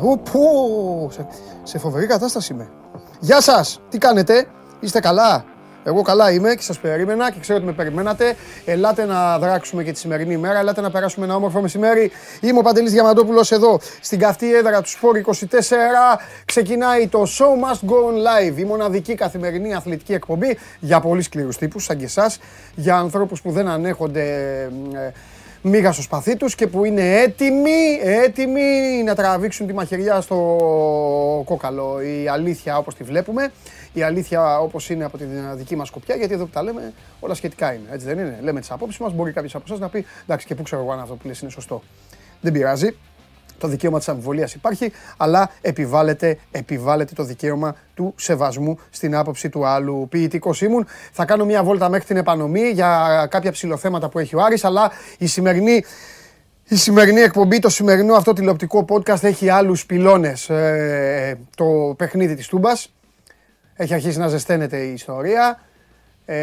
πάνω στα κολλήματα. Ου, πω, σε, σε φοβερή κατάσταση είμαι. Γεια σας, τι κάνετε, είστε καλά; Εγώ καλά είμαι και σας περίμενα και ξέρω ότι με περιμένατε. Ελάτε να δράξουμε και τη σημερινή ημέρα, ελάτε να περάσουμε ένα όμορφο μεσημέρι. Είμαι ο Παντελής Διαμαντόπουλος εδώ στην καυτή έδρα του Σπόρ 24. Ξεκινάει το Show Must Go On Live, η μοναδική καθημερινή αθλητική εκπομπή για πολύ σκληρούς τύπους σαν και εσάς, για ανθρώπους που δεν ανέχονται ε, μίγα στο σπαθί τους και που είναι έτοιμοι, έτοιμοι να τραβήξουν τη μαχαιριά στο κόκαλο. Η αλήθεια όπως τη βλέπουμε, η αλήθεια όπως είναι από τη δική μας σκοπιά, γιατί εδώ που τα λέμε όλα σχετικά είναι, έτσι δεν είναι; Λέμε τις απόψεις μας, μπορεί κάποιος από εσάς να πει, εντάξει και πού ξέρω εγώ αν αυτό που λες είναι σωστό. Δεν πειράζει, το δικαίωμα της αμφιβολίας υπάρχει, αλλά επιβάλλεται, επιβάλλεται το δικαίωμα του σεβασμού στην άποψη του άλλου. Ποιητικός ήμουν. Θα κάνω μια βόλτα μέχρι την επανομή για κάποια ψηλοθέματα που έχει ο Άρης, αλλά η σημερινή η σημερινή εκπομπή, το σημερινό αυτό τηλεοπτικό podcast έχει άλλους πυλώνες. Ε, το παιχνίδι της Τούμπας. Έχει αρχίσει να ζεσταίνεται η ιστορία. Ε,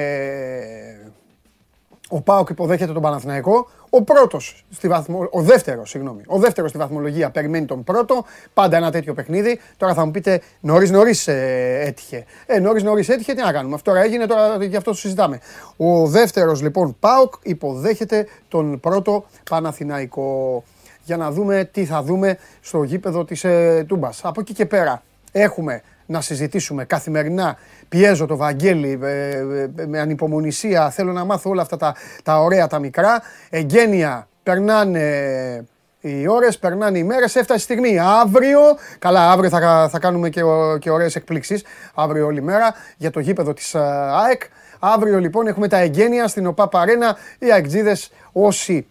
ο Πάοκ υποδέχεται τον Παναθηναϊκό. Ο πρώτος στη βαθμο... ο δεύτερος, συγγνώμη, ο δεύτερος στη βαθμολογία περιμένει τον πρώτο. Πάντα ένα τέτοιο παιχνίδι. Τώρα θα μου πείτε νωρίς νωρίς ε, έτυχε. Ε, νωρίς νωρίς έτυχε, τι να κάνουμε. Αυτό τώρα έγινε, τώρα γι' αυτό το συζητάμε. Ο δεύτερος λοιπόν Πάοκ υποδέχεται τον πρώτο Παναθηναϊκό. Για να δούμε τι θα δούμε στο γήπεδο της ε, Τούμπας. Από εκεί και πέρα έχουμε να συζητήσουμε καθημερινά. Πιέζω το Βαγγέλη ε, ε, με ανυπομονησία. Θέλω να μάθω όλα αυτά τα, τα ωραία, τα μικρά. Εγγένεια, περνάνε οι ώρες, περνάνε οι μέρες. Έφτασε η στιγμή. Αύριο, καλά, αύριο θα, θα κάνουμε και, και ωραίες εκπλήξεις. Αύριο όλη μέρα για το γήπεδο της ε, ΑΕΚ. Αύριο λοιπόν έχουμε τα εγγένεια στην ΟΠΑ Παρένα. Οι αεκτζίδες όσοι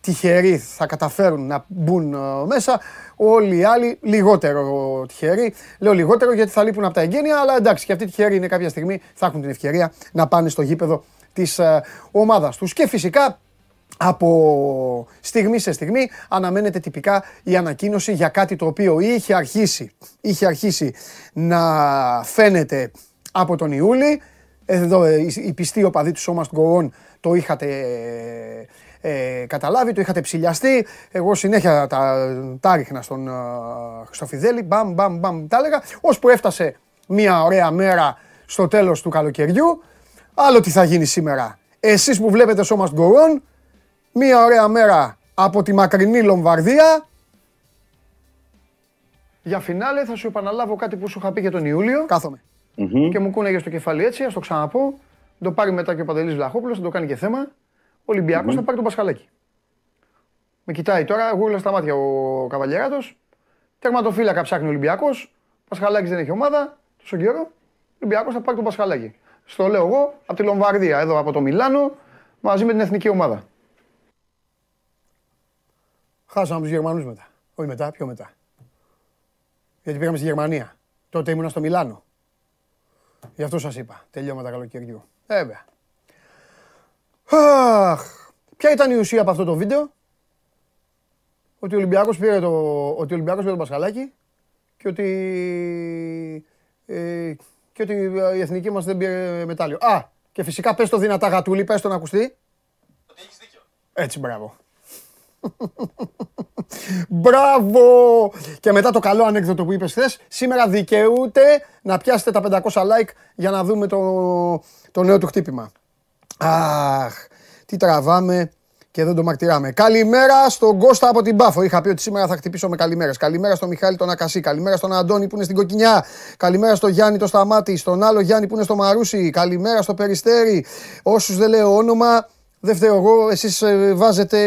τυχεροί θα καταφέρουν να μπουν μέσα. Όλοι οι άλλοι λιγότερο τυχεροί. Λέω λιγότερο γιατί θα λείπουν από τα εγγένεια, αλλά εντάξει και αυτοί τυχεροί είναι κάποια στιγμή θα έχουν την ευκαιρία να πάνε στο γήπεδο της ε, ομάδας τους. Και φυσικά από στιγμή σε στιγμή αναμένεται τυπικά η ανακοίνωση για κάτι το οποίο είχε αρχίσει, είχε αρχίσει να φαίνεται από τον Ιούλη. Εδώ ε, οι πιστοί οπαδοί του Σώμας του το είχατε ε, καταλάβει, το είχατε ψηλιαστεί. Εγώ συνέχεια τα, τα ρίχνα στον uh, Χριστοφιδέλη, μπαμ, μπαμ, μπαμ, τα έλεγα. Ώσπου έφτασε μια ωραία μέρα στο τέλος του καλοκαιριού. Άλλο τι θα γίνει σήμερα. Εσείς που βλέπετε σώμα στον μια ωραία μέρα από τη μακρινή Λομβαρδία. Για φινάλε θα σου επαναλάβω κάτι που σου είχα πει για τον Ιούλιο. Κάθομαι. Mm-hmm. Και μου κούνεγε στο κεφάλι έτσι, ας το ξαναπώ. Το πάρει μετά και ο Παντελής Βλαχόπουλος, θα το κάνει και θέμα. Ο Ολυμπιακός θα πάρει τον Πασχαλάκη. Με κοιτάει τώρα, εγώ όλα στα μάτια ο Καβαλιέράτο. Τερματοφύλακα ψάχνει ο Ολυμπιακός. Πασχαλάκης δεν έχει ομάδα τόσο καιρό. Ο Ολυμπιακός θα πάρει τον Πασχαλάκη. Στο λέω εγώ από τη Λομβαρδία, εδώ από το Μιλάνο, μαζί με την εθνική ομάδα. Χάσαμε τους Γερμανούς μετά. Όχι μετά, πιο μετά. Γιατί πήγαμε στη Γερμανία. Τότε ήμουνα στο Μιλάνο. Γι' αυτό σας είπα. Τελειώματα καλοκαιριού. Ε, βέβαια. Αχ, ποια ήταν η ουσία από αυτό το βίντεο; Ότι ο Ολυμπιακός πήρε, το, ότι ο Ολυμπιακός πήρε τον Πασχαλάκη και ότι, ε, και ότι η εθνική μας δεν πήρε μετάλλιο. Α, και φυσικά πες το δυνατά γατούλη, πες το να ακουστεί. Ότι έχεις δίκιο. Έτσι, μπράβο. Μπράβο! Και μετά το καλό ανέκδοτο που είπες χθες, σήμερα δικαιούται να πιάσετε τα 500 like για να δούμε το, το νέο του χτύπημα. Αχ, τι τραβάμε και δεν το μαρτυράμε. Καλημέρα στον Κώστα από την Πάφο. Είχα πει ότι σήμερα θα χτυπήσω με καλημέρες. Καλημέρα στον Μιχάλη τον Ακασί. Καλημέρα στον Αντώνη που είναι στην Κοκκινιά. Καλημέρα στον Γιάννη το Σταμάτη. Στον άλλο Γιάννη που είναι στο Μαρούσι. Καλημέρα στο Περιστέρι. Όσους δεν λέω όνομα, δεν φταίω εγώ. Εσείς ε, βάζετε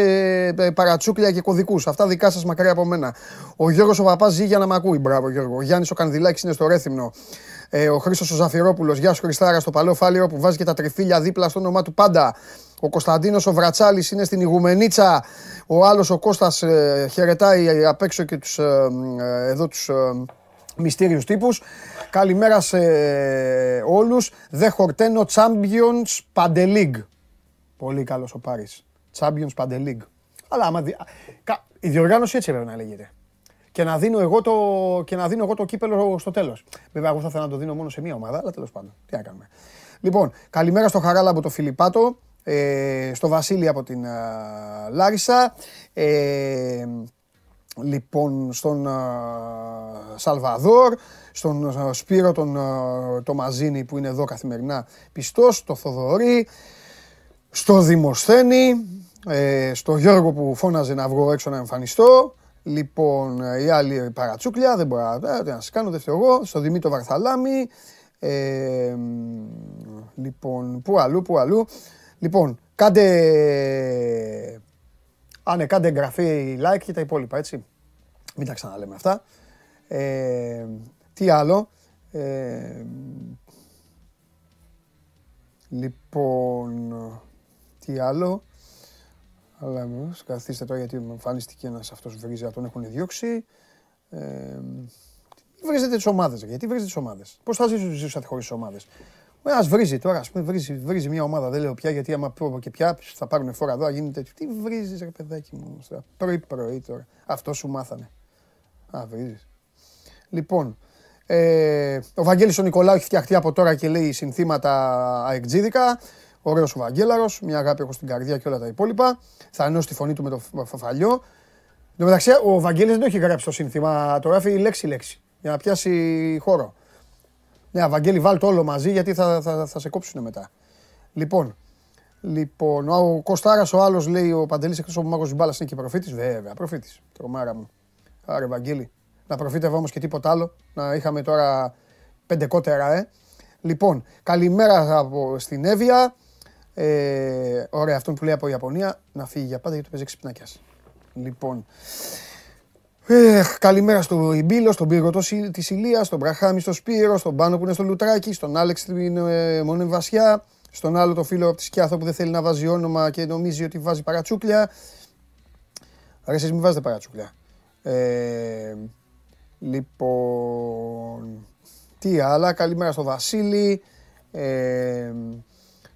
ε, παρατσούκλια και κωδικούς. Αυτά δικά σας μακριά από μένα. Ο Γιώργος ο Παπάς ζει για να με ακούει. Μπράβο Γιώργο. Ο Γιάννης ο Κανδυλάκης είναι στο Ρέθυμνο. Ε, ο Χρήστος ο Ζαφυρόπουλος, γεια σου Χριστάρα, στο παλαιό φάληρο που βάζει και τα τριφύλια δίπλα στο όνομά του πάντα. Ο Κωνσταντίνος ο Βρατσάλης είναι στην Ιγουμενίτσα. Ο άλλος ο Κώστας ε, χαιρετάει απ' έξω και τους ε, ε, εδώ τους ε, μυστήριους τύπους. Καλημέρα σε όλους. Δε χορτένο Champions Παντελίγ. Πολύ καλός ο Πάρης. Champions Παντελίγ. Αλλά άμα δι... η διοργάνωση έτσι έπρεπε να λέγεται και να δίνω εγώ το, και να δίνω εγώ το κύπελο στο τέλος. Βέβαια, εγώ θα ήθελα να το δίνω μόνο σε μία ομάδα, αλλά τέλος πάντων. Τι να κάνουμε. Λοιπόν, καλημέρα στο Χαράλα από το Φιλιππάτο, ε, στο Βασίλη από την ε, Λάρισα. Ε, λοιπόν στον Σαλβαδόρ, στον Σπύρο τον το Μαζίνη που είναι εδώ καθημερινά πιστός, το Θοδωρή, στο Δημοσθένη, ε, στο Γιώργο που φώναζε να βγω έξω να εμφανιστώ, Λοιπόν, η άλλη παρατσούκλια, δεν μπορώ να, να σας κάνω, δεν εγώ. Στο Δημήτρο Βαρθαλάμι. Ε, λοιπόν, πού αλλού, πού αλλού. Λοιπόν, κάντε, άνε, ναι, κάντε εγγραφή, like και τα υπόλοιπα, έτσι. Μην τα ξαναλέμε αυτά. Ε, τι άλλο. Ε, λοιπόν, τι άλλο. Αλλά καθίστε τώρα γιατί μου εμφανίστηκε ένας αυτός βρίζει, τον έχουν διώξει. Ε, βρίζετε τις ομάδες. Γιατί βρίζετε τις ομάδες; Πώς θα ζήσετε χωρίς ομάδες; Α βρίζει τώρα, ας πούμε, βρίζει, βρίζει μια ομάδα. Δεν λέω πια γιατί άμα πω και πια θα πάρουν φόρα εδώ, γίνεται. Τι βρίζεις, ρε παιδάκι μου. Πρωί-πρωί τώρα. Αυτό σου μάθανε. Α, βρίζεις. Λοιπόν, ε, ο Βαγγέλης ο Νικολάου έχει φτιαχτεί από τώρα και λέει συνθήματα αεκτζίδικα. Ωραίος ο Βαγγέλαρος, μια αγάπη έχω στην καρδιά και όλα τα υπόλοιπα. Θα ενώσει τη φωνή του με το φαφαλιό. Εν τω μεταξύ, ο Βαγγέλης δεν το έχει γράψει το σύνθημα, το γράφει λέξη-λέξη για να πιάσει χώρο. Ναι, Βαγγέλη, βάλ το όλο μαζί γιατί θα, θα, θα σε κόψουν μετά. Λοιπόν, λοιπόν ο Κωστάρας ο άλλος λέει: Ο Παντελής εκτός από μάγος μπάλα είναι και προφήτης. Βέβαια, προφήτης. Τρομάρα μου. Άρε, Βαγγέλη. Να προφήτευα όμως και τίποτα άλλο. Να είχαμε τώρα πέντε κότερα, ε. Λοιπόν, καλημέρα από στην Εύβοια. Ε, ωραία, αυτόν που λέει από Ιαπωνία να φύγει για πάντα γιατί το παίζει ξυπνάκια. Λοιπόν. Ε, καλημέρα στο Ιμπίλο, στον Πύργο της Ηλίας, στον Μπραχάμι, στο Σπύρο, στον Πάνο που είναι στο Λουτράκι, στον Άλεξ στην ε, Μονή Βασιά, στον άλλο το φίλο από τη Σκιάθο που δεν θέλει να βάζει όνομα και νομίζει ότι βάζει παρατσούκλια. Άρα εσείς μην βάζετε παρατσούκλια. Ε, λοιπόν, τι άλλα, καλημέρα στο Βασίλη. Ε,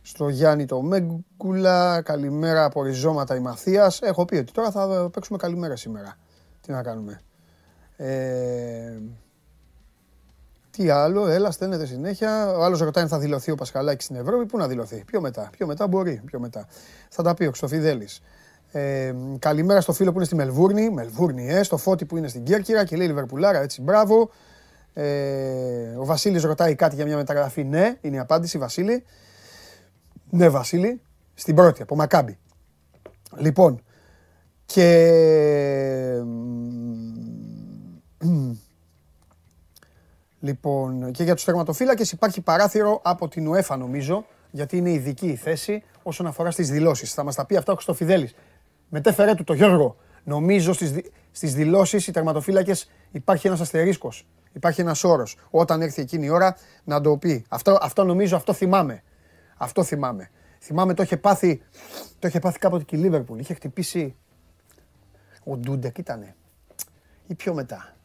στο Γιάννη το Μέγκουλα. Καλημέρα από ριζώματα η Μαθίας. Έχω πει ότι τώρα θα παίξουμε καλημέρα σήμερα. Τι να κάνουμε. Ε, τι άλλο, έλα, στέλνετε συνέχεια. Ο άλλος ρωτάει αν θα δηλωθεί ο Πασχαλάκης στην Ευρώπη. Πού να δηλωθεί, πιο μετά. Πιο μετά μπορεί, πιο μετά. Θα τα πει ο Ξοφιδέλη. Ε, καλημέρα στο φίλο που είναι στη Μελβούρνη. Μελβούρνη, ε, στο φώτι που είναι στην Κέρκυρα και λέει Λιβερπουλάρα, έτσι, μπράβο. Ε, ο Βασίλης ρωτάει κάτι για μια μεταγραφή. Ναι, είναι η απάντηση, Βασίλη. Ναι, Βασίλη, στην πρώτη, από Μακάμπι. Λοιπόν, και... Λοιπόν, και για τους τερματοφύλακες υπάρχει παράθυρο από την UEFA νομίζω, γιατί είναι ειδική η θέση όσον αφορά στις δηλώσεις. Θα μας τα πει αυτά ο Χρυστοφιδέλης. Μετέφερε του το Γιώργο. Νομίζω στις, στις δηλώσεις οι τερματοφύλακες υπάρχει ένας αστερίσκος. Υπάρχει ένας όρος. Όταν έρθει εκείνη η ώρα να το πει. Αυτό, αυτό νομίζω, αυτό θυμάμαι. Αυτό θυμάμαι. Θυμάμαι το είχε πάθει, το είχε πάθει κάποτε και η Λίβερπουλ. Είχε χτυπήσει ο Ντούντεκ ήτανε. Ή πιο μετά.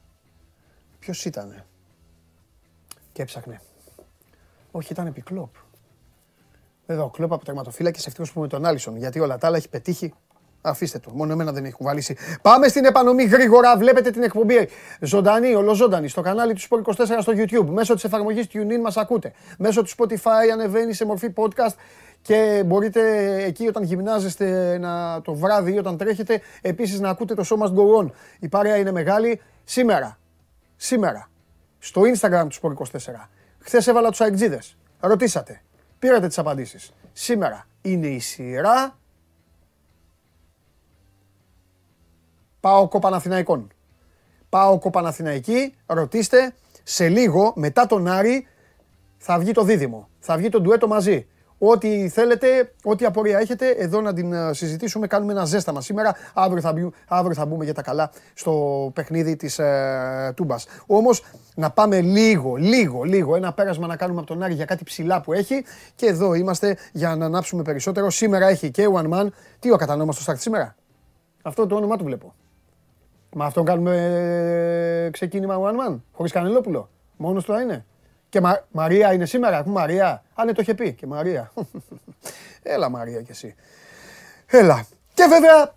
Ποιος ήτανε. Και έψαχνε. Όχι, ήταν επί Κλόπ. Βέβαια, ο Κλόπ από τερματοφύλακες ευτυχώς που με τον Άλισον. Γιατί όλα τα άλλα έχει πετύχει Αφήστε το. Μόνο εμένα δεν έχει κουβαλήσει. Πάμε στην επανομή γρήγορα. Βλέπετε την εκπομπή ζωντανή, ολοζώντανη, στο κανάλι του Sport 24 στο YouTube. Μέσω της εφαρμογής TuneIn μας ακούτε. Μέσω του Spotify ανεβαίνει σε μορφή podcast και μπορείτε εκεί όταν γυμνάζεστε να, το βράδυ ή όταν τρέχετε επίσης να ακούτε το Show Must Go On. Η παρέα είναι μεγάλη. Σήμερα, σήμερα, στο Instagram του Sport 24, χθες έβαλα τους αεκτζίδες. Ρωτήσατε, πήρατε τις απαντήσεις. Σήμερα είναι η σειρά Πάω κοπαναθηναϊκών. Πάω κοπαναθηναϊκή, ρωτήστε, σε λίγο μετά τον Άρη θα βγει το δίδυμο. Θα βγει το ντουέτο μαζί. Ό,τι θέλετε, ό,τι απορία έχετε, εδώ να την ε, συζητήσουμε. Κάνουμε ένα ζέσταμα σήμερα. Αύριο θα, μπει, αύριο θα μπούμε για τα καλά στο παιχνίδι της ε, Τούμπας. Όμως, να πάμε λίγο, λίγο, λίγο, ένα πέρασμα να κάνουμε από τον Άρη για κάτι ψηλά που έχει. Και εδώ είμαστε για να ανάψουμε περισσότερο. Σήμερα έχει και One Man. Τι ο κατανόμα στο start σήμερα; Αυτό το όνομά του βλέπω. Μα αυτό κάνουμε ε, ξεκίνημα One Man, χωρίς Κανελόπουλο. Μόνος του θα είναι. Και Μα... Μαρία είναι σήμερα, ακούμε Μαρία. Α, ναι, το είχε πει και Μαρία. Έλα Μαρία κι εσύ. Έλα. Και βέβαια,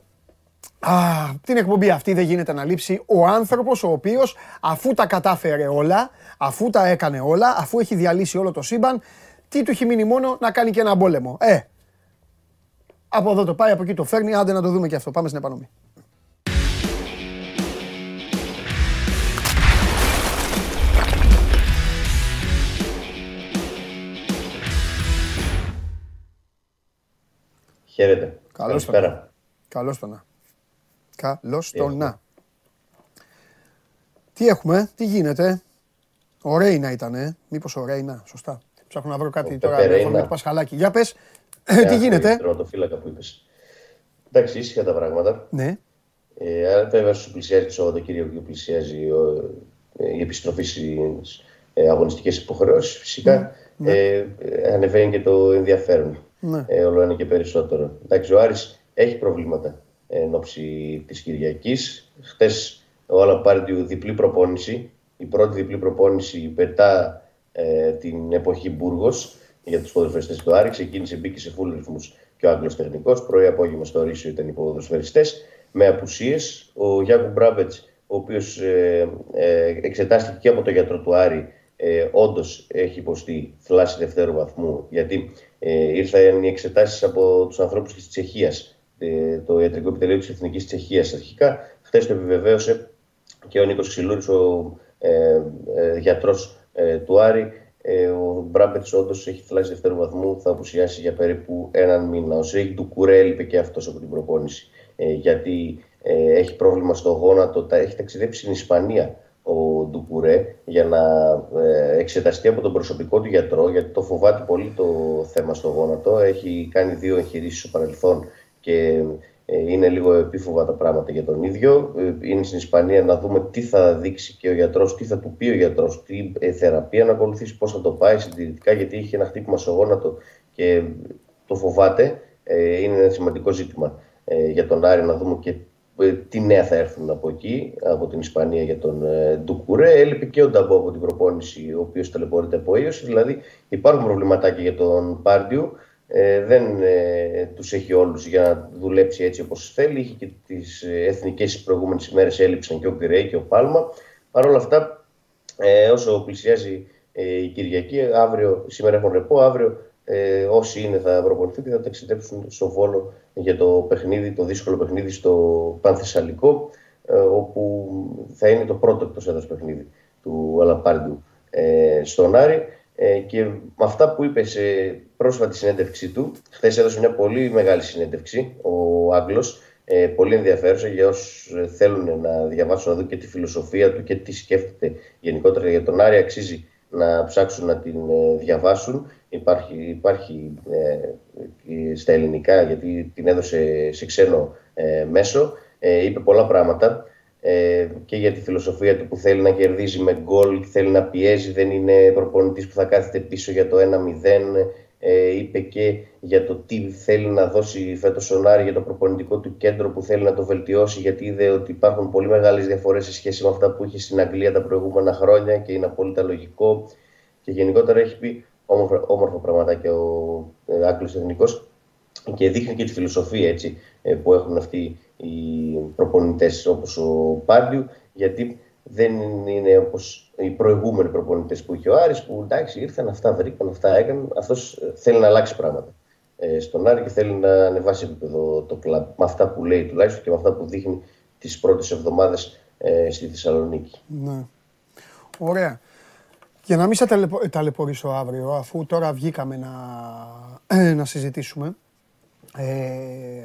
α, την εκπομπή αυτή δεν γίνεται να λείψει ο άνθρωπος ο οποίος αφού τα κατάφερε όλα, αφού τα έκανε όλα, αφού έχει διαλύσει όλο το σύμπαν, τι του έχει μείνει μόνο να κάνει και ένα πόλεμο. Ε, από εδώ το πάει, από εκεί το φέρνει, άντε να το δούμε και αυτό. Πάμε στην επανομή. Χαίρετε. Καλώς το Καλησπέρα. Καλώς το να. Καλώς το να. Τι έχουμε, τι γίνεται; Ο Ρέινα ήτανε. Μήπως ο Ρέινα, σωστά. Ψάχνω να βρω κάτι Ο τώρα. Πεπερέινα. με το Πασχαλάκι. Για πες, Ε, Μια τι γίνεται; αυτή Τερματοφύλακα που είπες. Εντάξει, ήσυχα τα πράγματα. Ναι, Ε, αλλά βέβαια σου πλησιάζει το Σαββατοκύριακο και πλησιάζει ο, ε, η επιστροφή στις ε, αγωνιστικές υποχρεώσεις. Φυσικά ε, ε, ανεβαίνει και το ενδιαφέρον. Ναι. Ε, όλο ένα και περισσότερο. Εντάξει, ο Άρης έχει προβλήματα ε, εν ώψη της Κυριακής. Χθες ο Άλα Πάρντιου διπλή προπόνηση. Η πρώτη διπλή προπόνηση πετά ε, την εποχή Μπούργος για τους ποδοσφαιριστές του Άρη. Ξεκίνησε, μπήκε σε full ρυθμούς και ο Άγγλος τεχνικό. Πρωί απόγευμα στο Ρήσιο ήταν οι ποδοσφαιριστές με απουσίες. Ο Γιάκου Μπράμπετς, ο οποίος ε, ε, εξετάστηκε και από τον γιατρό του Άρη, ε, όντως έχει υποστεί θλάση δευτέρου βαθμού, γιατί ε, ήρθαν οι εξετάσεις από τους ανθρώπους της Τσεχίας, ε, το ιατρικό επιτελείο της Εθνικής Τσεχίας αρχικά. Χθες το επιβεβαίωσε και ο Νίκος Ξυλούρης, ο ε, ε, γιατρός ε, του Άρη. Ε, ο Μπράμπετς όντως έχει θλάση δευτέρου βαθμού, θα απουσιάσει για περίπου έναν μήνα. Ο Σεΐκ Ντουκουρέ έλειπε και αυτός από την προπόνηση. Ε, γιατί ε, έχει πρόβλημα στο γόνατο, τα, έχει ταξιδέψει στην Ισπανία ο Ντουκουρέ για να ε, εξεταστεί από τον προσωπικό του γιατρό, γιατί το φοβάται πολύ το θέμα στο γόνατο. Έχει κάνει δύο εγχειρήσεις στο παρελθόν και ε, είναι λίγο επίφοβα τα πράγματα για τον ίδιο. Ε, είναι στην Ισπανία να δούμε τι θα δείξει και ο γιατρός, τι θα του πει ο γιατρός, τι ε, θεραπεία να ακολουθήσει, πώς θα το πάει συντηρητικά, γιατί είχε ένα χτύπημα στο γόνατο και το φοβάται. Ε, είναι ένα σημαντικό ζήτημα ε, για τον Άρη να δούμε και ε, τι νέα θα έρθουν από εκεί, από την Ισπανία για τον ε, Ντουκουρέ. Έλειπε και ο Νταμπό από την προπόνηση, ο οποίος ταλαιπωρείται από ίωση. Δηλαδή υπάρχουν προβληματάκια για τον Πάρντιου. Ε, δεν ε, τους έχει όλους για να δουλέψει έτσι όπως θέλει. Είχε και τις ε, εθνικές προηγούμενες ημέρες έλειψαν και ο Γκρέι και ο Πάλμα. Παρ' όλα αυτά, ε, όσο πλησιάζει ε, η Κυριακή, αύριο, σήμερα έχουν ρεπό, αύριο ε, όσοι είναι θα προπονηθούν και θα ταξιδέψουν στο Βόλο για το παιχνίδι, το δύσκολο παιχνίδι στο Πανθεσσαλικό, ε, όπου θα είναι το πρώτο εκτός έδρας παιχνίδι του Αλαπάρντου ε, στον Άρη. Ε, και με αυτά που είπε σε πρόσφατη συνέντευξή του, χθες έδωσε μια πολύ μεγάλη συνέντευξη ο Άγγλος, ε, πολύ ενδιαφέρουσα για όσους θέλουν να διαβάσουν να δουν και τη φιλοσοφία του και τι σκέφτεται γενικότερα για τον Άρη. Αξίζει να ψάξουν να την ε, διαβάσουν. Υπάρχει, υπάρχει ε, στα ελληνικά γιατί την έδωσε σε ξένο ε, μέσο. Ε, είπε πολλά πράγματα ε, και για τη φιλοσοφία του που θέλει να κερδίζει με γκολ, θέλει να πιέζει, δεν είναι προπονητής που θα κάθεται πίσω για το 1-0. Ε, είπε και για το τι θέλει να δώσει φέτος ο Νάρη για το προπονητικό του κέντρο που θέλει να το βελτιώσει γιατί είδε ότι υπάρχουν πολύ μεγάλες διαφορές σε σχέση με αυτά που είχε στην Αγγλία τα προηγούμενα χρόνια και είναι απόλυτα λογικό και γενικότερα έχει πει όμορφα, όμορφα πραγματάκια ο ε, Άγγλος Εθνικός και δείχνει και τη φιλοσοφία έτσι, ε, που έχουν αυτοί οι προπονητές όπως ο Πάντιου γιατί δεν είναι όπως οι προηγούμενοι προπονητές που είχε ο Άρης που εντάξει ήρθαν αυτά βρήκαν, αυτά έκαναν αυτός ε, θέλει να αλλάξει πράγματα ε, στον Άρη και θέλει να ανεβάσει επίπεδο το κλαμπ με αυτά που λέει τουλάχιστον και με αυτά που δείχνει τις πρώτες εβδομάδες ε, στη Θεσσαλονίκη. Ναι. Ωραία. Για να μην σε ταλαιπω... ταλαιπωρήσω αύριο, αφού τώρα βγήκαμε να, να συζητήσουμε, ε,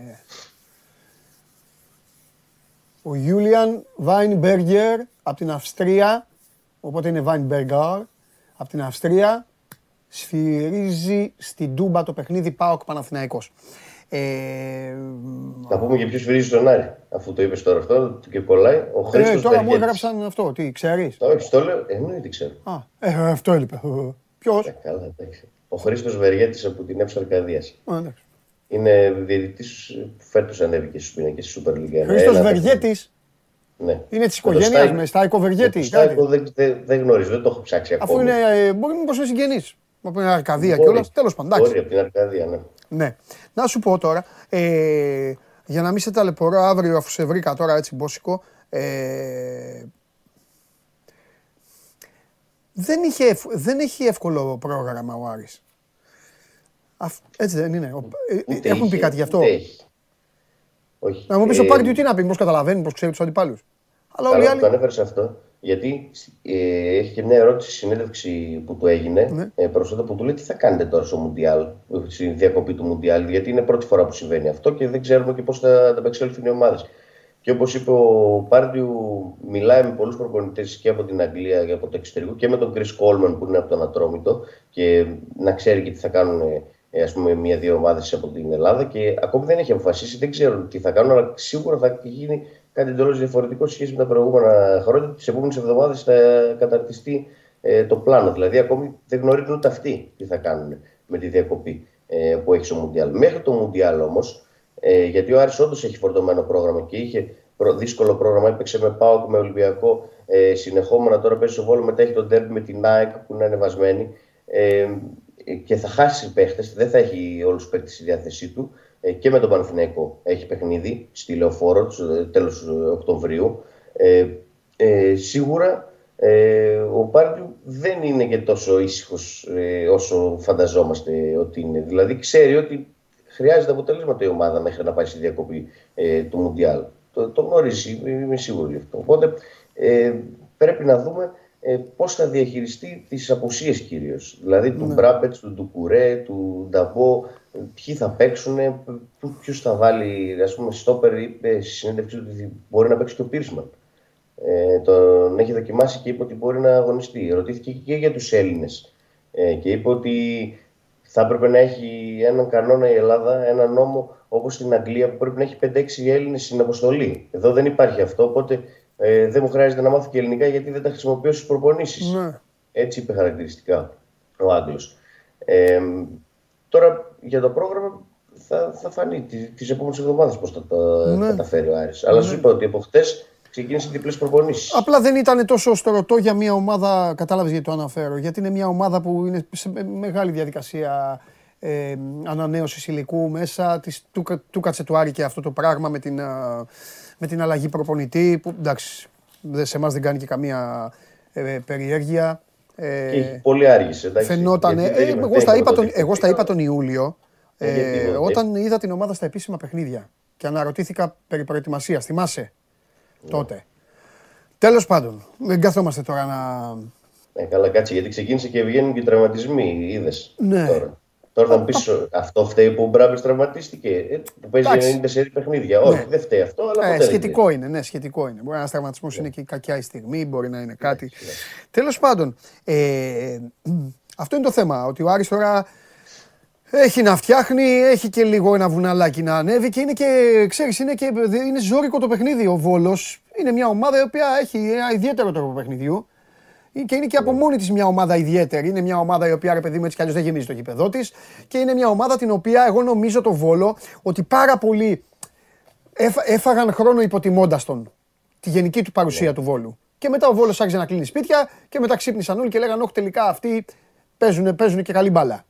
ο Γιούλιαν Βάινμπεργκερ από την Αυστρία, οπότε είναι Βάινμπεργκαρ, από την Αυστρία, σφυρίζει στην Τούμπα το παιχνίδι ΠΑΟΚ Παναθηναϊκός. Ε, Να πούμε και ποιος σφυρίζει στον Άρη, αφού το είπες τώρα αυτό και κολλάει. Ο Χρήστος ε, τώρα μου έγραψαν αυτό, τι, ξέρεις; Όχι, το λέω, εννοείται ξέρω. Α, ε, αυτό έλειπε. Ποιος; Ε, καλά, εντάξει. Ο Χρήστος Βεργέτης από την Εύσο Αρκαδίας. Α, εντάξει. Είναι διαιτητής που φέτος ανέβηκε στους πίνακες της Super League. Χρήστος Ένα Βεργέτης; Ναι. είναι της Με το οικογένειας Στάικο- με Στάικο Βεργέτη. το Στάικο δεν, δεν, δεν γνωρίζω, δεν το έχω ψάξει Αφού ακόμα. είναι, ε, μπορεί μήπως είναι συγγενής. Από την Αρκαδία Μπορεί. κιόλας. Τέλος πάντων, εντάξει. Μπορεί από την Αρκαδία, ναι. Ναι. Να σου πω τώρα, ε, για να μην σε ταλαιπωρώ αύριο αφού σε βρήκα τώρα έτσι μπόσικο, ε, δεν, είχε, ευ- δεν έχει εύκολο πρόγραμμα ο Άρης. Αφ- έτσι δεν είναι. Ο- ε, ε, Ούτε έχουν πει είχε, κάτι γι' αυτό; ούτε έχει. Όχι. Να μου πεις ο Ε, Πάρντιου τι να πει, πώς καταλαβαίνεις, πώς ξέρει τους αντιπάλους. Αλλά όλοι οι Καλά, άλλοι... το ανέφερες αυτό. Γιατί ε, έχει και μια ερώτηση στη συνέντευξη που του έγινε Ναι. ε, προσφάτα που του λέει τι θα κάνετε τώρα στο Μουντιάλ, στη διακοπή του Μουντιάλ, γιατί είναι πρώτη φορά που συμβαίνει αυτό και δεν ξέρουμε και πώς θα ανταπεξέλθουν οι ομάδες. Και όπως είπε ο Πάρντιου, μιλάει με πολλούς προπονητές και από την Αγγλία και από το εξωτερικό και με τον Chris Coleman που είναι από τον Ατρόμητο και να ξέρει και τι θα κάνουν ε, ας πούμε μία-δύο ομάδες από την Ελλάδα και ακόμη δεν έχει αποφασίσει, δεν ξέρουν τι θα κάνουν, αλλά σίγουρα θα γίνει κάτι εντελώς διαφορετικό σε σχέση με τα προηγούμενα χρόνια. Τις επόμενες εβδομάδες θα καταρτιστεί ε, το πλάνο. Δηλαδή, ακόμη δεν γνωρίζουν ούτε αυτοί τι θα κάνουν με τη διακοπή ε, που έχει στο Μουντιάλ. Μέχρι το Μουντιάλ όμως, ε, γιατί ο Άρης όντως έχει φορτωμένο πρόγραμμα και είχε προ- δύσκολο πρόγραμμα, έπαιξε με ΠΑΟΚ, με Ολυμπιακό ε, συνεχόμενα. Τώρα παίζει στο Βόλο, μετά έχει τον Ντέρμπι με την ΑΕΚ που είναι ανεβασμένη. Ε, και θα χάσει παίχτες, δεν θα έχει όλους τους παίχτε στη διάθεσή του. Ε, και με τον Παναθηναϊκό έχει παιχνίδι στη Λεωφόρο τέλος Οκτωβρίου. Ε, ε, σίγουρα ε, ο Πάρντιου δεν είναι και τόσο ήσυχος ε, όσο φανταζόμαστε ότι είναι. Δηλαδή ξέρει ότι χρειάζεται αποτελέσματα η ομάδα μέχρι να πάει στη διακοπή ε, του Μουντιάλ. Το, το γνωρίζει, είμαι σίγουρο γι' αυτό. Οπότε ε, πρέπει να δούμε ε, πώς θα διαχειριστεί τις απουσίες κυρίως. Δηλαδή του Ναι. Μπράμπετς, του Ντουκουρέ, του Νταμπό, ε, ποιοι θα παίξουν, ποιου θα βάλει. Α πούμε, Στόπερ είπε στη συνέντευξή του ότι μπορεί να παίξει και ο Πίρσμαν. Ε, τον έχει δοκιμάσει και είπε ότι μπορεί να αγωνιστεί. Ρωτήθηκε και για τους Έλληνες. Ε, και είπε ότι θα έπρεπε να έχει έναν κανόνα η Ελλάδα, έναν νόμο όπως στην Αγγλία που πρέπει να έχει 5-6 Έλληνες στην αποστολή. Εδώ δεν υπάρχει αυτό, οπότε ε, δεν μου χρειάζεται να μάθω και ελληνικά γιατί δεν τα χρησιμοποιώ στις προπονήσεις. Ναι. Έτσι είπε χαρακτηριστικά ο Άγγλος. Ε, τώρα για το πρόγραμμα θα, θα φανεί τις επόμενες εβδομάδες πώς θα τα Ναι. καταφέρει ο Άρης. Αλλά σου είπα ότι από χτες ξεκίνησε διπλές προπονήσεις. Απλά δεν ήταν τόσο στορωτό για μια ομάδα, κατάλαβες γιατί το αναφέρω. Γιατί είναι μια ομάδα που είναι σε με- μεγάλη διαδικασία ε, ανανέωσης υλικού μέσα. Της, του, κα- του κάτσε του Άρη και αυτό το πράγμα με την, α, με την αλλαγή προπονητή. Που εντάξει, δε- σε εμάς δεν κάνει και καμία ε, περιέργεια. Ε, Και έχει πολύ άργησε. Εντάξει, Φαινόταν. γιατί Ε, δεν είμαι- εγώ, δεν στα είμαι είπα τον, τότε. εγώ στα είπα τον Ιούλιο, Ε, γιατί, ε, ε, όταν είδα την ομάδα στα επίσημα παιχνίδια και αναρωτήθηκα περί προετοιμασίας. Θυμάσαι τότε. Τέλος πάντων, δεν καθόμαστε τώρα να... Ε, καλά, κάτσε γιατί ξεκίνησε και βγαίνουν και τραυματισμοί. Είδες. Ναι. Τώρα. Τώρα θα μου πεις, αυτό φταίει που ο Μπράμπης τραυματίστηκε. Ε, που παίζει Εντάξει. 94 παιχνίδια. Όχι, Ναι. δεν φταίει αυτό, αλλά Ε, ποτέ δεν σχετικό είναι, ναι, σχετικό είναι. Μπορεί να ένας τραυματισμός είναι και κακιά η στιγμή, μπορεί να είναι κάτι. Τέλος πάντων, ε, αυτό είναι το θέμα. Ότι ο Άρης τώρα έχει να φτιάχνει, έχει και λίγο ένα βουναλάκι να ανέβει και είναι και, ξέρεις, είναι και είναι ζώρικο το παιχνίδι. Ο Βόλος είναι μια ομάδα η οποία έχει ένα ιδιαίτερο τρόπο παιχνιδιού. Και είναι και από μόνη της μια ομάδα ιδιαίτερη. Είναι μια ομάδα η οποία, ρε παιδί μου, έτσι κι αλλιώς δεν γεμίζει το γήπεδό της. Και είναι μια ομάδα την οποία εγώ νομίζω το Βόλο ότι πάρα πολλοί έφα- έφαγαν χρόνο υποτιμώντας τον. Τη γενική του παρουσία του Βόλου. Και μετά ο Βόλος άρχισε να κλείνει σπίτια και μετά ξύπνησαν όλοι και λέγανε Όχι, τελικά αυτοί παίζουν, παίζουν και καλή μπάλα.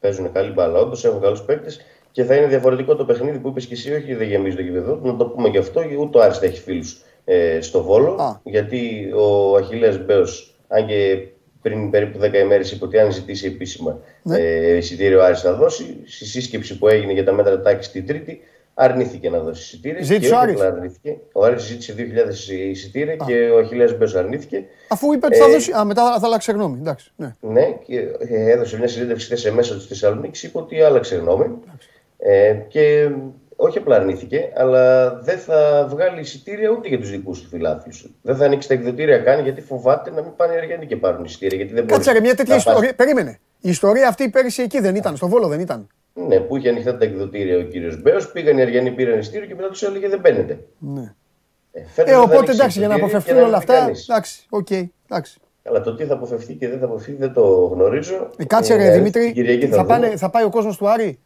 Παίζουν καλή μπάλα, όντως έχουν καλούς παίκτες και θα είναι διαφορετικό το παιχνίδι που είπες και εσύ. Όχι, δεν γεμίζει το γήπεδο. Να το πούμε και αυτό, γιατί ούτε ο Άρης θα έχει φίλους ε, στο Βόλο. Α. Γιατί ο Αχηλέα Μπέος, αν και πριν περίπου 10 ημέρες είπε ότι αν ζητήσει επίσημα Ναι. ε, εισιτήριο, ο Άρης θα δώσει. Στη σύσκεψη που έγινε για τα μέτρα τάξης την Τρίτη, αρνήθηκε να δώσει εισιτήρια. Ζήτησε Και ο όχι Άρης. απλά αρνήθηκε. Ο Άρης ζήτησε 2.000 εισιτήρια και ο Αχηλέα Μπέος αρνήθηκε. Αφού είπε ότι θα Ε, δώσει. Α, μετά θα αλλάξει γνώμη. Εντάξει. Ναι. Ναι, και ε, έδωσε μια συνέντευξη χθες σε μέσα τη Θεσσαλονίκη. Είπε ότι άλλαξε γνώμη. Ε, και όχι απλά αρνήθηκε, αλλά δεν θα βγάλει εισιτήρια ούτε για τους δικούς του φιλάθλου. Δεν θα ανοίξει τα εκδοτήρια καν γιατί φοβάται να μην πάνε οι Αριανοί και πάρουν εισιτήρια. Γιατί δεν Κάτσε ρε, μπορεί μια τέτοια να πας- ιστορία. Περίμενε. Η ιστορία αυτή πέρυσι εκεί δεν ήταν, στο Βόλο δεν ήταν. Ναι, που είχε ανοιχτά τα εκδοτήρια ο κύριος Μπέος, πήγαν οι Αριανοί, πήραν εισιτήριο και μετά τους έλεγε δεν μπαίνετε. Ναι. Ε, φέτος Ε, δεν θα οπότε ανοίξει εντάξει, για να εισιτήρια αποφευθούν και όλα έρθει αυτά. κανείς. Εντάξει, οκ, εντάξει. Αλλά το τι θα αποφευθεί και δεν θα αποφευθεί δεν το γνωρίζω. Ε, Κάτσε Ε, ρε την Δημήτρη, Κυριακή θα, θα πάνε, δούμε. θα πάει ο κόσμος του Άρη;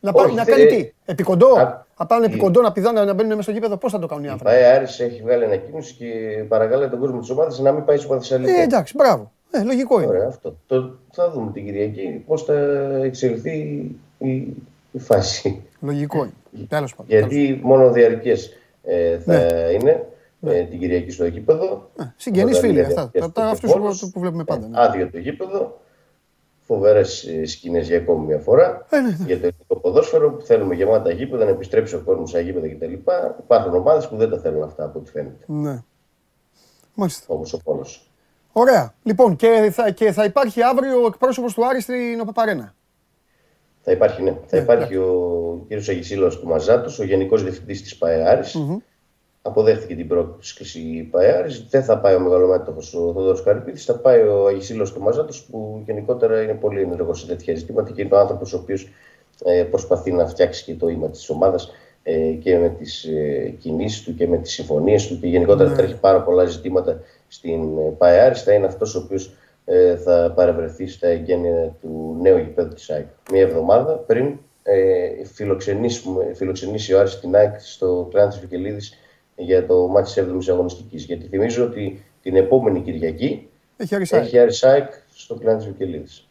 Να, πά- Όχι, να δεν- κάνει τι, επικοντό. Α, Θα πάνε η- επικοντό να πηδάνε να μπαίνουν μέσα στο γήπεδο. Πώς θα το κάνουν οι άνθρωποι; Πάει Άρης, έχει βγάλει ανακοίνωση και παρακαλεί τον κόσμο της ομάδας να μην πάει στο Παθησαλικό. Ε, εντάξει, μπράβο. Ε, λογικό είναι. Ωραία, αυτό. Το, θα δούμε την Κυριακή πώς θα εξελιχθεί η, η φάση. Λογικό είναι. Τέλος πάντων. Γιατί μόνο διαρκές ε, θα Ναι. είναι ε, την Κυριακή στο γήπεδο. Συγγενείς Όταν φίλοι είναι αυτά. διαρκές Τα- το τα- Αυτούς Βόλος, που, που βλέπουμε πάντα. ναι. ε, Άδειο το γήπεδο. Φοβερές σκηνές για ακόμη μια φορά. Ε, ναι, ναι. Για το ελληνικό ποδόσφαιρο που θέλουμε γεμάτα γήπεδα, να επιστρέψει ο κόσμος στα γήπεδα κτλ. Υπάρχουν ομάδες που δεν τα θέλουν αυτά από ό,τι φαίνεται. Ναι. Μάλιστα. όπως ο Πόλος. Ωραία. Λοιπόν, και θα, και θα υπάρχει αύριο ο εκπρόσωπος του Άρη στην Παπαρένα. Θα υπάρχει, ναι. Θα Ναι, υπάρχει ο κ. Αγισίλος του Μαζάτος, ο Γενικός Διευθυντής της ΠαΕΑΡης. Αποδέχτηκε την πρόσκληση η ΠαΕΑΡης. Δεν θα πάει ο μεγαλομέτωχος ο Θόδωρος Καρυπίδης, θα πάει ο Αγισίλος του Μαζάτος που γενικότερα είναι πολύ ενεργός σε τέτοια ζητήματα και είναι ο άνθρωπος ο οποίος ε, προσπαθεί να φτιάξει και το ίμα της ομάδας ε, και με τις ε, κινήσεις του και με τις συμφωνίες του και γενικότερα τρέχει πάρα πολλά ζητήματα στην ε, ΠαΕΑΡης. Θα είναι αυτός ο οποίος ε, θα παρευρεθεί στα εγγένεια του νέου γηπέδου της ΑΕΚ. Μία εβδομάδα πριν ε, φιλοξενήσουμε- φιλοξενήσει ο Άρης την ΑΕΚ στο κλάν της Βικελίδης για το μάτι της 7ης αγωνιστικής. Γιατί θυμίζω ότι την επόμενη Κυριακή Έχει αριστερά. έχει Άρης ΑΕΚ στο κλάν της Βικελίδης.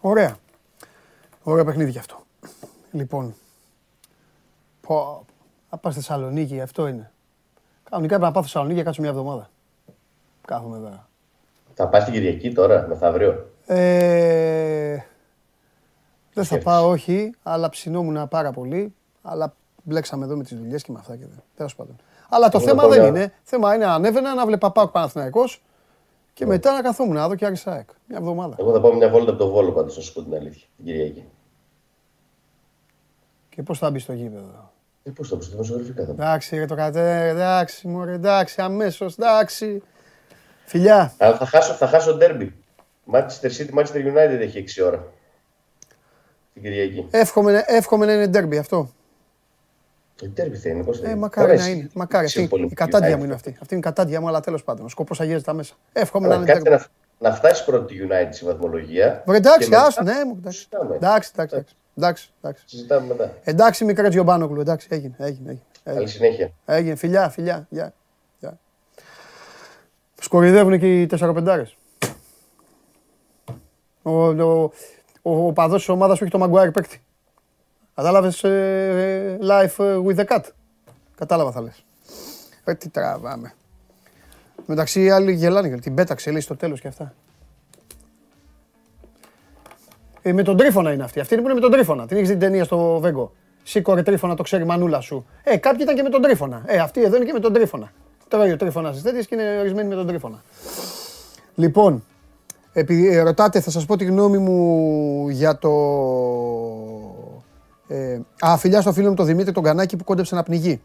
Ωραία. Ωραία παιχνίδι κι αυτό. Λοιπόν. Πω. Θα πάω στη Θεσσαλονίκη, αυτό είναι. Κανονικά έπρεπε να πάω στη Θεσσαλονίκη και κάτσω μια εβδομάδα. Κάθομαι εδώ. Θα πάει στην Κυριακή τώρα, μεθαύριο; Ε, δεν θα Σκέφτεσαι. πάω, όχι, αλλά ψινόμουν πάρα πολύ. Αλλά μπλέξαμε εδώ με τις δουλειές και με αυτά και δεν. Τέλος πάντων. Αλλά το Εγώ θέμα θα πω δεν μια- είναι. Θέμα είναι ανέβαινα να βλέπα πάω Παναθηναϊκός και μετά να καθόμουν να δω και Άρης ΑΕΚ. Μια εβδομάδα. Εγώ θα πάω μια βόλτα από το Βόλο πάντως, να σου πω την αλήθεια, την Κυριακή. Και πώς θα μπει στο γήπεδο; Ε, πώς θα πω, δημοσιογραφικά θα πω. Εντάξει, ρε το κατέ, εντάξει, μωρέ, εντάξει, αμέσως, εντάξει. Φιλιά. Αλλά θα χάσω, θα χάσω ντέρμπι. Manchester City, Manchester United έχει 6 ώρα. Την Κυριακή. Εύχομαι, εύχομαι να είναι ντέρμπι αυτό. Ε, ντέρμπι θα είναι, πώς θα Ε, είναι. μακάρι Ωραία, να εσύ- είναι. Μακάρι. εσύ Αυτή, πολύ η κατάντια United. μου είναι αυτή. Αυτή είναι η κατάντια μου, αλλά τέλος πάντων. Ο σκοπός αγιάζει τα μέσα. Εύχομαι να Αλλά είναι κάτσε ντέρμπι. να, να φτάσει πρώτη η United στη βαθμολογία. Βρε, εντάξει, και μετά άστο, ναι, μου, εντάξει. συζητάμε. Εντάξει, εντάξει, εντάξει. εντάξει, εντάξει. Συζητάμε μετά. Εντάξει, μικρέ Τζιομπάνογλου, εντάξει, έγινε, έγινε, έγινε. Καλή Έγινε, συνέχεια. έγινε. φιλιά, φιλιά, γεια. γεια. Σκορυδεύουν και οι τεσσαροπεντάρες. Ο, ο, ο, ο παδός της ομάδας που έχει το Maguire παίκτη. Κατάλαβες ε, life ε, with the cat. Κατάλαβα θα λες. Ε, τι τραβάμε. Μεταξύ οι άλλοι γελάνε, την πέταξε λέει στο τέλος και αυτά. Ε, με τον Τρίφωνα είναι αυτή. Αυτή είναι που είναι με τον Τρίφωνα. Την έχεις δει την ταινία στο Βέγκο. Σήκω ρε Τρίφωνα, το ξέρει η μανούλα σου. Ε, κάποιοι ήταν και με τον Τρίφωνα. Ε, αυτή εδώ είναι και με τον Τρίφωνα. Τρώει ο Τρίφωνας στι τέτοιε και είναι ορισμένοι με τον Τρίφωνα. Λοιπόν, επειδή ε, ρωτάτε, θα σας πω τη γνώμη μου για το... Ε, α, φιλιά στο φίλο μου τον Δημήτρη τον Κανάκη που κόντεψε να πνιγεί.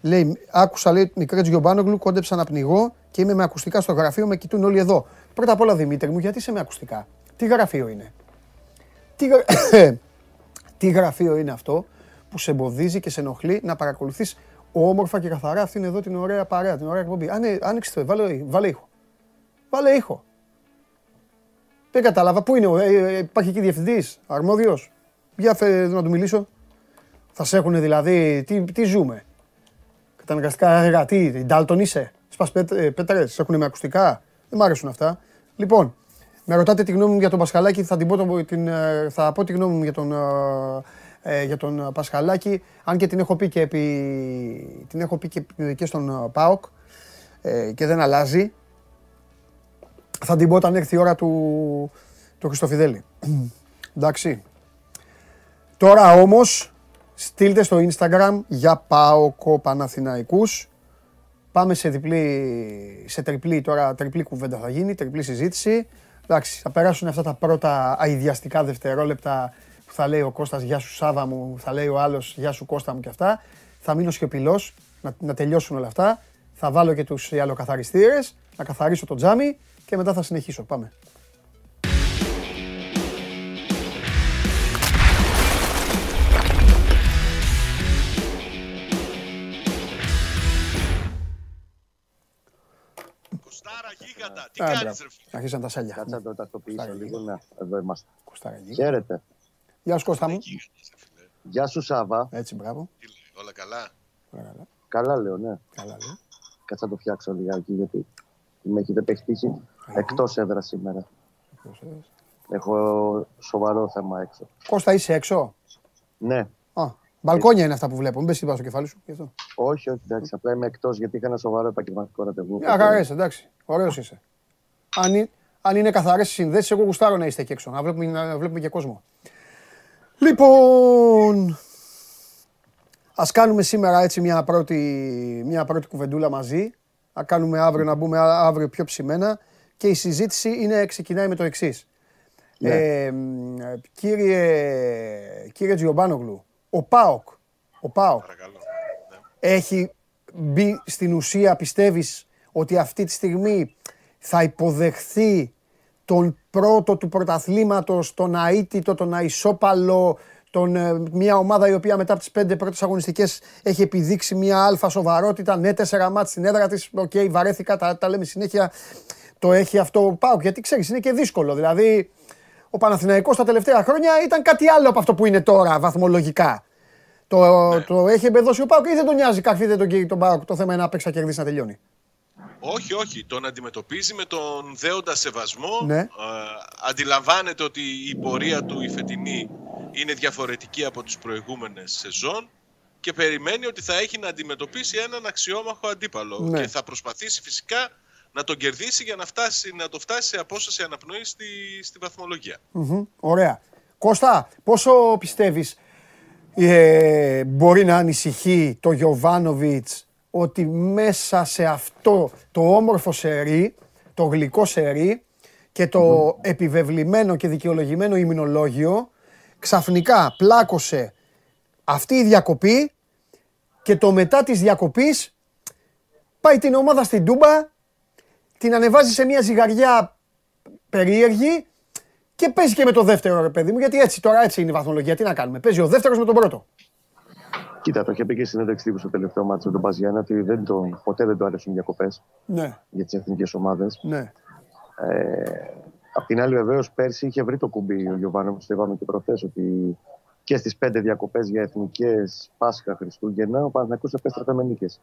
Λέει, άκουσα λέει μικρέ Γιωμπάνογλου, κόντεψα να πνιγώ και είμαι με ακουστικά στο γραφείο, με κοιτούν όλοι εδώ. Πρώτα απ' όλα Δημήτρη μου, γιατί είσαι με ακουστικά; Τι γραφείο είναι; Τι, γρα- τι γραφείο είναι αυτό που σε εμποδίζει και σε ενοχλεί να παρακολουθείς όμορφα και καθαρά αυτήν εδώ την ωραία παρέα, την ωραία εκπομπή; Άνε, άνοιξε το, βάλε, βάλε ήχο. Βάλε ήχο. Δεν κατάλαβα. Πού είναι, ο- ε, ε, υπάρχει εκεί διευθυντής, αρμόδιος; Για φε, να του μιλήσω. Θα σε έχουν δηλαδή, τι, τι ζούμε. Καταναγκαστικά έργα, τι, Ντάλτον είσαι; Σπας πέτ, ε, πέτρες, σε έχουν με ακουστικά; Δεν μ' αρέσουν αυτά. Λοιπόν, με ρωτάτε τη γνώμη μου για τον Πασχαλάκη, θα, την πω, το- την, ε, θα πω τη γνώμη μου για τον, ε, ε, για τον ε, Πασχαλάκη, αν και την έχω πει και, επί, την έχω πει και, και στον ε, ΠΑΟΚ ε, και δεν αλλάζει. Θα την πω όταν έρθει η ώρα του, του Χριστοφιδέλη. Εντάξει. Τώρα όμως, στείλτε στο Instagram για ΠΑΟΚο Παναθηναϊκούς. Πάμε σε διπλή, σε τριπλή τώρα, τριπλή κουβέντα θα γίνει, τριπλή συζήτηση. Εντάξει, θα περάσουν αυτά τα πρώτα αειδιαστικά δευτερόλεπτα που θα λέει ο Κώστας «Γεια σου Σάβα μου», θα λέει ο άλλος «Γεια σου Κώστα μου» και αυτά. Θα μείνω σιωπηλός, να, να τελειώσουν όλα αυτά. Θα βάλω και τους ιαλοκαθαριστήρες, να καθαρίσω το τζάμι και μετά θα συνεχίσω. Πάμε. Κουστάρα γίγαντα. Τι Α, κάνεις μπράβο. ρε φίλε; Αρχίσαν τα σάλια. Κάτσε να το τακτοποιήσω Κουστάρα λίγο. Ναι, εδώ είμαστε. Κουστάρα εκεί. Χαίρετε. Γεια σου Κώστα μου. Γίγαντας ρε φίλε. Γεια σου Σάβα. Έτσι, μπράβο. Τι λέει, όλα καλά; Ωραία, καλά. Καλά λέω, ναι. Καλά λέω. Κάτσε να το φτιάξω λιγάκι γιατί με έχετε παιχτήσει εκτός έδρας σήμερα. Έχω σοβαρό θέμα έξω. Κώστα είσαι έξω; Ναι, Α, μπαλκόνια είναι αυτά που βλέπω. Μην πες τίποτα στο κεφάλι σου. γι' αυτό. όχι, όχι, εντάξει. Απλά είμαι εκτός γιατί είχα ένα σοβαρό επαγγελματικό ραντεβού. Μια χαρά είσαι, εντάξει. Ωραίος είσαι. Αν, είναι- αν είναι καθαρές οι συνδέσεις, εγώ γουστάρω να είστε εκεί έξω. Να βλέπουμε, να βλέπουμε και κόσμο. Λοιπόν, ας κάνουμε σήμερα έτσι μια πρώτη, μια πρώτη κουβεντούλα μαζί Να κάνουμε αύριο, να μπούμε α- αύριο πιο ψημένα. Και η συζήτηση είναι, ξεκινάει με το εξής. Ναι. Ε, μ, κύριε, κύριε Τζιομπάνογλου, ο ΠΑΟΚ, ο ΠΑΟΚ Παρακαλώ. Ναι. έχει μπει στην ουσία, πιστεύεις ότι αυτή τη στιγμή θα υποδεχθεί τον πρώτο του πρωταθλήματος, τον αήττητο, τον ισόπαλο, τον, ε, μια ομάδα η οποία μετά από τις πέντε πρώτες αγωνιστικές έχει επιδείξει μια άλφα σοβαρότητα, ναι τέσσερα ματς στην έδρα της, οκ, βαρέθηκα, τα, τα λέμε συνέχεια, το έχει αυτό ο ΠΑΟΚ, γιατί ξέρεις είναι και δύσκολο, δηλαδή ο Παναθηναϊκός τα τελευταία χρόνια ήταν κάτι άλλο από αυτό που είναι τώρα βαθμολογικά. Το, το έχει εμπεδώσει ο Πάουκ ή δεν τον νοιάζει κάποιοι δεν τον κύριε τον Πάουκ. Το θέμα είναι να παίξει να κερδίσει να τελειώνει; Όχι, όχι. Τον αντιμετωπίζει με τον δέοντα σεβασμό. Ναι. Ε, αντιλαμβάνεται ότι η πορεία του η φετινή είναι διαφορετική από τις προηγούμενες σεζόν και περιμένει ότι θα έχει να αντιμετωπίσει έναν αξιόμαχο αντίπαλο. Ναι. Και θα προσπαθήσει φυσικά να τον κερδίσει για να, φτάσει, να το φτάσει σε απόσταση αναπνοής στη, στη βαθμολογία. Μμμ, Ωραία. Κώστα, πόσο πιστεύεις ε, μπορεί να ανησυχεί το Γιωβάνοβιτς ότι μέσα σε αυτό το όμορφο σερί, το γλυκό σερί και το επιβεβλημένο και δικαιολογημένο ημινολόγιο ξαφνικά πλάκωσε αυτή η διακοπή και το μετά της διακοπής πάει την ομάδα στην Τούμπα, την ανεβάζει σε μια ζυγαριά περίεργη και παίζει και με το δεύτερο ρε παιδί μου. Γιατί έτσι τώρα έτσι είναι η βαθμολογία. Τι να κάνουμε. Παίζει ο δεύτερος με τον πρώτο. Κοίτα, το είχε πει και στην συνέντευξη τύπου στο τελευταίο μάτσο τον Παζιάννα ότι δεν τον, ποτέ δεν του αρέσουν διακοπές Ναι, για τις εθνικές ομάδες. ναι. Ε, απ' την άλλη, βεβαίως, πέρσι είχε βρει το κουμπί ο Γιωβάνο, το είπαμε και προχθές, ότι και στις πέντε διακοπές για εθνικές Πάσχα Χριστούγεννα, ο Παναθηναϊκός επέστρεφε με νίκες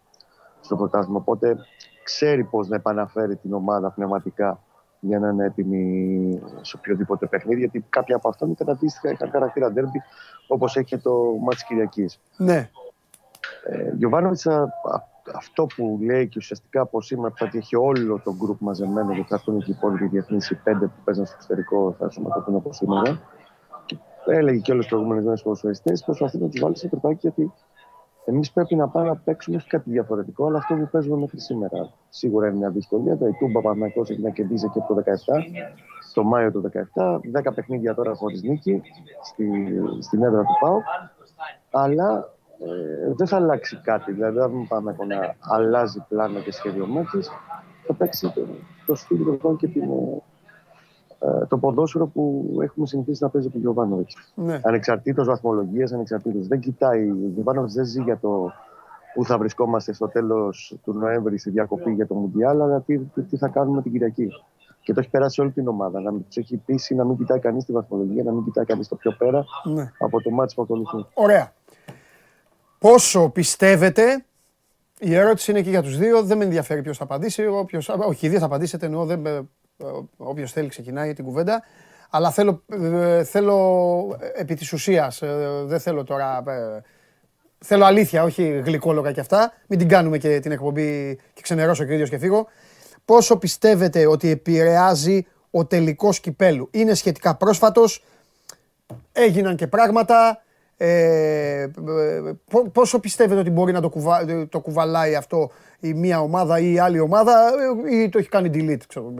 στο πρωτάθλημα. Οπότε ξέρει πώς να επαναφέρει την ομάδα πνευματικά για να είναι έτοιμη σε οποιοδήποτε παιχνίδι. Γιατί κάποια από αυτά ήταν αντίστοιχα, είχαν χαρακτήρα ντέρμπι, όπως έχει και το μάτι Κυριακής. ναι. Ε, Γιωβάνοβιτς, α- α- αυτό που λέει και ουσιαστικά από σήμερα που θα έχει όλο το γκρουπ μαζεμένο γιατί θα έρθουν και οι υπόλοιποι διεθνείς, οι πέντε που παίζουν στο εξωτερικό, θα ενσωματωθούν από σήμερα. Και έλεγε και όλε τι προηγούμενε μέρε ποδοσφαιριστέ, προσπαθεί να τους βάλει σε τρυπάκι γιατί εμείς πρέπει να πάμε να παίξουμε όχι κάτι διαφορετικό, αλλά αυτό που παίζουμε μέχρι σήμερα. Σίγουρα είναι μια δυσκολία. Το Ιτούμπα Παναγιώ έχει να κερδίζει και από το 17, το Μάιο του 17, 10 παιχνίδια τώρα χωρίς νίκη στη, στην έδρα του ΠΑΟ. Αλλά ε, δεν θα αλλάξει κάτι. Δηλαδή, δεν πάμε να αλλάζει πλάνο και σχέδιο μέτρης. Θα παίξει το, το στυλ των και την, ε, το ποδόσφαιρο που έχουμε συνηθίσει να παίζει από τον Γιωβάνοβιτς. ναι. Ανεξαρτήτως βαθμολογίας, ανεξαρτήτως. Δεν κοιτάει. Ο Γιωβάνοβιτς δεν ζει για το που θα βρισκόμαστε στο τέλος του Νοέμβρη στη διακοπή για το Μουντιάλ, αλλά τι, τι, τι θα κάνουμε την Κυριακή. Και το έχει περάσει όλη την ομάδα. Να τους έχει πείσει να μην κοιτάει κανείς τη βαθμολογία, να μην κοιτάει κανείς το πιο πέρα ναι. από το μάτι που ακολουθεί. Ωραία. Πόσο πιστεύετε, η ερώτηση είναι και για τους δύο, δεν με ενδιαφέρει ποιος θα απαντήσει, όποιος, α, όχι οι δύο θα απαντήσετε, εννοώ, δεν, ε, όποιος θέλει ξεκινάει την κουβέντα, αλλά θέλω, ε, θέλω ε, επί της ουσίας, ε, δεν θέλω τώρα, ε, θέλω αλήθεια, όχι γλυκόλογα και αυτά, μην την κάνουμε και την εκπομπή και ξενερώσω και ο ίδιος και φύγω. Πόσο πιστεύετε ότι επηρεάζει ο τελικός κυπέλου; Είναι σχετικά πρόσφατος, έγιναν και πράγματα. Ε, ε, πο- πόσο πιστεύετε ότι μπορεί να το, κουβα, το κουβαλάει αυτό η μία ομάδα ή η άλλη ομάδα ε, ή το έχει κάνει delete, ξέρω.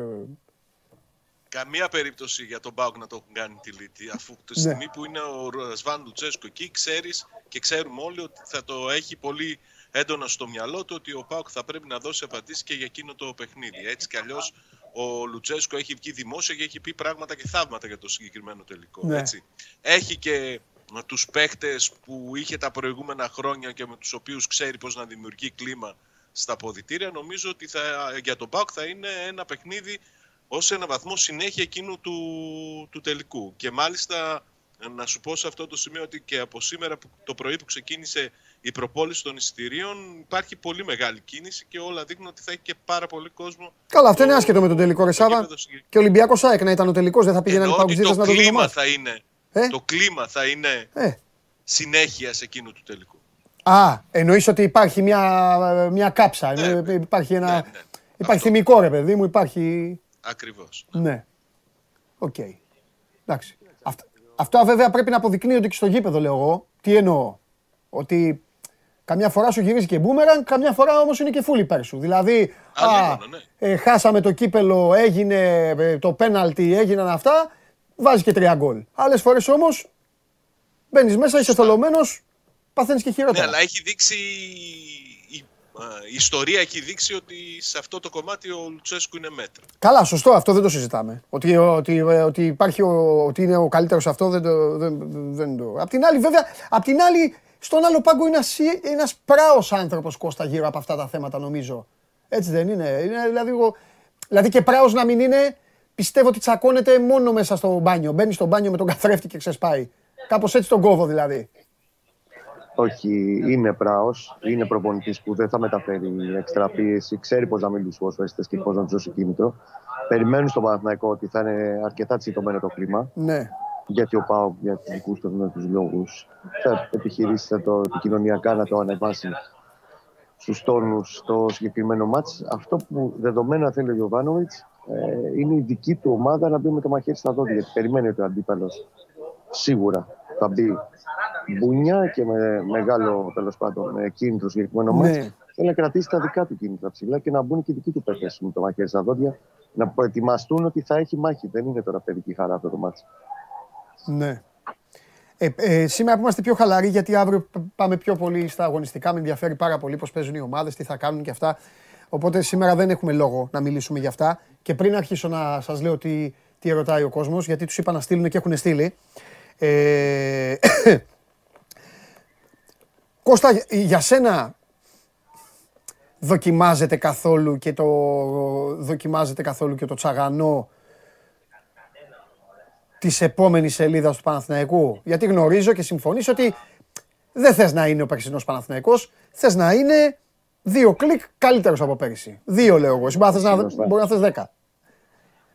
Ε, Καμία περίπτωση για τον Μπάουκ να το έχουν κάνει τη λύτη. Αφού τη Ναι. στιγμή που είναι ο Σβάν Λουτσέσκο εκεί, ξέρεις και ξέρουμε όλοι ότι θα το έχει πολύ έντονα στο μυαλό του ότι ο Πάουκ θα πρέπει να δώσει απαντήσεις και για εκείνο το παιχνίδι. Έτσι κι αλλιώς ο Λουτσέσκο έχει βγει δημόσια και έχει πει πράγματα και θαύματα για το συγκεκριμένο τελικό. Ναι. Έτσι. Έχει και τους παίχτες που είχε τα προηγούμενα χρόνια και με τους οποίους ξέρει πώς να δημιουργεί κλίμα στα ποδητήρια. Νομίζω ότι θα, για τον Πάουκ θα είναι ένα παιχνίδι ως ένα βαθμό συνέχεια εκείνου του, του τελικού. Και μάλιστα να σου πω σε αυτό το σημείο ότι και από σήμερα που, το πρωί που ξεκίνησε η προπόληση των εισιτηρίων υπάρχει πολύ μεγάλη κίνηση και όλα δείχνουν ότι θα έχει και πάρα πολύ κόσμο. Καλά, αυτό είναι το- άσχετο με τον τελικό, ρε το Σάβα. γήπεδο συγκεκριμένα. Και ο Ολυμπιακός ΑΕΚ να ήταν ο τελικός, δεν θα πήγαιναν οι Εννοώ ότι παγκοσμίδες το να το δουν κλίμα εμάς. θα είναι, Ε; το κλίμα θα είναι Ε. συνέχεια σε εκείνου του τελικού. Α, εννοείς ότι υπάρχει μια, μια κάψα, Ναι, ε, υπάρχει ένα... ναι, ναι. Υπάρχει Αυτό. θυμικό ρε παιδί μου, υπάρχει... Ακριβώς. Ναι. Οκ. Εντάξει. Αυτά, αυτά βέβαια πρέπει να αποδεικνύονται και στο γήπεδο, λέω εγώ. Τι εννοώ. Ότι Καμιά φορά σου γυρίζει και μπούμερανγκ, καμιά φορά όμως είναι και φούλη πέρσου. Δηλαδή, Α, λίγο, ναι. ε, χάσαμε το κύπελλο, έγινε ε, το πέναλτι, έγιναν αυτά, βάζεις και τρία γκολ. Άλλες φορές όμως μπαίνεις μέσα, είσαι θολωμένος, παθαίνεις και Ναι, χειρότερα. αλλά έχει δείξει. Η, α, η ιστορία έχει δείξει ότι σε αυτό το κομμάτι ο Λουτσέσκου είναι μέτρος. Καλά, σωστό, αυτό δεν το συζητάμε. Ότι, ότι, ε, ότι, υπάρχει ο, ότι είναι ο καλύτερος αυτό δεν το. Δεν, δεν το. Απ' την άλλη, βέβαια, απ' την άλλη, στον άλλο πάγκο είναι ένας, ένας πράος άνθρωπος Κώστα γύρω από αυτά τα θέματα, νομίζω. Έτσι δεν είναι. είναι δηλαδή, εγώ, δηλαδή και πράος να μην είναι, πιστεύω ότι τσακώνεται μόνο μέσα στο μπάνιο. Μπαίνει στο μπάνιο με τον καθρέφτη και ξεσπάει. Κάπως έτσι τον κόβω δηλαδή. Όχι, είναι πράος. Είναι προπονητής που δεν θα μεταφέρει εξτρά πίεση. Ξέρει πώς να μιλήσει στου ποδοσφαιριστέ και πώς να τους δώσει κίνητρο. Περιμένουν στον Παναθηναϊκό ότι θα είναι αρκετά τσιτωμένο το κλίμα. Ναι. Γιατί ο Πάο για του δικούς του τους λόγους θα επιχειρήσει θα το επικοινωνιακά να το ανεβάσει στους τόνους στο συγκεκριμένο μάτς. Αυτό που δεδομένα θέλει ο Γιωβάνοβιτς ε, είναι η δική του ομάδα να μπει με το μαχαίρι στα δόντια. Γιατί περιμένει ότι ο αντίπαλος σίγουρα θα μπει μπουνιά και με μεγάλο τέλος πάντων με κίνητρο στο συγκεκριμένο Ναι. μάτς. Θέλει να κρατήσει τα δικά του κίνητρα ψηλά και να μπουν και οι δικοί του παίκτες με το μαχαίρι στα δόντια. Να προετοιμαστούν ότι θα έχει μάχη. Δεν είναι τώρα παιδική χαρά αυτό το μάτι. Ναι. Ε, ε, σήμερα που είμαστε πιο χαλαροί, γιατί αύριο π- πάμε πιο πολύ στα αγωνιστικά, με ενδιαφέρει πάρα πολύ πώς παίζουν οι ομάδες, τι θα κάνουν και αυτά. Οπότε σήμερα δεν έχουμε λόγο να μιλήσουμε για αυτά. Και πριν αρχίσω να σας λέω τι, τι ρωτάει ο κόσμος, γιατί τους είπα να στείλουν και έχουν στείλει. Ε, Κώστα, για σένα δοκιμάζεται καθόλου και το, δοκιμάζεται καθόλου και το τσαγανό της επόμενης σελίδας του Παναθηναϊκού; Γιατί γνωρίζω και συμφωνείς ότι δεν θες να είναι ο περσινός Παναθηναϊκός, θες να είναι δύο κλικ καλύτερος από πέρυσι. Δύο λέω εγώ. Εσύ μπορεί να θες, να, Σωστά. μπορεί να θες δέκα.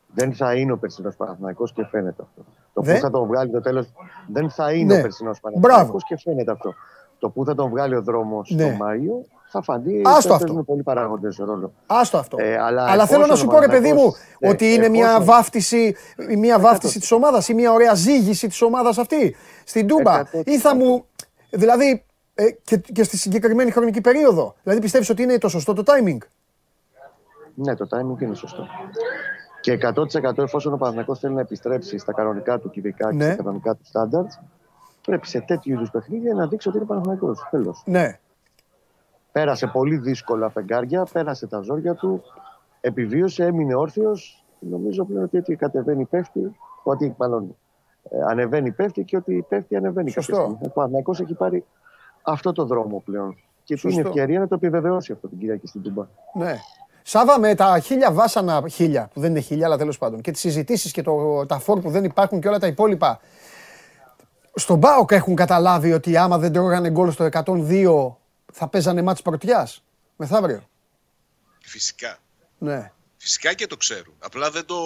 Δεν θα είναι ο περσινός Παναθυναϊκό και φαίνεται αυτό. Το Δεν- που θα τον βγάλει το τέλος. Δεν θα είναι Ναι. ο περσινός Μπράβο. Παναθυναϊκό και φαίνεται αυτό. Το που θα τον βγάλει ο δρόμος Ναι. το Μάιο θα φανεί. Άστο θα αυτό. παίζουν πολλοί παράγοντες ρόλο. Άστο αυτό. Ε, αλλά αλλά θέλω να εφόσον σου ο πω ρε παιδί μου Παναθηναϊκός- ε, ότι είναι μια εφόσον- βάφτιση, μια βάφτιση της ομάδας ή μια ωραία ζήγηση της ομάδας αυτή στην Τούμπα. 100%. Ή θα μου, δηλαδή ε, και, και στη συγκεκριμένη χρονική περίοδο. Δηλαδή πιστεύεις ότι είναι το σωστό το timing; Ναι, το timing είναι σωστό. Και 100% εφόσον ο Παναθηναϊκός θέλει να επιστρέψει στα κανονικά του κυβικά Ναι. και στα κανονικά του standards, πρέπει σε τέτοιου είδους παιχνίδια να δείξει ότι είναι Παναθηναϊκός. Τέλος. Ναι. Πέρασε πολύ δύσκολα φεγγάρια, πέρασε τα ζόρια του, επιβίωσε, έμεινε όρθιος. Νομίζω πλέον ότι ό,τι κατεβαίνει πέφτει, ότι μάλλον ε, ανεβαίνει πέφτει και ότι πέφτει ανεβαίνει Σωστό. κάποια στιγμή. Ο Παναθηναϊκός έχει πάρει αυτό το δρόμο πλέον. Και του είναι Σωστό. ευκαιρία να το επιβεβαιώσει αυτό την Κυριακή στην Τούμπα. Ναι. Σάβα με τα χίλια βάσανα, χίλια, που δεν είναι χίλια, αλλά τέλος πάντων, και τις συζητήσεις και το, τα φόρ που δεν υπάρχουν και όλα τα υπόλοιπα. Στον Μπάοκ έχουν καταλάβει ότι άμα δεν τρώγανε γκολ στο 102 θα παίζανε μάτς πρωτιάς. Μεθαύριο. Φυσικά. Ναι. Φυσικά και το ξέρουν. Απλά δεν το,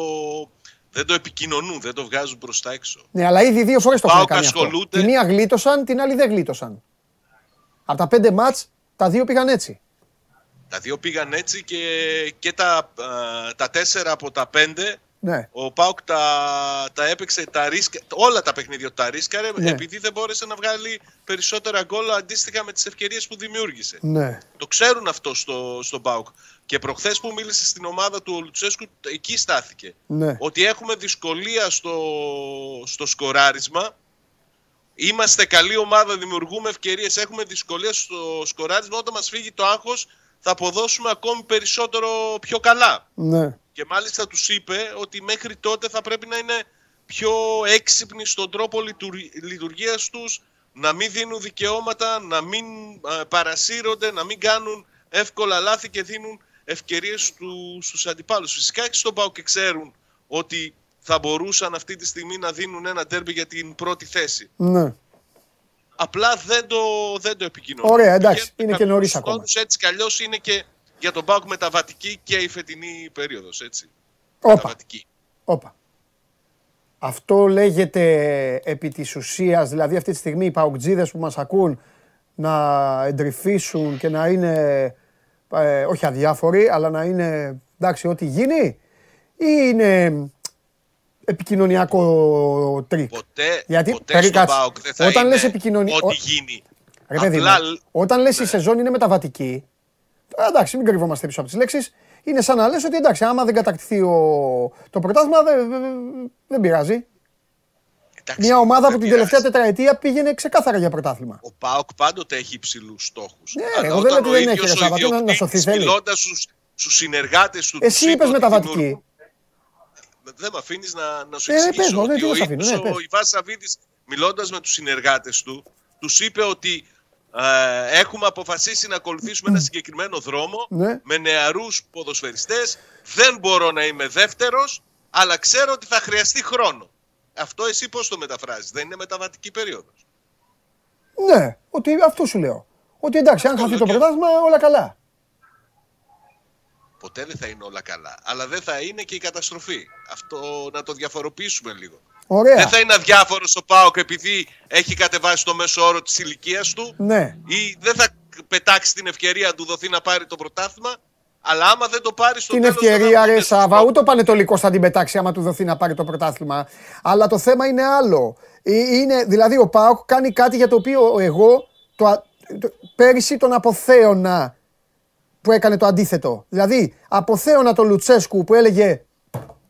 δεν το επικοινωνούν, δεν το βγάζουν προς τα έξω. Ναι, αλλά ήδη δύο φορές το έχουν ΠΑΟΚ κάνει αυτό. ασχολούνται. Τη μία γλίτωσαν, την άλλη δεν γλίτωσαν. Από τα πέντε μάτς, τα δύο πήγαν έτσι. Τα δύο πήγαν έτσι και, και τα, α, τα τέσσερα από τα πέντε Ναι. ο Πάουκ τα, τα έπαιξε, τα ρίσκα, όλα τα παιχνίδια του τα ρίσκαρε Ναι. επειδή δεν μπόρεσε να βγάλει περισσότερα γκολ αντίστοιχα με τις ευκαιρίες που δημιούργησε. Ναι. Το ξέρουν αυτό στο, στον Πάουκ. Και προχθές που μίλησε στην ομάδα του ο Λουτσέσκου, εκεί στάθηκε. Ναι. Ότι έχουμε δυσκολία στο, στο σκοράρισμα. Είμαστε καλή ομάδα, δημιουργούμε ευκαιρίες, έχουμε δυσκολία στο σκοράρισμα. Όταν μας φύγει το άγχος θα αποδώσουμε ακόμη περισσότερο πιο καλά. Ναι. Και μάλιστα τους είπε ότι μέχρι τότε θα πρέπει να είναι πιο έξυπνοι στον τρόπο λειτουργ- λειτουργίας τους, να μην δίνουν δικαιώματα, να μην ε, παρασύρονται, να μην κάνουν εύκολα λάθη και δίνουν ευκαιρίες στου, στους αντιπάλους. Φυσικά και στον ΠΑΟ και ξέρουν ότι θα μπορούσαν αυτή τη στιγμή να δίνουν ένα τέρμπι για την πρώτη θέση. Ναι. Απλά δεν το, δεν το επικοινωνούν. Ωραία, εντάξει, Πηγαίνουν είναι και κάποιους νωρίς ακόμα. χρόνους, Έτσι κι αλλιώς είναι και για τον ΠΑΟΚ μεταβατική και η φετινή περίοδος, έτσι. Όπα. Μεταβατική. Όπα. Αυτό λέγεται επί της ουσίας, δηλαδή αυτή τη στιγμή οι παουτζίδες που μας ακούν να εντρυφήσουν και να είναι, ε, όχι αδιάφοροι, αλλά να είναι, εντάξει, ό,τι γίνει, ή είναι επικοινωνιακό τρίκ. Ποτέ, Γιατί, ποτέ περί στον κάτσε. ΠΑΟΚ δεν θα Όταν είναι λες επικοινωνία- ό,τι ο- γίνει. Ρε παιδί μου, Απλά- όταν λες η σεζόν είναι μεταβατική, τώρα εντάξει, μην κρυβόμαστε πίσω από τις λέξεις, είναι σαν να λες ότι εντάξει, άμα δεν κατακτηθεί ο... το πρωτάθλημα δεν, δεν, δεν πειράζει. Εντάξει, Μια ομάδα δεν που την πειράζει. τελευταία τετραετία πήγαινε ξεκάθαρα για πρωτάθλημα. Ο Πάοκ πάντοτε έχει υψηλούς στόχους. Ναι, εγώ δεν λέω ότι δεν έχει, ρε Σάβα, τι να- να σωθεί θέλει. Μιλώντας στου συνεργάτες του. Εσύ τους είπες είπες ότι μεταβατική. Δημιουργούν- Δεν με αφήνεις να, να σου Ε, ναι, εξηγήσω πες μου, ναι, ότι τι να ο σε αφήνω, ναι, ίδιος πες. ο Ιβάς Σαββίδης μιλώντας με τους συνεργάτες του τους είπε ότι ε, έχουμε αποφασίσει να ακολουθήσουμε ένα συγκεκριμένο δρόμο Ναι. με νεαρούς ποδοσφαιριστές δεν μπορώ να είμαι δεύτερος αλλά ξέρω ότι θα χρειαστεί χρόνο αυτό εσύ πώς το μεταφράζεις δεν είναι μεταβατική περίοδος Ναι, ότι αυτό σου λέω. Ότι εντάξει, αν Αυτό χαθεί λέω το και- πρωτάθλημα, όλα καλά. Ποτέ δεν θα είναι όλα καλά αλλά δεν θα είναι και η καταστροφή αυτό να το διαφοροποιήσουμε λίγο Ωραία. Δεν θα είναι αδιάφορος ο Πάοκ επειδή έχει κατεβάσει το μέσο όρο της ηλικίας του Ναι. ή δεν θα πετάξει την ευκαιρία να του δοθεί να πάρει το πρωτάθλημα. Αλλά άμα δεν το πάρει στο Την τέλος, δεν θα ευκαιρία, είναι ρε σωστό. Σάβα, ούτε ο Πανετολικός θα την πετάξει άμα του δοθεί να πάρει το πρωτάθλημα. Αλλά το θέμα είναι άλλο. Ε, Είναι, δηλαδή, ο Πάοκ κάνει κάτι για το οποίο εγώ το, α- το, πέρυσι τον αποθέωνα που έκανε το αντίθετο. Δηλαδή, αποθέωνα τον Λουτσέσκου που έλεγε